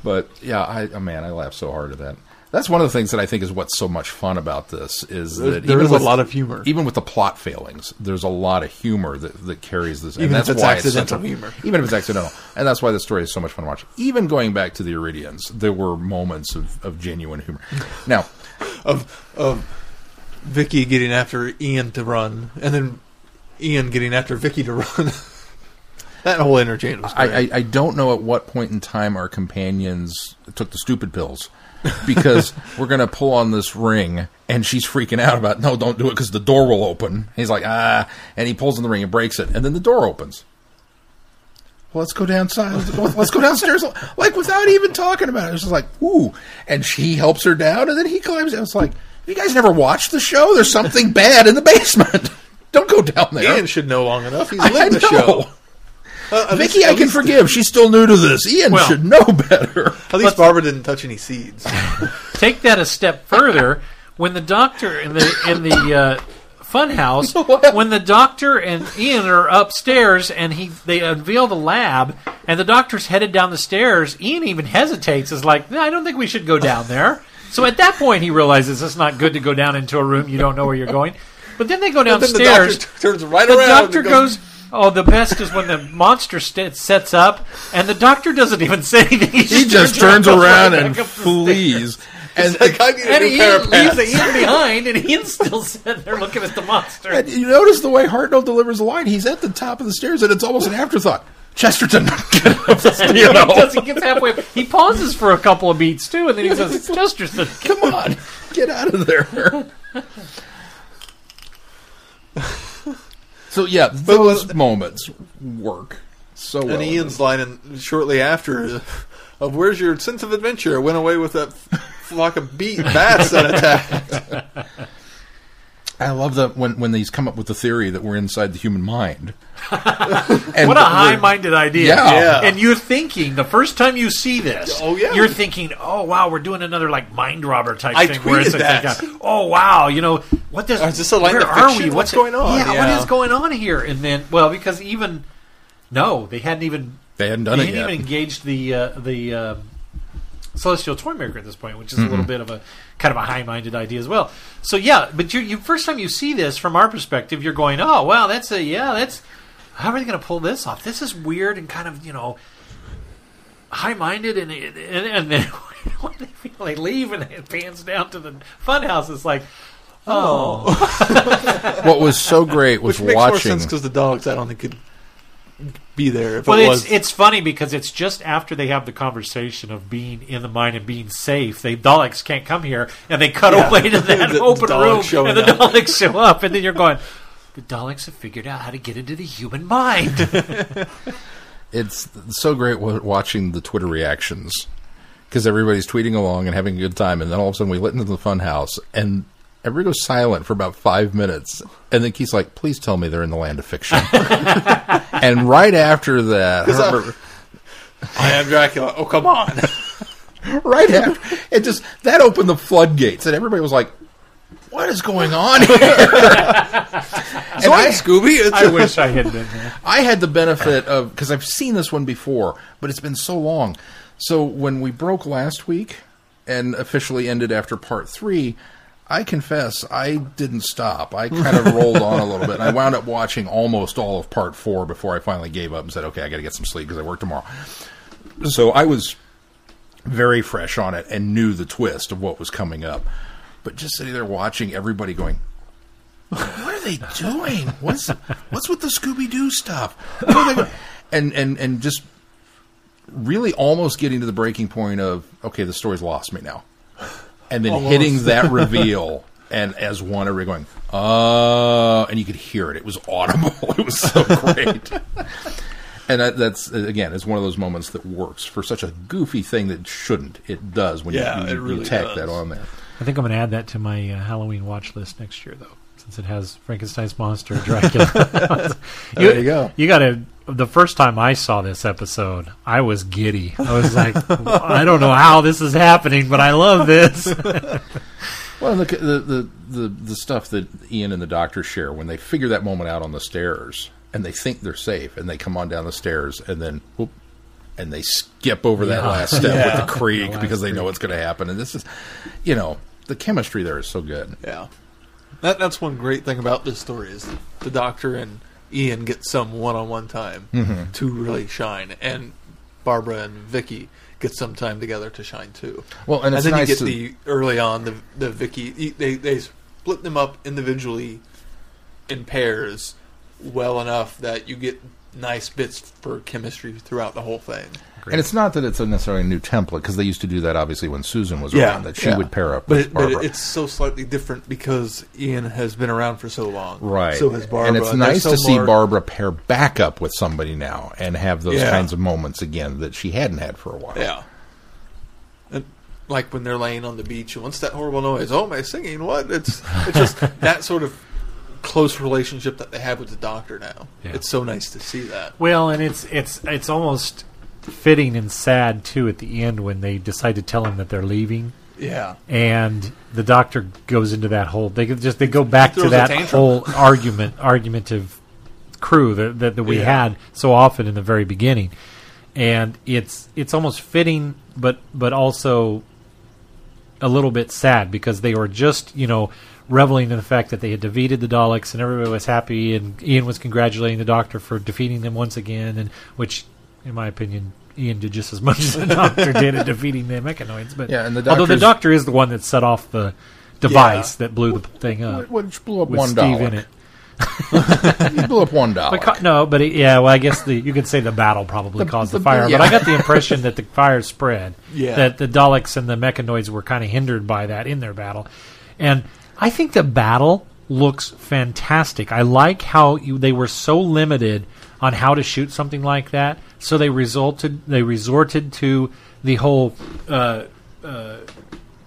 [SPEAKER 3] But yeah, I oh, man, I laughed so hard at that. That's one of the things that I think is what's so much fun about this is
[SPEAKER 2] There-
[SPEAKER 3] that
[SPEAKER 2] there
[SPEAKER 3] even
[SPEAKER 2] is a lot of humor.
[SPEAKER 3] even with the plot failings. There's a lot of humor that, that carries this, and
[SPEAKER 2] Even if
[SPEAKER 3] that's
[SPEAKER 2] it's
[SPEAKER 3] why
[SPEAKER 2] accidental
[SPEAKER 3] it's such
[SPEAKER 2] humor. (laughs)
[SPEAKER 3] Even if it's accidental, and that's why the story is so much fun to watch. Even going back to the Aridians, there were moments of, of genuine humor. (laughs) Now,
[SPEAKER 2] of of Vicki getting after Ian to run, and then Ian getting after Vicki to (laughs) run. that whole interchange was
[SPEAKER 3] I,
[SPEAKER 2] great.
[SPEAKER 3] I, I don't know at what point in time our companions took the stupid pills because we're going to pull on this ring and she's freaking out about no don't do it because the door will open. He's like ah and he pulls on the ring and breaks it and then the door opens. Well, let's go downside let's go, downstairs like without even talking about it. It's just like ooh and she helps her down and then he climbs it's like you guys never watched the show? There's something bad in the basement. (laughs) Don't go down there.
[SPEAKER 2] Ian should know long enough. He's
[SPEAKER 3] I
[SPEAKER 2] lived the show. Uh,
[SPEAKER 3] Vicki,
[SPEAKER 2] least-
[SPEAKER 3] I can
[SPEAKER 2] least-
[SPEAKER 3] forgive. She's still new to this. Ian
[SPEAKER 4] Well-
[SPEAKER 3] should know better.
[SPEAKER 2] At least Barbara didn't touch any seeds. (laughs)
[SPEAKER 4] Take that a step further. When the doctor in the in the uh, funhouse, (laughs) when the doctor and Ian are upstairs and he they unveil the lab and the doctor's headed down the stairs, Ian even hesitates. Is like, no, I don't think we should go down there. So at that point, he realizes it's not good to go down into a room you don't know where you're going. But then they go
[SPEAKER 2] then the
[SPEAKER 4] downstairs.
[SPEAKER 2] doctor turns right
[SPEAKER 4] the
[SPEAKER 2] around.
[SPEAKER 4] The doctor
[SPEAKER 2] and
[SPEAKER 4] goes. Oh, the best is when the monster st- sets up, and the doctor doesn't even say anything. He,
[SPEAKER 3] He just turns
[SPEAKER 4] goes
[SPEAKER 3] around and
[SPEAKER 4] back up the
[SPEAKER 3] flees. (laughs) And,
[SPEAKER 2] Like, I need
[SPEAKER 4] and
[SPEAKER 2] new
[SPEAKER 4] Ian leaves
[SPEAKER 2] pants.
[SPEAKER 4] Ian behind, and Ian's still (laughs) sitting there looking at the monster.
[SPEAKER 3] and you notice the way Hartnell delivers the line. He's at the top of the stairs, and it's almost an afterthought. Chesterton, you know,
[SPEAKER 4] Because he gets halfway, Up. he pauses for a couple of beats too, and then he says, "Chesterton, (laughs)
[SPEAKER 3] come on, get out of there. So yeah, those moments work so well.
[SPEAKER 2] And Ian's line in, shortly after uh, of "Where's your sense of adventure?" Went away with that flock of beat bats that attacked. (laughs)
[SPEAKER 3] I love that when when these come up with the theory that we're inside the human mind. (laughs) and
[SPEAKER 4] what a high-minded idea!"
[SPEAKER 3] Yeah.
[SPEAKER 2] Yeah.
[SPEAKER 4] And you're thinking the first time you see this,
[SPEAKER 2] Oh, yeah.
[SPEAKER 4] you're thinking, "Oh wow, we're doing another like mind robber type
[SPEAKER 2] I
[SPEAKER 4] thing." where it's
[SPEAKER 2] tweeted
[SPEAKER 4] like,
[SPEAKER 2] that.
[SPEAKER 4] like, oh wow, you know what does?
[SPEAKER 2] Is this a line
[SPEAKER 4] where
[SPEAKER 2] of
[SPEAKER 4] are
[SPEAKER 2] fiction?
[SPEAKER 4] we?
[SPEAKER 2] What's going on?
[SPEAKER 4] Yeah,
[SPEAKER 2] Yeah.
[SPEAKER 4] what is going on here? And then, well, because even no, they hadn't even
[SPEAKER 3] They hadn't done
[SPEAKER 4] they
[SPEAKER 3] it
[SPEAKER 4] hadn't
[SPEAKER 3] yet.
[SPEAKER 4] even engaged the uh, the uh, celestial toy maker at this point, which is a
[SPEAKER 3] Mm-hmm.
[SPEAKER 4] little bit of a kind of a high-minded idea as well. So yeah, but you, you first time you see this from our perspective, you're going, oh wow, that's a yeah, that's how are they going to pull this off? This is weird and kind of you know high-minded, and and, and then (laughs) when they finally leave and it pans down to the funhouse, it's like. Oh, (laughs)
[SPEAKER 3] what was so great was
[SPEAKER 2] Which makes more
[SPEAKER 3] watching.
[SPEAKER 2] sense because the dogs, I don't think, could be there if
[SPEAKER 4] well,
[SPEAKER 2] it
[SPEAKER 4] it's
[SPEAKER 2] was.
[SPEAKER 4] it's funny because it's just after they have the conversation of being in the mine and being safe. They Daleks can't come here, and they cut
[SPEAKER 2] Yeah.
[SPEAKER 4] away to (laughs) that
[SPEAKER 2] The
[SPEAKER 4] open
[SPEAKER 2] Daleks
[SPEAKER 4] room, and the
[SPEAKER 2] up.
[SPEAKER 4] Daleks show up, and then you're going. The Daleks have figured out how to get into the human mind. (laughs) (laughs)
[SPEAKER 3] it's so great watching the Twitter reactions because everybody's tweeting along and having a good time, and then all of a sudden we let into the fun house and everybody goes silent for about five minutes, and then Keith's like, "Please tell me they're in the land of fiction." (laughs) and right after that, Herbert-
[SPEAKER 2] I am Dracula. Oh, come on. (laughs)
[SPEAKER 3] right after it just that opened the floodgates, and everybody was like. What is going on here? (laughs)
[SPEAKER 2] So I'm Scooby. It's
[SPEAKER 4] I wish I had been there.
[SPEAKER 3] I had the benefit of because I've seen this one before, but it's been so long. So when we broke last week and officially ended after part three, I confess I didn't stop. I kind of rolled on a little bit, and I wound up watching almost all of part four before I finally gave up and said, "Okay, I got to get some sleep because I work tomorrow." So I was very fresh on it and knew the twist of what was coming up, but just sitting there watching everybody going, what are they doing? What's what's with the Scooby Doo stuff? What are they go-" and and and just really almost getting to the breaking point of okay, the story's lost me now, and then hitting that (laughs) reveal. And as one, everybody going, uh, and you could hear it. It was audible. (laughs) It was so great. and that, that's again, it's one of those moments that works for such a goofy thing that shouldn't. It does when
[SPEAKER 2] Yeah,
[SPEAKER 3] you,
[SPEAKER 2] it
[SPEAKER 3] you,
[SPEAKER 2] really
[SPEAKER 3] you tack that on there.
[SPEAKER 4] I think I'm going to add that to my uh, Halloween watch list next year, though, since it has Frankenstein's monster, Dracula. (laughs)
[SPEAKER 3] There you go.
[SPEAKER 4] You got to. The first time I saw this episode, I was giddy. I was like, I don't know how this is happening, but I love this. (laughs)
[SPEAKER 3] Well, the, the the the the stuff that Ian and the doctor share when they figure that moment out on the stairs and they think they're safe and they come on down the stairs and then whoop, and they skip over that
[SPEAKER 4] Yeah.
[SPEAKER 3] last step
[SPEAKER 2] Yeah.
[SPEAKER 3] with the creek (laughs)
[SPEAKER 4] The
[SPEAKER 3] because they know what's going to happen. And this is, you know, the chemistry there is so good.
[SPEAKER 2] Yeah, that that's one great thing about this story is the Doctor and Ian get some one-on-one time mm-hmm. to really shine, and Barbara and Vicki get some time together to shine too.
[SPEAKER 3] Well, and it's
[SPEAKER 2] then
[SPEAKER 3] nice
[SPEAKER 2] you get
[SPEAKER 3] to-
[SPEAKER 2] the early on the the Vicki they they split them up individually in pairs well enough that you get nice bits for chemistry throughout the whole thing.
[SPEAKER 3] And it's not that it's a necessarily a new template because they used to do that obviously when Susan was
[SPEAKER 2] Yeah,
[SPEAKER 3] around that she
[SPEAKER 2] yeah.
[SPEAKER 3] would pair up
[SPEAKER 2] But,
[SPEAKER 3] with
[SPEAKER 2] it, but it's so slightly different because Ian has been around for so long.
[SPEAKER 3] Right.
[SPEAKER 2] So has Barbara.
[SPEAKER 3] And it's
[SPEAKER 2] There's
[SPEAKER 3] nice
[SPEAKER 2] so
[SPEAKER 3] to see
[SPEAKER 2] more-
[SPEAKER 3] Barbara pair back up with somebody now and have those
[SPEAKER 2] Yeah.
[SPEAKER 3] kinds of moments again that she hadn't had for a while.
[SPEAKER 2] Yeah. And like when they're laying on the beach and what's that horrible noise? Oh, my singing? What? It's it's just (laughs) that sort of close relationship that they have with the doctor now.
[SPEAKER 4] Yeah.
[SPEAKER 2] It's so nice to see that.
[SPEAKER 4] Well, and it's it's it's almost fitting and sad too at the end when they decide to tell him that they're leaving.
[SPEAKER 2] Yeah.
[SPEAKER 4] and the doctor goes into that whole they just they go back to that whole argument argumentative crew that, that, that we
[SPEAKER 2] Yeah.
[SPEAKER 4] had so often in the very beginning and it's it's almost fitting but but also a little bit sad because they were just you know reveling in the fact that they had defeated the Daleks and everybody was happy and Ian was congratulating the Doctor for defeating them once again and which in my opinion Ian did just as much as the (laughs) Doctor did at defeating the mechanoids but
[SPEAKER 3] Yeah, and the
[SPEAKER 4] although the Doctor is the one that set off the device that blew the thing up
[SPEAKER 3] Which blew up
[SPEAKER 4] with
[SPEAKER 3] one
[SPEAKER 4] Steve in it (laughs)
[SPEAKER 3] he blew up one dollar.
[SPEAKER 4] Ca- no, but it, yeah, well, I guess the you could say the battle probably
[SPEAKER 3] The-
[SPEAKER 4] caused the,
[SPEAKER 3] the-
[SPEAKER 4] fire.
[SPEAKER 3] yeah.
[SPEAKER 4] But I got the impression that the fire spread. (laughs)
[SPEAKER 5] Yeah.
[SPEAKER 4] That the Daleks and the Mechanoids were kind of hindered by that in their battle, and I think the battle looks fantastic. I like how you, they were so limited on how to shoot something like that, so they resulted they resorted to the whole. Uh, uh,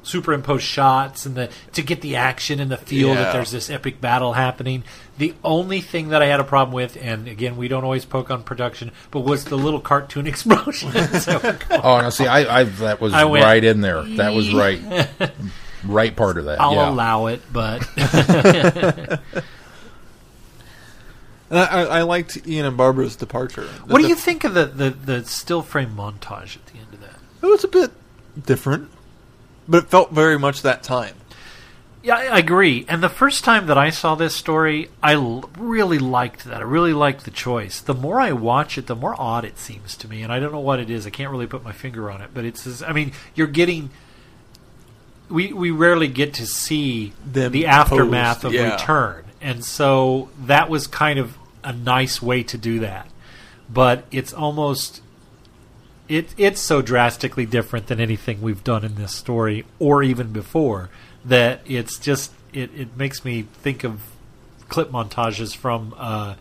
[SPEAKER 4] superimposed shots and the to get the action and the feel that there's this epic battle happening. The only thing that I had a problem with, and again, we don't always poke on production, but was the little cartoon (laughs) explosions. (laughs) So,
[SPEAKER 3] Oh, no, see, I, I that was
[SPEAKER 4] I went,
[SPEAKER 3] right in there. That was right, right part of that.
[SPEAKER 4] I'll
[SPEAKER 3] yeah.
[SPEAKER 4] allow it, but (laughs)
[SPEAKER 5] I, I, I liked Ian and Barbara's departure.
[SPEAKER 4] what do
[SPEAKER 5] The-
[SPEAKER 4] you think of the, the, the still frame montage at the end of that?
[SPEAKER 5] It was a bit different, but it felt very much that time.
[SPEAKER 4] Yeah, I agree. And the first time that I saw this story, I l- really liked that. I really liked the choice. The more I watch it, the more odd it seems to me. And I don't know what it is. I can't really put my finger on it. But it's, this- I mean, you're getting. We, we rarely get to see
[SPEAKER 5] Them
[SPEAKER 4] the aftermath
[SPEAKER 5] posed,
[SPEAKER 4] of
[SPEAKER 5] yeah.
[SPEAKER 4] Return. And so that was kind of a nice way to do that. But it's almost it it's so drastically different than anything we've done in this story or even before that it's just it, it makes me think of clip montages from uh,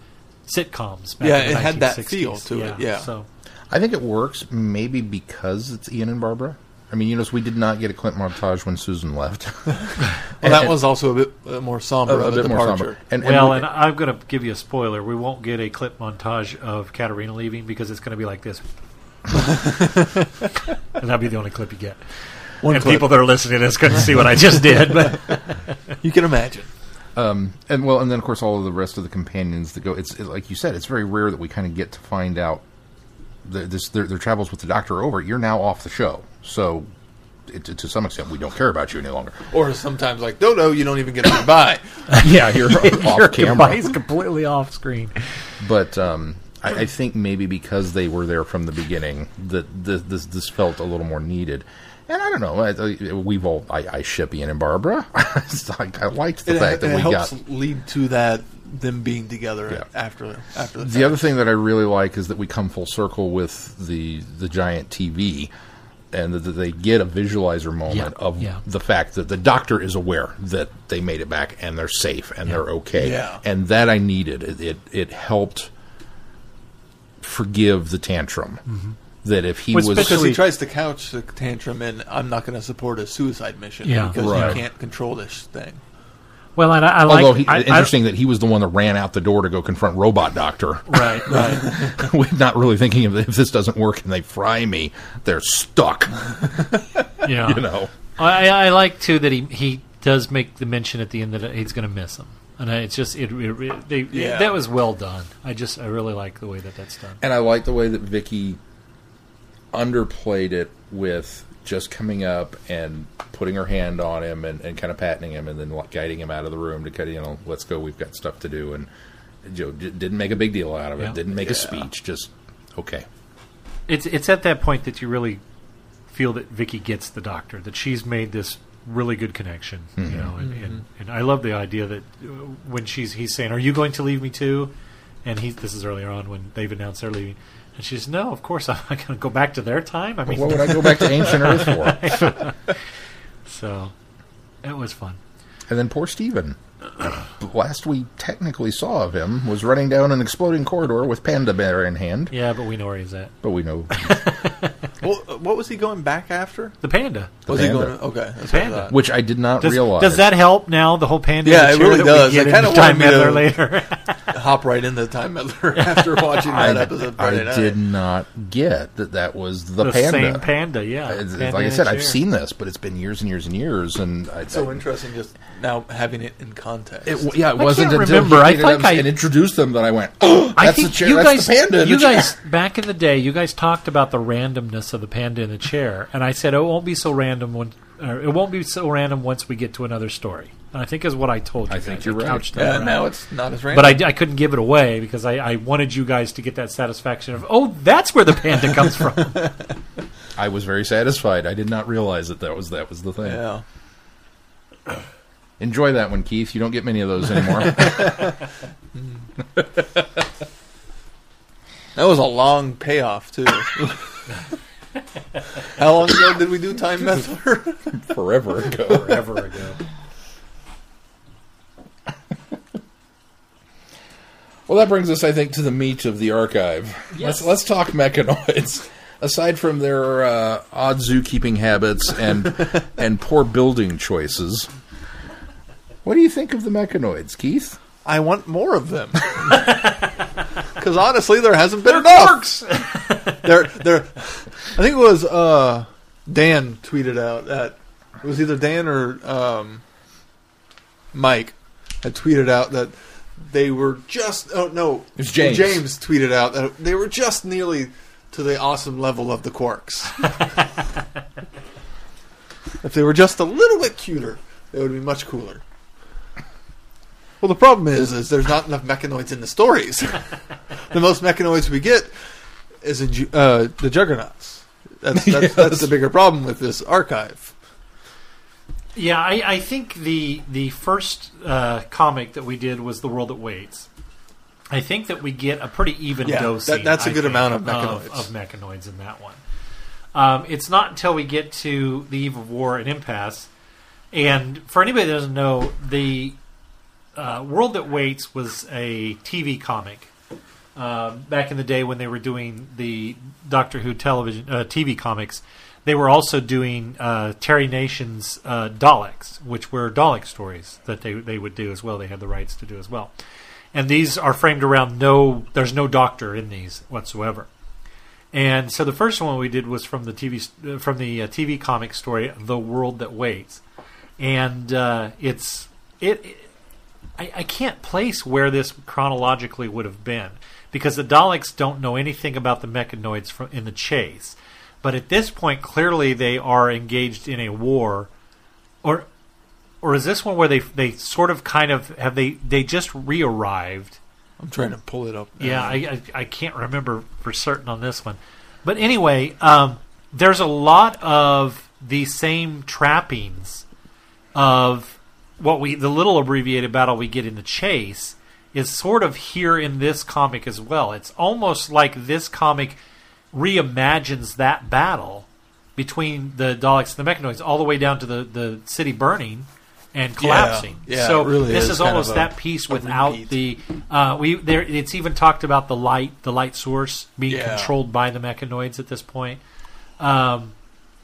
[SPEAKER 4] sitcoms. Back
[SPEAKER 5] Yeah,
[SPEAKER 4] in the
[SPEAKER 5] it had that feel to it, yeah.
[SPEAKER 4] So
[SPEAKER 3] I think it works maybe because it's Ian and Barbara. I mean, you notice we did not get a Clint montage when Susan left. (laughs)
[SPEAKER 5] Well,
[SPEAKER 3] And-
[SPEAKER 5] that was also a bit uh, more somber
[SPEAKER 3] a, a
[SPEAKER 5] a
[SPEAKER 3] bit more somber. And,
[SPEAKER 4] well,
[SPEAKER 3] we-
[SPEAKER 4] and I'm going to give you a spoiler. We won't get a clip montage of Katarina leaving because it's going to be like this. (laughs) and that'll be the only clip you get.
[SPEAKER 5] One
[SPEAKER 4] and
[SPEAKER 5] clip.
[SPEAKER 4] people that are listening to this couldn't see what I just did, but (laughs)
[SPEAKER 5] you can imagine.
[SPEAKER 3] Um, and well, and then of course all of the rest of the companions that go. It's it, like you said, it's very rare that we kind of get to find out the, this their, their travels with the Doctor are over. You're now off the show, so it, to some extent we don't care about you any longer.
[SPEAKER 5] Or sometimes like, no, no, you don't even get a goodbye. (laughs)
[SPEAKER 3] yeah, you're (laughs) (laughs)
[SPEAKER 4] your
[SPEAKER 3] off camera.
[SPEAKER 4] He's completely off screen.
[SPEAKER 3] But um, I, I think maybe because they were there from the beginning, that this this, this felt a little more needed. And I don't know. I, I, we've all I, I ship Ian and Barbara. It's like, I liked the
[SPEAKER 5] it
[SPEAKER 3] fact that
[SPEAKER 5] it
[SPEAKER 3] we
[SPEAKER 5] helps
[SPEAKER 3] got
[SPEAKER 5] lead to that them being together
[SPEAKER 3] Yeah.
[SPEAKER 5] after after the,
[SPEAKER 3] The
[SPEAKER 5] fact.
[SPEAKER 3] other thing that I really like is that we come full circle with the the giant TV, and that that they get a visualizer moment
[SPEAKER 4] Yeah,
[SPEAKER 3] of
[SPEAKER 4] yeah.
[SPEAKER 3] the fact that the doctor is aware that they made it back and they're safe and they're okay.
[SPEAKER 5] Yeah.
[SPEAKER 3] And that I needed. It it, it helped forgive the tantrum.
[SPEAKER 4] Mm-hmm.
[SPEAKER 3] That if he
[SPEAKER 4] Well,
[SPEAKER 3] was
[SPEAKER 5] because he tries to couch the tantrum in I'm not going to support a suicide mission
[SPEAKER 4] Yeah.
[SPEAKER 5] because
[SPEAKER 3] Right.
[SPEAKER 5] you can't control this thing.
[SPEAKER 4] Well, and I, I like.
[SPEAKER 3] Although he,
[SPEAKER 4] I- I-
[SPEAKER 3] interesting that he was the one that ran out the door to go confront Robot Doctor.
[SPEAKER 4] right, right. (laughs)
[SPEAKER 3] We're not really thinking of if this doesn't work and they fry me, they're stuck. (laughs)
[SPEAKER 4] Yeah,
[SPEAKER 3] You know.
[SPEAKER 4] I, I like too that he he does make the mention at the end that he's going to miss him, and it's just it, it, it- they,
[SPEAKER 5] Yeah.
[SPEAKER 4] that was well done. I just I really like the way that that's done.
[SPEAKER 3] And I like the way that Vicki underplayed it with just coming up and putting her hand on him and, and kind of patting him and then guiding him out of the room to kind of, you know, let's go, we've got stuff to do. And Joe d- didn't make a big deal out of it,
[SPEAKER 4] Yeah.
[SPEAKER 3] didn't make a speech, just, okay.
[SPEAKER 4] It's it's at that point that you really feel that Vicki gets the doctor, that she's made this really good connection, you know, and, and, and I love the idea that uh, when she's he's saying, "Are you going to leave me too?" and he this is earlier on when they've announced they're leaving, and she says, "No, of course I'm not going to go back to their time." I mean,
[SPEAKER 3] What would I go back to ancient Earth for? (laughs)
[SPEAKER 4] so it was fun.
[SPEAKER 3] And then poor Steven. The last we technically saw of him was running down an exploding corridor with Panda Bear in hand,
[SPEAKER 4] Yeah, but we know where he's at.
[SPEAKER 3] but we know (laughs)
[SPEAKER 5] Well, what was he going back after?
[SPEAKER 4] The panda.
[SPEAKER 3] the
[SPEAKER 5] was
[SPEAKER 3] panda,
[SPEAKER 5] he going? Okay, that's
[SPEAKER 4] Panda.
[SPEAKER 5] I
[SPEAKER 3] which I did not
[SPEAKER 4] Does,
[SPEAKER 3] realize.
[SPEAKER 4] does that help now? The whole panda.
[SPEAKER 5] Yeah, it really does.
[SPEAKER 4] We get
[SPEAKER 5] I kinda
[SPEAKER 4] the time
[SPEAKER 5] wanted me to-
[SPEAKER 4] later. (laughs)
[SPEAKER 5] hop right into the time meddler (laughs) after watching that
[SPEAKER 3] I,
[SPEAKER 5] episode
[SPEAKER 3] I
[SPEAKER 5] night.
[SPEAKER 3] did not get that that was the,
[SPEAKER 4] the
[SPEAKER 3] panda.
[SPEAKER 4] same panda. Yeah.
[SPEAKER 3] It's-
[SPEAKER 4] Panda
[SPEAKER 3] like I said, I've
[SPEAKER 4] chair.
[SPEAKER 3] seen this, but it's been years and years and years, and I,
[SPEAKER 5] So
[SPEAKER 3] I-
[SPEAKER 5] interesting, just now having it in context.
[SPEAKER 3] It, yeah, it wasn't
[SPEAKER 4] can't
[SPEAKER 3] until
[SPEAKER 4] remember.
[SPEAKER 3] he
[SPEAKER 4] I
[SPEAKER 3] picked it
[SPEAKER 4] think I-
[SPEAKER 3] and introduced them that I went, "Oh, (gasps)
[SPEAKER 4] I think
[SPEAKER 3] the chair.
[SPEAKER 4] you
[SPEAKER 3] that's
[SPEAKER 4] guys,
[SPEAKER 3] the panda." in
[SPEAKER 4] you
[SPEAKER 3] the chair."
[SPEAKER 4] guys, back in the day, you guys talked about the randomness of the panda in the chair, and I said oh, it won't be so random when, or it won't be so random once we get to another story. And I think is what I told you.
[SPEAKER 3] I
[SPEAKER 4] guys.
[SPEAKER 3] think you're right.
[SPEAKER 4] couched that
[SPEAKER 5] yeah,
[SPEAKER 4] right.
[SPEAKER 5] now it's not as random.
[SPEAKER 4] but I, I couldn't give it away because I, I wanted you guys to get that satisfaction of oh that's where the panda (laughs) comes from.
[SPEAKER 3] I was very satisfied. I did not realize that that was that was the thing.
[SPEAKER 5] yeah.
[SPEAKER 3] Enjoy that one, Keith. You don't get many of those anymore. (laughs)
[SPEAKER 2] That was a long payoff too. (laughs) How long ago did we do Time Meddler? (laughs)
[SPEAKER 3] Forever ago.
[SPEAKER 4] Forever ago.
[SPEAKER 7] Well, that brings us, I think, to the meat of the archive. Let's let's talk mechanoids. Aside from their uh, odd zookeeping habits and (laughs) and poor building choices, what do you think of the mechanoids, Keith?
[SPEAKER 2] I want more of them. (laughs) Because honestly, there hasn't been enough. (laughs) there, there. I think it was uh, Dan tweeted out that it was either Dan or um, Mike had tweeted out that they were just. Oh no,
[SPEAKER 7] It was James.
[SPEAKER 2] James tweeted out that they were just nearly to the awesome level of the quarks. (laughs) if they were just a little bit cuter, they would be much cooler. Well, the problem is, is there's not enough mechanoids in the stories. (laughs) the most mechanoids we get is in uh, the Juggernauts. That's, that's, (laughs) that's the bigger problem with this archive.
[SPEAKER 4] Yeah, I, I think the the first uh, comic that we did was The World That Waits. I think that we get a pretty even
[SPEAKER 2] Yeah,
[SPEAKER 4] dosing.
[SPEAKER 2] that- that's a
[SPEAKER 4] I
[SPEAKER 2] good
[SPEAKER 4] think,
[SPEAKER 2] amount of
[SPEAKER 4] of,
[SPEAKER 2] mechanoids.
[SPEAKER 4] of mechanoids in that one. Um, it's not until we get to the Eve of War and Impasse, and for anybody that doesn't know, the uh, World That Waits was a TV comic uh, back in the day when they were doing the Doctor Who television uh, TV comics. They were also doing uh, Terry Nation's uh, Daleks, which were Dalek stories that they they would do as well. They had the rights to do as well, and these are framed around no. There's no Doctor in these whatsoever. And so the first one we did was from the TV uh, from the TV comic story, The World That Waits, and it's it. it I, I can't place where this chronologically would have been because the Daleks don't know anything about the mechanoids from in the chase, but at this point, clearly they are engaged in a war, or or is this one where they they sort of kind of have they they just re-arrived?
[SPEAKER 2] I'm trying to pull it up. now.
[SPEAKER 4] Yeah, I, I I can't remember for certain on this one, but anyway, um, there's a lot of the same trappings of what we the little abbreviated battle we get in the chase is sort of here in this comic as well. It's almost like this comic reimagines that battle between the Daleks and the Mechanoids all the way down to the, the city burning and collapsing.
[SPEAKER 2] Yeah,
[SPEAKER 4] yeah,
[SPEAKER 2] so really
[SPEAKER 4] this
[SPEAKER 2] is
[SPEAKER 4] is, almost that piece without
[SPEAKER 2] repeat.
[SPEAKER 4] the uh, we there. It's even talked about the light, the light source being
[SPEAKER 2] Yeah.
[SPEAKER 4] controlled by the mechanoids at this point, um,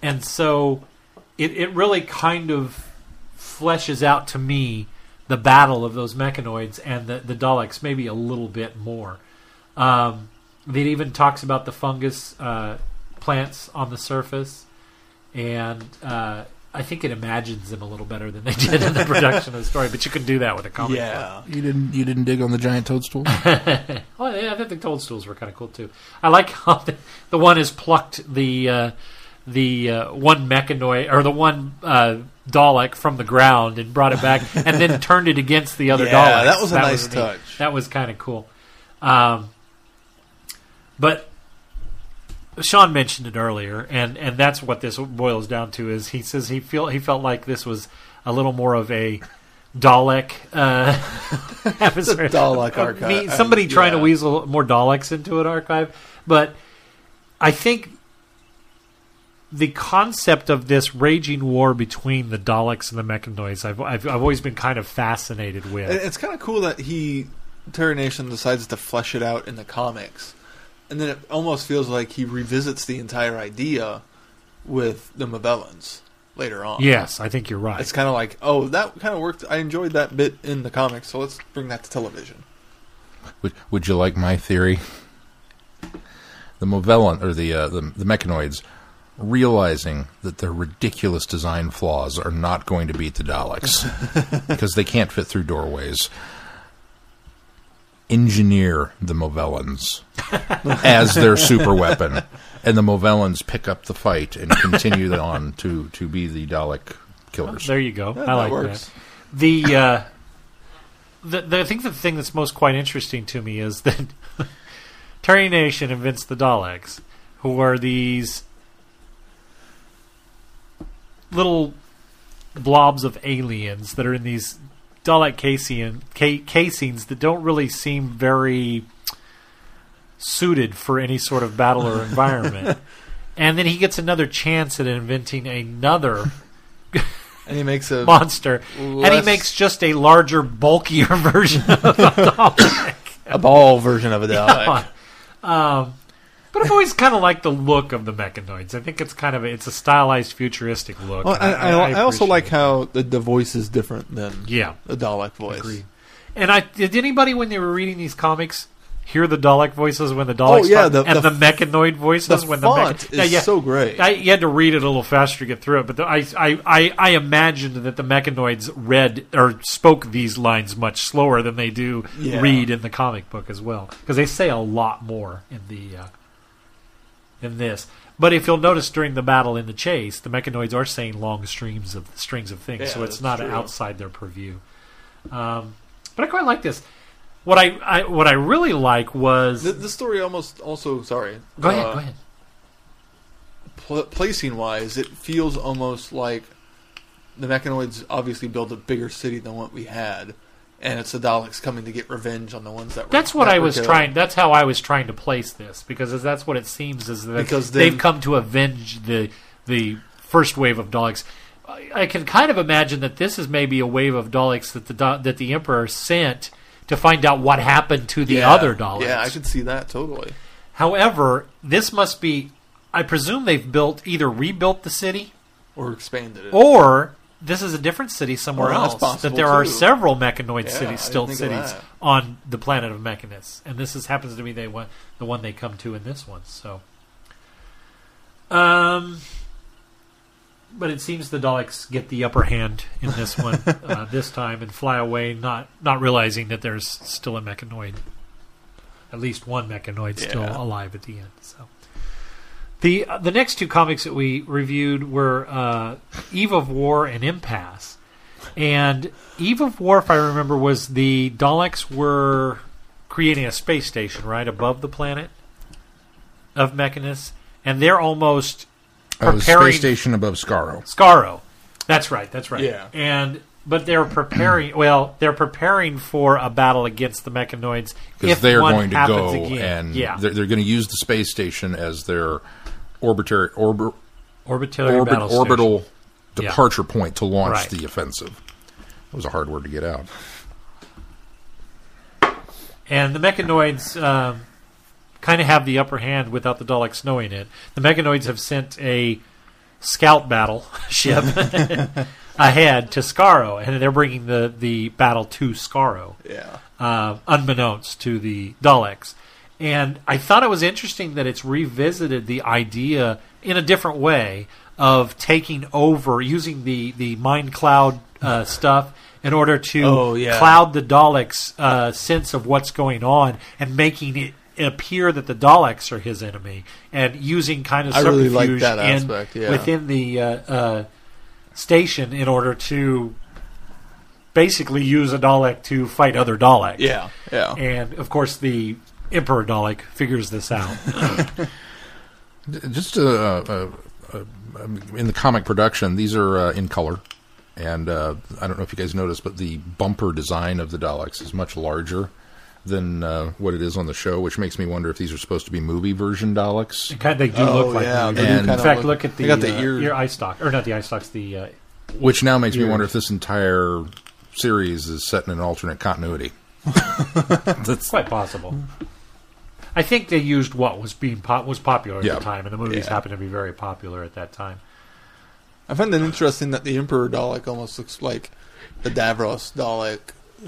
[SPEAKER 4] and so it it really kind of fleshes out to me the battle of those mechanoids and the the Daleks maybe a little bit more. Um, it even talks about the fungus uh, plants on the surface, and uh, I think it imagines them a little better than they (laughs) did in the production of the story. But you can do that with a comic. book.
[SPEAKER 2] Yeah.
[SPEAKER 7] You didn't you didn't dig on the giant toadstool? (laughs)
[SPEAKER 4] Oh yeah, I think the toadstools were kind of cool too. I like how the, the one has plucked the uh, the uh, one mechanoid or the one uh, Dalek from the ground and brought it back, and then (laughs) turned it against the other
[SPEAKER 2] Yeah,
[SPEAKER 4] Daleks.
[SPEAKER 2] that was a nice
[SPEAKER 4] neat.
[SPEAKER 2] touch.
[SPEAKER 4] That was kind of cool. Um, but Sean mentioned it earlier, and, and that's what this boils down to. Is he says he feel he felt like this was a little more of a Dalek uh, (laughs) episode.
[SPEAKER 2] Dalek archive.
[SPEAKER 4] me- somebody
[SPEAKER 2] Uh,
[SPEAKER 4] trying to weasel more Daleks into an archive, but I think the concept of this raging war between the Daleks and the Mechanoids, I've, I've, I've always been kind of fascinated with.
[SPEAKER 2] It's kind of cool that he, Terry Nation, decides to flesh it out in the comics. And then it almost feels like he revisits the entire idea with the Movellans later on.
[SPEAKER 4] yes, I think you're right.
[SPEAKER 2] It's kind of like, oh, that kind of worked. I enjoyed that bit in the comics, so let's bring that to television.
[SPEAKER 3] would, would you like my theory? The Movellan or the uh, the, the mechanoids realizing that their ridiculous design flaws are not going to beat the Daleks (laughs) because they can't fit through doorways. Engineer the Movellans as their super weapon, and the Movellans pick up the fight and continue (laughs) on to, to be the Dalek killers.
[SPEAKER 4] There you go.
[SPEAKER 2] Yeah,
[SPEAKER 4] I
[SPEAKER 2] that
[SPEAKER 4] like
[SPEAKER 2] works.
[SPEAKER 4] that. The, uh, the, the I think the thing that's most quite interesting to me is that (laughs) Terry Nation invents the Daleks, who are these little blobs of aliens that are in these Dalek casing, ca- casings that don't really seem very suited for any sort of battle or (laughs) environment. and then he gets another chance at inventing another
[SPEAKER 2] And he makes a
[SPEAKER 4] monster, and he makes just a larger, bulkier (laughs) version of a (laughs) Dalek.
[SPEAKER 2] a ball version of a Dalek.
[SPEAKER 4] um, but I've always kind of liked the look of the mechanoids. I think it's kind of a, it's a stylized, futuristic look.
[SPEAKER 2] Well,
[SPEAKER 4] and
[SPEAKER 2] I, I, I also like
[SPEAKER 4] it.
[SPEAKER 2] how the, the voice is different than
[SPEAKER 4] yeah,
[SPEAKER 2] a Dalek voice.
[SPEAKER 4] agreed. And I did anybody when they were reading these comics hear the Dalek voices when the Daleks
[SPEAKER 2] Oh, yeah,
[SPEAKER 4] talk,
[SPEAKER 2] the-
[SPEAKER 4] and
[SPEAKER 2] the
[SPEAKER 4] the, mechanoid voices
[SPEAKER 2] The
[SPEAKER 4] when
[SPEAKER 2] font
[SPEAKER 4] the
[SPEAKER 2] is
[SPEAKER 4] yeah, yeah.
[SPEAKER 2] so great.
[SPEAKER 4] I, you had to read it a little faster to get through it, but the, I, I, I, I imagined that the mechanoids read or spoke these lines much slower than they do
[SPEAKER 2] Yeah.
[SPEAKER 4] read in the comic book as well, because they say a lot more in the uh, in this. But if you'll notice during the battle in the chase, the mechanoids are saying long streams of strings of things,
[SPEAKER 2] Yeah,
[SPEAKER 4] so it's not
[SPEAKER 2] true.
[SPEAKER 4] outside their purview. Um, but I quite like this. What I, I what I really like was
[SPEAKER 2] The, the story almost also sorry.
[SPEAKER 4] go ahead,
[SPEAKER 2] uh,
[SPEAKER 4] go ahead.
[SPEAKER 2] pl- placing wise, it feels almost like the Mechanoids obviously built a bigger city than what we had, and it's the Daleks coming to get revenge on the ones that. Were,
[SPEAKER 4] That's what
[SPEAKER 2] that
[SPEAKER 4] I was
[SPEAKER 2] killed.
[SPEAKER 4] trying. That's how I was trying to place this because that's what it seems is that
[SPEAKER 2] Because then-
[SPEAKER 4] they've come to avenge the the first wave of Daleks. I, I can kind of imagine that this is maybe a wave of Daleks that the that the Emperor sent to find out what happened to the
[SPEAKER 2] Yeah.
[SPEAKER 4] other Daleks.
[SPEAKER 2] Yeah, I could see that totally.
[SPEAKER 4] However, this must be. I presume they've built either rebuilt the city
[SPEAKER 2] Or expanded it.
[SPEAKER 4] or this is a different city somewhere
[SPEAKER 2] Oh, that's
[SPEAKER 4] else. That there are several mechanoid
[SPEAKER 2] Yeah,
[SPEAKER 4] cities, still cities on the planet of Mechanus, and this is happens to be the one the one they come to in this one. So, um, but it seems the Daleks get the upper hand in this one (laughs) uh, this time and fly away, not not realizing that there's still a mechanoid, at least one mechanoid still
[SPEAKER 2] Yeah.
[SPEAKER 4] alive at the end. So. The uh, the next two comics that we reviewed were uh, Eve of War and Impasse. And Eve of War, if I remember, was the Daleks were creating a space station right above the planet of Mechanus, and they're almost
[SPEAKER 3] Uh, the space station above Skaro.
[SPEAKER 4] Scaro. That's right. That's right.
[SPEAKER 2] Yeah.
[SPEAKER 4] And but they're preparing. (clears throat) well, they're preparing for a battle against the Mechanoids
[SPEAKER 3] because
[SPEAKER 4] if
[SPEAKER 3] they're going to go
[SPEAKER 4] again.
[SPEAKER 3] and
[SPEAKER 4] yeah,
[SPEAKER 3] they're, they're going to use the space station as their orbiter, orbit,
[SPEAKER 4] orbital
[SPEAKER 3] orbit,
[SPEAKER 4] battle station.
[SPEAKER 3] orbital
[SPEAKER 4] Yeah.
[SPEAKER 3] departure point to launch
[SPEAKER 4] Right.
[SPEAKER 3] the offensive. That was a hard word to get out.
[SPEAKER 4] And the Mechanoids um, kind of have the upper hand without the Daleks knowing it. The Mechanoids have sent a scout battle (laughs) ship (laughs) ahead to Skaro, and they're bringing the, the battle to Skaro,
[SPEAKER 2] Yeah.
[SPEAKER 4] uh, unbeknownst to the Daleks. And I thought it was interesting that it's revisited the idea in a different way of taking over, using the, the mind cloud uh, (laughs) stuff in order to
[SPEAKER 2] Oh, yeah.
[SPEAKER 4] cloud the Daleks' uh, sense of what's going on and making it appear that the Daleks are his enemy and using kind of
[SPEAKER 2] I really like
[SPEAKER 4] subterfuge
[SPEAKER 2] that
[SPEAKER 4] in-
[SPEAKER 2] aspect, yeah.
[SPEAKER 4] within the uh, uh, station in order to basically use a Dalek to fight other Daleks.
[SPEAKER 2] Yeah. Yeah.
[SPEAKER 4] And of course, the Emperor Dalek figures this out. (laughs)
[SPEAKER 3] Just uh, uh, uh, in the comic production, these are uh, in color, and uh, I don't know if you guys noticed, but the bumper design of the Daleks is much larger than uh, what it is on the show, which makes me wonder if these are supposed to be movie version Daleks.
[SPEAKER 4] kind of, they do
[SPEAKER 2] Oh,
[SPEAKER 4] look like
[SPEAKER 2] yeah,
[SPEAKER 4] movies.
[SPEAKER 2] they
[SPEAKER 3] do
[SPEAKER 4] in fact,
[SPEAKER 2] look-
[SPEAKER 4] look at the,
[SPEAKER 2] they got the
[SPEAKER 4] uh,
[SPEAKER 2] ear-
[SPEAKER 4] ear eye stalk, or not the eye stalks, the uh,
[SPEAKER 3] Which now makes me wonder if this entire series is set in an alternate continuity. (laughs) That's
[SPEAKER 4] quite possible. I think they used what was being po- was popular at
[SPEAKER 3] Yeah.
[SPEAKER 4] the time, and the movies
[SPEAKER 2] Yeah.
[SPEAKER 4] happened to be very popular at that time.
[SPEAKER 2] I find it interesting that the Emperor Dalek almost looks like the Davros Dalek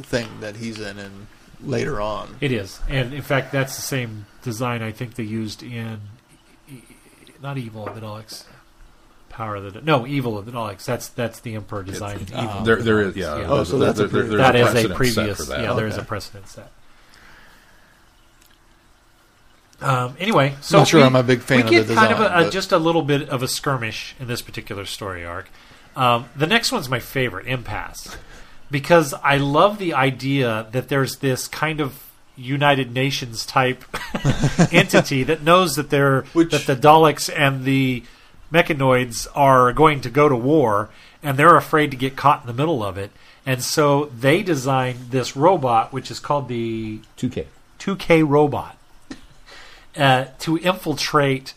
[SPEAKER 2] thing that he's in, and later on.
[SPEAKER 4] It is, and in fact, that's the same design I think they used in not Evil of the Daleks, Power of the no Evil of the Daleks. That's that's the Emperor design. in Evil uh,
[SPEAKER 3] there. There is yeah.
[SPEAKER 4] yeah.
[SPEAKER 2] Oh, so
[SPEAKER 3] there-
[SPEAKER 2] that's a
[SPEAKER 3] there-
[SPEAKER 2] pre-
[SPEAKER 3] there's
[SPEAKER 4] that is a
[SPEAKER 3] precedent set
[SPEAKER 4] previous.
[SPEAKER 3] for that.
[SPEAKER 4] Yeah, there is a precedent set. Um, anyway, so
[SPEAKER 2] Not sure
[SPEAKER 4] we,
[SPEAKER 2] I'm a big fan
[SPEAKER 4] we
[SPEAKER 2] of
[SPEAKER 4] get
[SPEAKER 2] the
[SPEAKER 4] kind of a, a, just a little bit of a skirmish in this particular story arc. Um, the next one's my favorite, Impasse, because I love the idea that there's this kind of United Nations type (laughs) entity that knows that they're
[SPEAKER 2] Which-
[SPEAKER 4] that the Daleks and the Mechanoids are going to go to war, and they're afraid to get caught in the middle of it. And so they designed this robot, which is called the
[SPEAKER 3] 2K.
[SPEAKER 4] 2K robot, uh, to infiltrate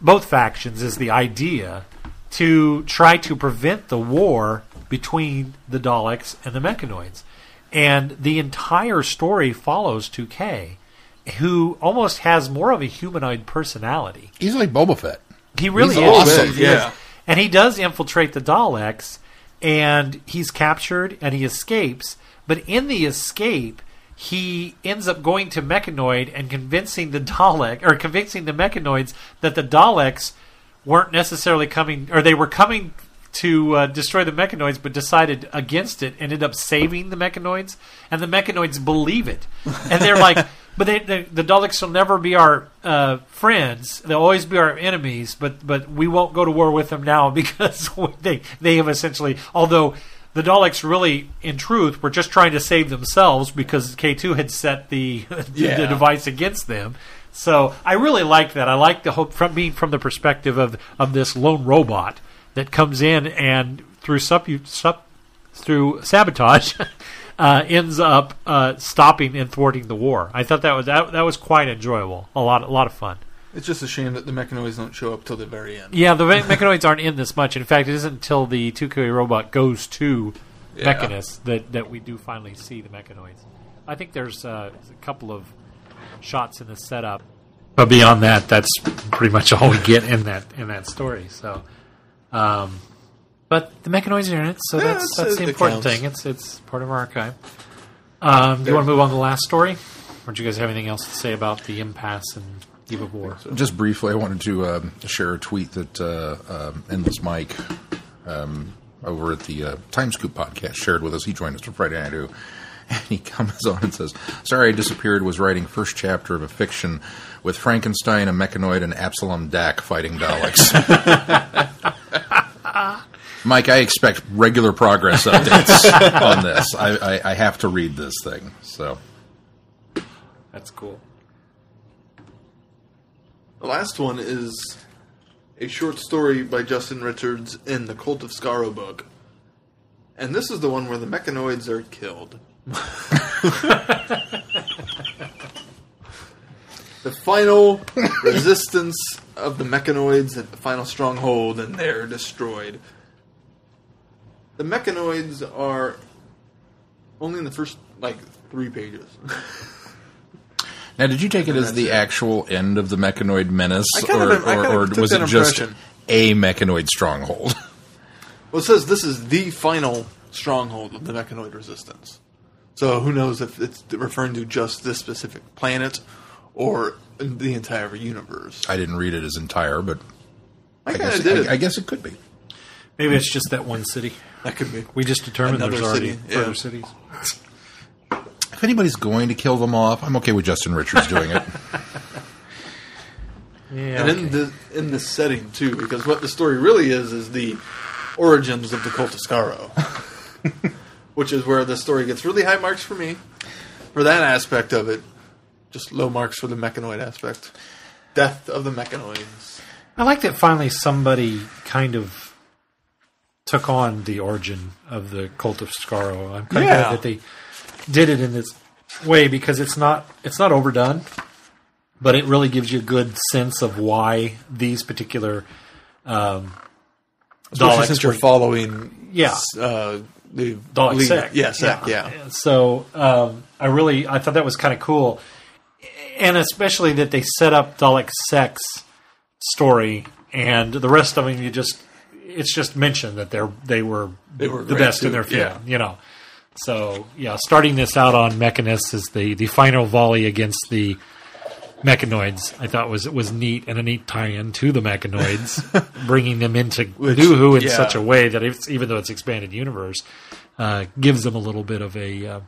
[SPEAKER 4] both factions. Is the idea to try to prevent the war between the Daleks and the Mechanoids, and the entire story follows 2K, who almost has more of a humanoid personality.
[SPEAKER 3] He's like Boba Fett.
[SPEAKER 4] He really
[SPEAKER 3] He's
[SPEAKER 4] is.
[SPEAKER 3] awesome.
[SPEAKER 4] He
[SPEAKER 2] Yeah.
[SPEAKER 4] is. And he does infiltrate the Daleks, and he's captured and he escapes. But in the escape, he ends up going to Mechanoid and convincing the Dalek or convincing the Mechanoids that the Daleks weren't necessarily coming, or they were coming to uh, destroy the Mechanoids, but decided against it, ended up saving the Mechanoids, and the Mechanoids believe it, and they're like, (laughs) "But they, they, the Daleks will never be our uh, friends; they'll always be our enemies. But but we won't go to war with them now (laughs) because (laughs) they they have essentially, although." The Daleks really, in truth, were just trying to save themselves because K2 had set the, (laughs) the device against them. So I really like that. I like the hope from being from the perspective of of this lone robot that comes in and through sup through sabotage (laughs) uh, ends up uh, stopping and thwarting the war. I thought that was that, that was quite enjoyable. A lot a lot of fun.
[SPEAKER 2] It's just a shame that the Mechanoids don't show up till the very end.
[SPEAKER 4] Yeah, the Me- (laughs) Mechanoids aren't in this much. In fact, it isn't until the 2K robot goes to
[SPEAKER 2] Yeah.
[SPEAKER 4] Mechanus that, that we do finally see the Mechanoids. I think there's uh, a couple of shots in the setup, but beyond that, that's pretty much all we get in that in that story. So, um, but the Mechanoids are in it, so
[SPEAKER 2] Yeah,
[SPEAKER 4] that's that's the important
[SPEAKER 2] counts.
[SPEAKER 4] thing. It's it's part of our archive. Um, do you want to move on to the last story, or do you guys have anything else to say about the impasse and Eve of War?
[SPEAKER 3] Just briefly, I wanted to um, share a tweet that uh, um, Endless Mike um, over at the uh, Time Scoop podcast shared with us. He joined us for Friday Night Who. And he (laughs) comes on and says, Sorry I disappeared, was writing first chapter of a fiction with Frankenstein, a mechanoid, and Absalom Daak fighting Daleks. (laughs) Mike, I expect regular progress updates on this. I, I, I have to read this thing. So
[SPEAKER 4] That's cool.
[SPEAKER 2] The last one is a short story by Justin Richards in the Cult of Skaro book. And this is the one where the mechanoids are killed. (laughs) the final resistance of the mechanoids at the final stronghold, and they're destroyed. The mechanoids are only in the first, like, three pages. (laughs)
[SPEAKER 3] Now, did you take it as the
[SPEAKER 2] it.
[SPEAKER 3] actual end of the mechanoid menace,
[SPEAKER 2] I kind of-
[SPEAKER 3] or, or, or
[SPEAKER 2] of took
[SPEAKER 3] was it just
[SPEAKER 2] impression.
[SPEAKER 3] a mechanoid stronghold? (laughs)
[SPEAKER 2] Well, it says this is the final stronghold of the mechanoid resistance. So who knows if it's referring to just this specific planet or the entire universe?
[SPEAKER 3] I didn't read it as entire, but
[SPEAKER 2] I,
[SPEAKER 3] I guess,
[SPEAKER 2] did.
[SPEAKER 3] I, I guess it could be.
[SPEAKER 4] Maybe it's just that one city.
[SPEAKER 2] that could be.
[SPEAKER 4] We just determined
[SPEAKER 2] Another
[SPEAKER 4] there's already
[SPEAKER 2] city,
[SPEAKER 4] further
[SPEAKER 2] yeah.
[SPEAKER 4] cities. (laughs)
[SPEAKER 3] If anybody's going to kill them off, I'm okay with Justin Richards doing it. (laughs)
[SPEAKER 4] Yeah.
[SPEAKER 2] And in the in this setting too, because what the story really is is the origins of the cult of Skaro, (laughs) which is where the story gets really high marks for me for that aspect of it. Just low marks for the mechanoid aspect. Death of the mechanoids.
[SPEAKER 4] I like that finally somebody kind of took on the origin of the cult of Skaro. I'm kind of
[SPEAKER 2] Yeah.
[SPEAKER 4] glad that they did it in this way because it's not it's not overdone, but it really gives you a good sense of why these particular um, Daleks
[SPEAKER 2] since
[SPEAKER 4] were
[SPEAKER 2] you're following,
[SPEAKER 4] Yeah.
[SPEAKER 2] uh, the
[SPEAKER 4] Dalek
[SPEAKER 2] lead-
[SPEAKER 4] Sec.
[SPEAKER 2] yeah, Sec, yeah.
[SPEAKER 4] So um, I really I thought that was kind of cool, and especially that they set up Dalek Sec's story, and the rest of them you just it's just mentioned that they're they were
[SPEAKER 2] They were
[SPEAKER 4] the best in their field,
[SPEAKER 2] Yeah.
[SPEAKER 4] you know. So yeah, starting this out on Mechanus is the the final volley against the mechanoids. I thought was was neat and a neat tie-in to the mechanoids, (laughs) bringing them into
[SPEAKER 2] Which-
[SPEAKER 4] New Who in
[SPEAKER 2] yeah.
[SPEAKER 4] such a way that it's, even though it's expanded universe, uh, gives them a little bit of a uh,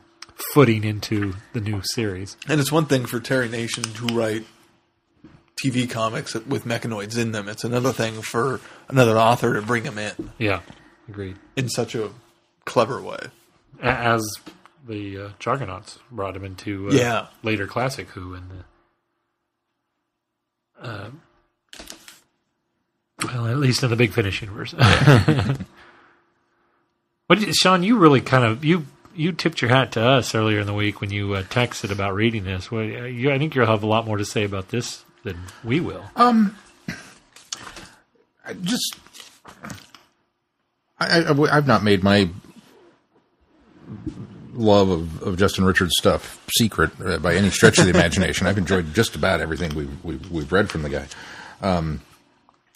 [SPEAKER 4] footing into the new series.
[SPEAKER 2] And it's one thing for Terry Nation to write TV comics with mechanoids in them. It's another thing for another author to bring them in
[SPEAKER 4] Yeah, agreed.
[SPEAKER 2] in such a clever way.
[SPEAKER 4] As the uh, Juggernauts brought him into uh,
[SPEAKER 2] Yeah.
[SPEAKER 4] later classic Who and the. Uh, Well, at least in the Big Finish universe. (laughs) what did, Sean? You really kind of you you tipped your hat to us earlier in the week when you uh, texted about reading this. Well, uh, you, I think you'll have a lot more to say about this than we will.
[SPEAKER 3] I just I, I, I've not made my love of, of Justin Richards stuff secret uh, by any stretch of the imagination. I've enjoyed just about everything we've we've, we've read from the guy. Um,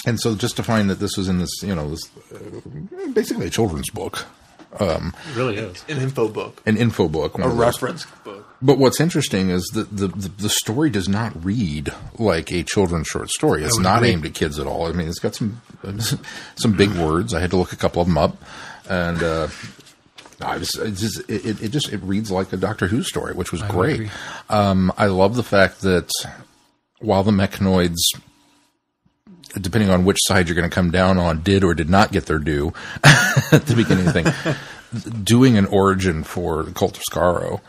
[SPEAKER 3] and so just to find that this was in this, you know, this uh, basically a children's book,
[SPEAKER 4] It really is.
[SPEAKER 5] An info book,
[SPEAKER 3] an info book,
[SPEAKER 5] a reference book.
[SPEAKER 3] But what's interesting is that the, the the story does not read like a children's short story. It's not
[SPEAKER 4] agree.
[SPEAKER 3] aimed at kids at all. I mean, it's got some (laughs) some big words. I had to look a couple of them up, and uh, I just, it just it, it- just it reads like a Doctor Who story, which was
[SPEAKER 4] would
[SPEAKER 3] great. Um, I love the fact that while the mechanoids, depending on which side you're going to come down on, did or did not get their due (laughs) at the beginning of the thing, (laughs) doing an origin for the Cult of Skaro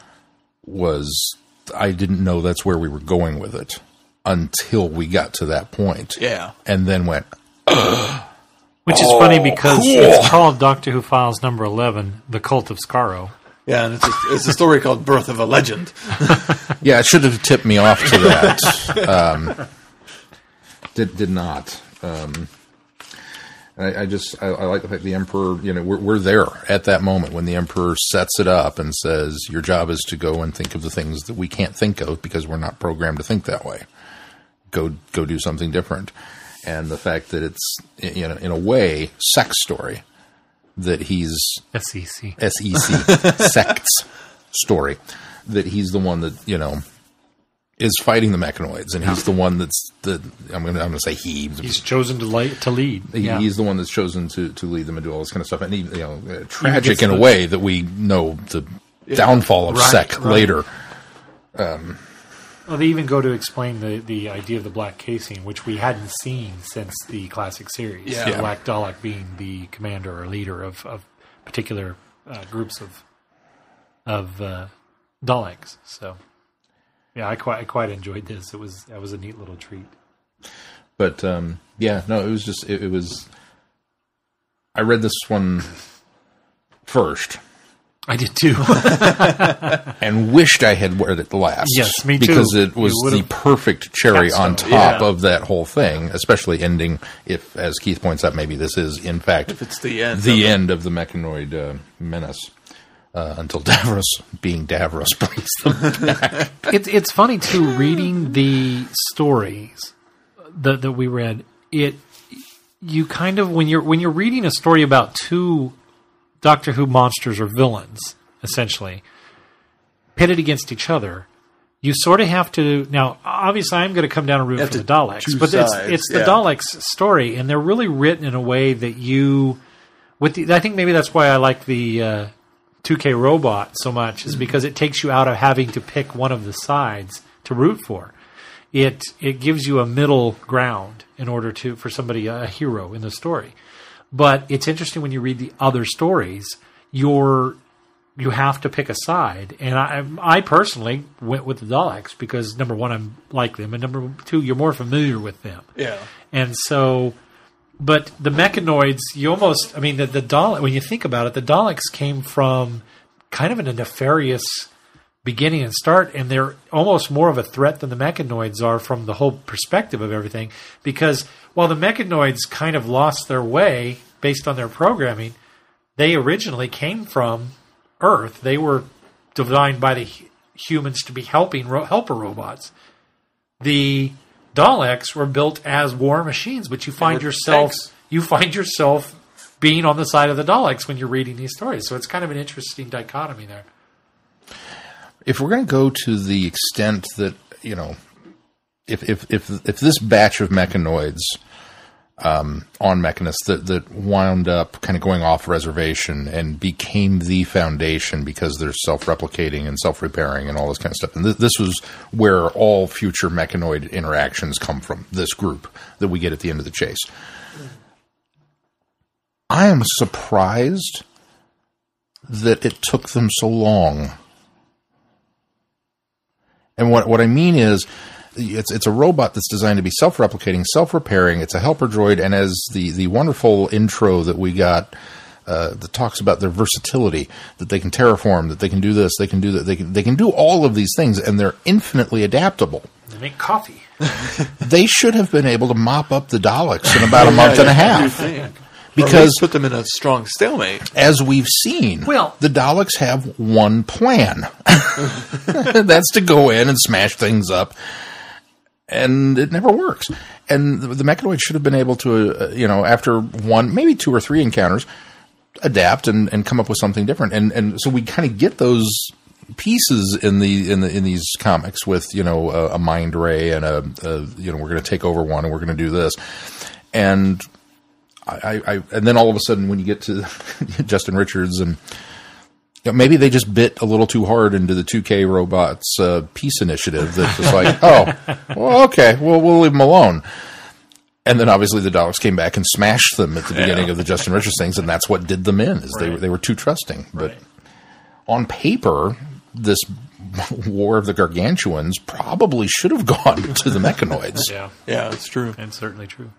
[SPEAKER 3] was I didn't know that's where we were going with it until we got to that point.
[SPEAKER 5] Yeah.
[SPEAKER 3] And then went,
[SPEAKER 4] Which is funny because
[SPEAKER 3] cool.
[SPEAKER 4] it's called Doctor Who Files Number Eleven: The Cult of Skaro.
[SPEAKER 5] Yeah, and it's a, it's a story called Birth of a Legend. (laughs)
[SPEAKER 3] yeah, it should have tipped me off to that. (laughs) um, did did not. Um, I, I just I, I like the fact the emperor. You know, we're we're there at that moment when the emperor sets it up and says, "Your job is to go and think of the things that we can't think of because we're not programmed to think that way. Go go do something different." And the fact that it's you know in a way Sec's story that he's
[SPEAKER 4] SEC.
[SPEAKER 3] SEC (laughs) Sec's story that he's the one that you know is fighting the mechanoids, and he's the one that's the I'm going to I'm to say he.
[SPEAKER 4] He's chosen to light, to lead.
[SPEAKER 3] he-
[SPEAKER 4] yeah.
[SPEAKER 3] He's the one that's chosen to, to lead them and do all this kind of stuff, and he, you know, uh, tragic in a way that we know the downfall of
[SPEAKER 4] Right,
[SPEAKER 3] Sec
[SPEAKER 4] right.
[SPEAKER 3] later.
[SPEAKER 4] Well, they even go to explain the, the idea of the black casing, which we hadn't seen since the classic series.
[SPEAKER 5] Yeah.
[SPEAKER 4] The Black Dalek being the commander or leader of, of particular uh, groups of of uh, Daleks. So, yeah, I quite I quite enjoyed this. It was that was a neat little treat.
[SPEAKER 3] But um, yeah, no, it was just it, it was. I read this one first
[SPEAKER 4] I did too. (laughs)
[SPEAKER 3] and wished I had read it last.
[SPEAKER 4] Yes, me too.
[SPEAKER 3] Because it was the perfect cherry on top
[SPEAKER 4] yeah.
[SPEAKER 3] of that whole thing, especially ending. If, as Keith points out, maybe this is in fact
[SPEAKER 5] If it's the end.
[SPEAKER 3] the
[SPEAKER 5] of it.
[SPEAKER 3] end of the mechanoid uh, menace. Uh, until Davros, being Davros, (laughs) brings them back.
[SPEAKER 4] it's it's funny too reading the stories that that we read it you kind of when you're when you're reading a story about two Doctor Who monsters or villains essentially pitted against each other you sort of have to now obviously I'm going to come down and root for the Daleks but it's
[SPEAKER 5] sides,
[SPEAKER 4] it's the
[SPEAKER 5] yeah.
[SPEAKER 4] Daleks story and they're really written in a way that you with the I think maybe that's why I like the uh, 2K robot so much is because it takes you out of having to pick one of the sides to root for. It it gives you a middle ground in order to for somebody a hero in the story. But it's interesting when you read the other stories, you're you have to pick a side, and I I personally went with the Daleks because number one I'm like them, and number two you're more familiar with them.
[SPEAKER 5] Yeah.
[SPEAKER 4] And so, but the mechanoids, you almost, I mean, the, the Dalek, when you think about it, the Daleks came from kind of in a nefarious beginning and start, and they're almost more of a threat than the mechanoids are from the whole perspective of everything. Because while the mechanoids kind of lost their way based on their programming, they originally came from Earth. They were designed by the humans to be helping ro- helper robots the Daleks were built as war machines, but you find yourself
[SPEAKER 5] tanks. (laughs)
[SPEAKER 4] you find yourself being on the side of the Daleks when you're reading these stories. So it's kind of an interesting dichotomy there.
[SPEAKER 3] If we're going to go to the extent that you know, if if if if this batch of mechanoids um, on Mechanus that that wound up kind of going off reservation and became the foundation because they're self-replicating and self-repairing and all this kind of stuff, and th- this was where all future mechanoid interactions come from. This group that we get at the end of the chase. I am surprised that it took them so long. And what what I mean is, it's it's a robot that's designed to be self-replicating, self-repairing. It's a helper droid, and as the the wonderful intro that we got uh, that talks about their versatility, that they can terraform, that they can do this, they can do that, they can they can do all of these things, and they're infinitely adaptable.
[SPEAKER 4] They make coffee. (laughs)
[SPEAKER 3] They should have been able to mop up the Daleks in about a month and a
[SPEAKER 5] You
[SPEAKER 3] half.
[SPEAKER 5] Think. Or at
[SPEAKER 3] Because
[SPEAKER 5] put them in a strong stalemate.
[SPEAKER 3] as we've seen,
[SPEAKER 4] Well-
[SPEAKER 3] the Daleks have one plan. (laughs) That's to go in and smash things up. And it never works. And the, the Mechanoid should have been able to, uh, you know, after one, maybe two or three encounters, adapt and, and come up with something different. And and so we kind of get those pieces in the in the in these comics with you know a, a mind ray and a, a you know we're going to take over one and we're going to do this and I, I and then all of a sudden when you get to (laughs) Justin Richards and you know, maybe they just bit a little too hard into the 2K robots uh, peace initiative that was like (laughs) oh well okay well we'll leave them alone and then obviously the Daleks came back and smashed them at the beginning of the Justin Richards things and that's what did them in is they
[SPEAKER 4] Right.
[SPEAKER 3] they were too trusting but on paper this (laughs) war of the gargantuans probably should have gone to the mechanoids
[SPEAKER 4] Yeah,
[SPEAKER 5] Yeah, that's true.
[SPEAKER 4] and certainly true.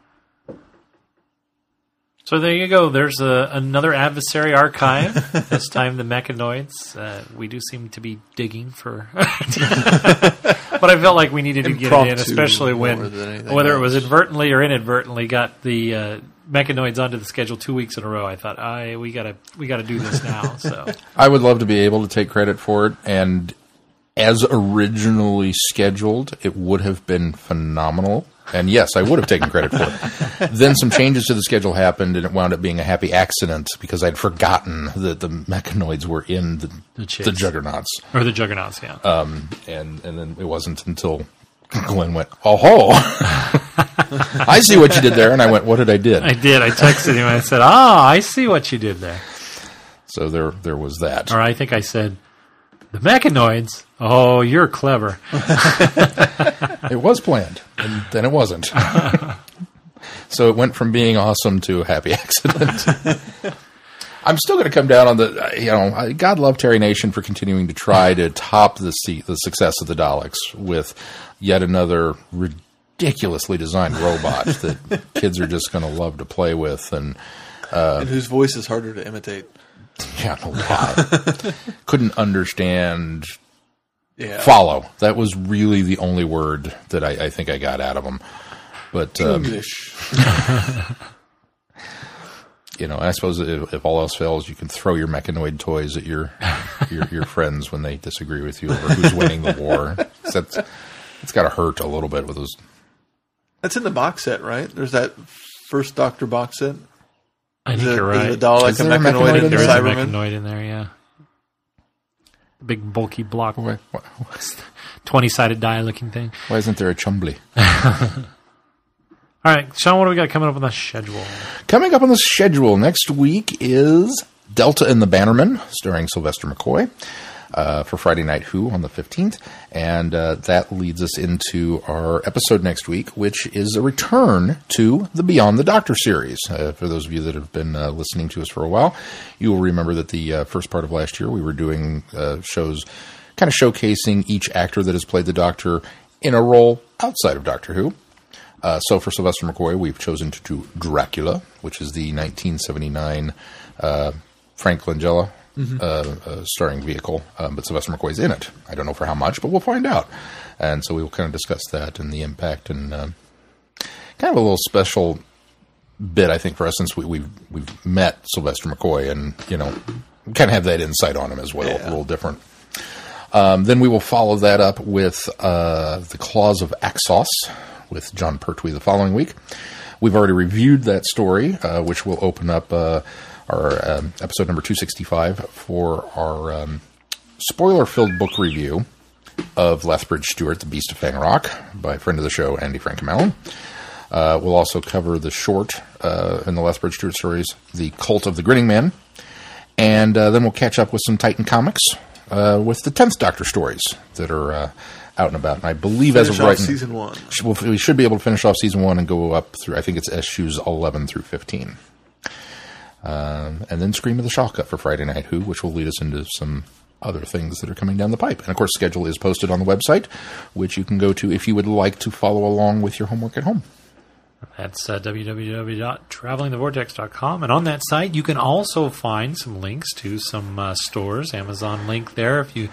[SPEAKER 4] So there you go. There's a, another adversary archive. (laughs) this time the mechanoids. Uh, we do seem to be digging for, (laughs) but I felt like we needed to get it in, especially when whether it was inadvertently or inadvertently got the uh, mechanoids onto the schedule two weeks in a row. I thought, I we gotta we gotta do this now. (laughs) So
[SPEAKER 3] I would love to be able to take credit for it, and as originally scheduled, it would have been phenomenal. And yes, I would have taken credit for it. (laughs) then some changes to the schedule happened, and it wound up being a happy accident because I'd forgotten that the mechanoids were in the,
[SPEAKER 4] The
[SPEAKER 3] the juggernauts,
[SPEAKER 4] or the juggernauts. Yeah.
[SPEAKER 3] and and then it wasn't until Glenn went, "Oh ho, (laughs) I see what you did there," and I went, "What did I did?"
[SPEAKER 4] I did. I texted him. And I said, "Ah, I see what you did there."
[SPEAKER 3] So there there was that.
[SPEAKER 4] Or I think I said, "The mechanoids." Oh, you're clever. (laughs)
[SPEAKER 3] It was planned, and then it wasn't. (laughs) so it went from being awesome to a happy (laughs) accident. I'm still going to come down on the, uh, you know, God love Terry Nation for continuing to try to top the se- the success of the Daleks with yet another ridiculously designed robot that kids are just going to love to play with, and
[SPEAKER 5] and whose voice is harder to imitate.
[SPEAKER 3] Yeah, lot. (laughs) Couldn't understand
[SPEAKER 5] Yeah.
[SPEAKER 3] follow. That was really the only word that I, I think I got out of them. But um,
[SPEAKER 5] English. (laughs)
[SPEAKER 3] you know, I suppose if, if all else fails, you can throw your mechanoid toys at your your, your (laughs) friends when they disagree with you over who's winning the war. That's it's got to hurt a little bit with those.
[SPEAKER 5] That's in the box set, right? There's that first Doctor box set.
[SPEAKER 4] I think
[SPEAKER 5] The,
[SPEAKER 4] you're right.
[SPEAKER 5] the Dalek,
[SPEAKER 3] Is
[SPEAKER 5] a
[SPEAKER 3] there a
[SPEAKER 5] mechanoid,
[SPEAKER 3] mechanoid in
[SPEAKER 5] and
[SPEAKER 3] there?
[SPEAKER 4] there is a
[SPEAKER 5] Cyberman.
[SPEAKER 4] mechanoid in there. Yeah. Big bulky block,
[SPEAKER 3] Why, why, (laughs)
[SPEAKER 4] twenty-sided die-looking thing.
[SPEAKER 3] why isn't there a Chumbley? (laughs)
[SPEAKER 4] All right, Sean, what do we got coming up on the schedule?
[SPEAKER 3] Coming up on the schedule next week is Delta and the Bannermen, starring Sylvester McCoy, uh, for Friday Night Who on the 15th. And uh, that leads us into our episode next week, which is a return to the Beyond the Doctor series. Uh, for those of you that have been uh, listening to us for a while, you will remember that the uh, first part of last year we were doing uh, shows kind of showcasing each actor that has played the Doctor in a role outside of Doctor Who. Uh, so for Sylvester McCoy, we've chosen to do Dracula, which is the 1979 uh, Frank Langella uh, uh, starring vehicle, um, but Sylvester McCoy's in it. I don't know for how much, but we'll find out. And so we will kind of discuss that and the impact and um kind of a little special bit, I think, for us since we, we've we've met Sylvester McCoy and you know kind of have that insight on him as well, a little different. Um, then we will follow that up with uh, the Claws of Axos with Jon Pertwee the following week. We've already reviewed that story, uh, which will open up uh, our um, episode number 265 for our um, spoiler filled book review of Lethbridge Stewart, The Beast of Fang Rock, by friend of the show, Andy Frankham-Allen. Uh, we'll also cover the short uh, in the Lethbridge Stewart stories, The Cult of the Grinning Man. And uh, then we'll catch up with some Titan comics uh, with the 10th Doctor stories that are uh, out and about. And I believe as of right now,
[SPEAKER 5] season one.
[SPEAKER 3] we should be able to finish off season one and go up through, I think it's issues 11 through 15. Um, and then Scream of the Shalka for Friday Night Who, which will lead us into some other things that are coming down the pipe. And of course, schedule is posted on the website, which you can go to if you would like to follow along with your homework at home.
[SPEAKER 4] That's uh, www.travelingthevortex.com. And on that site, you can also find some links to some uh, stores. Amazon link there. If you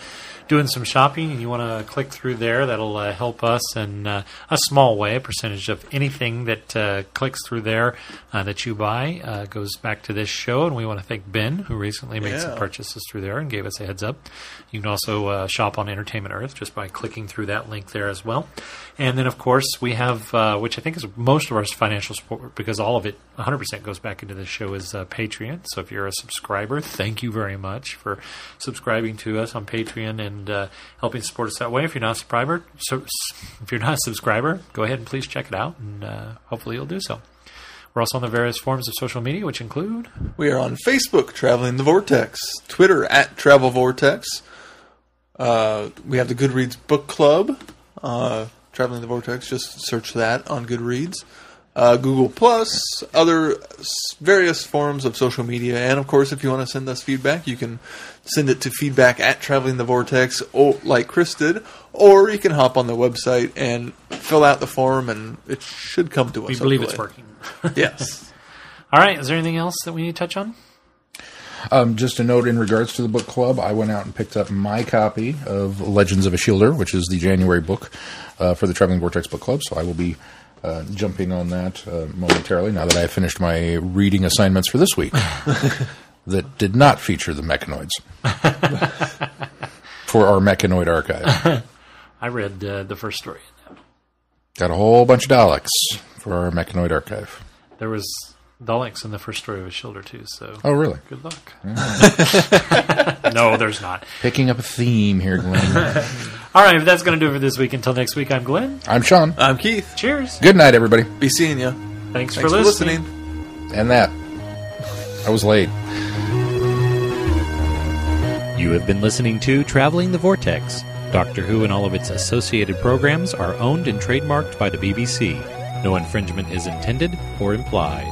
[SPEAKER 4] doing some shopping and you want to click through there, that'll uh, help us in uh, a small way. A percentage of anything that uh, clicks through there uh, that you buy uh, goes back to this show. And we want to thank Ben, who recently made some purchases through there and gave us a heads up. You can also uh, shop on Entertainment Earth just by clicking through that link there as well. And then, of course, we have, uh, which I think is most of our financial support, because all of it 100% goes back into this show, is uh, Patreon. So if you're a subscriber, thank you very much for subscribing to us on Patreon and uh, helping support us that way. If you're not a subscriber, so, if you're not a subscriber, go ahead and please check it out, and uh, hopefully you'll do so. We're also on the various forms of social media, which include
[SPEAKER 2] We are on Facebook, Traveling the Vortex, Twitter at Travel Vortex. Uh, we have the Goodreads Book Club, uh, Traveling the Vortex. Just search that on Goodreads. Uh, Google Plus, other various forms of social media, and of course, if you want to send us feedback, you can send it to feedback at Traveling the Vortex, or like Chris did, or you can hop on the website and fill out the form, and it should come to us.
[SPEAKER 4] we believe it's working. (laughs)
[SPEAKER 2] Yes.
[SPEAKER 4] All right, is there anything else that we need to touch on?
[SPEAKER 3] Um, just a note in regards to the book club, I went out and picked up my copy of Legends of Ashildr, which is the January book uh, for the Traveling Vortex Book Club. So I will be uh, jumping on that uh, momentarily now that I have finished my reading assignments for this week (laughs) that did not feature the mechanoids (laughs) for our mechanoid archive. (laughs)
[SPEAKER 4] I read uh, the first story. In that.
[SPEAKER 3] Got a whole bunch of Daleks for our mechanoid archive.
[SPEAKER 4] There was Daleks in the first story of Ashildr too, so
[SPEAKER 3] Oh, really?
[SPEAKER 4] good luck. no, there's not.
[SPEAKER 3] Picking up a theme here, Glenn.
[SPEAKER 4] All right, if that's going to do it for this week. Until next week, I'm Glenn.
[SPEAKER 3] I'm Sean.
[SPEAKER 2] I'm Keith.
[SPEAKER 4] Cheers.
[SPEAKER 3] Good night, everybody.
[SPEAKER 2] Be seeing you.
[SPEAKER 4] Thanks,
[SPEAKER 2] Thanks
[SPEAKER 4] for
[SPEAKER 2] for
[SPEAKER 4] listening.
[SPEAKER 2] listening.
[SPEAKER 3] And that. I was late.
[SPEAKER 1] You have been listening to Traveling the Vortex. Doctor Who and all of its associated programs are owned and trademarked by the BBC. No infringement is intended or implied.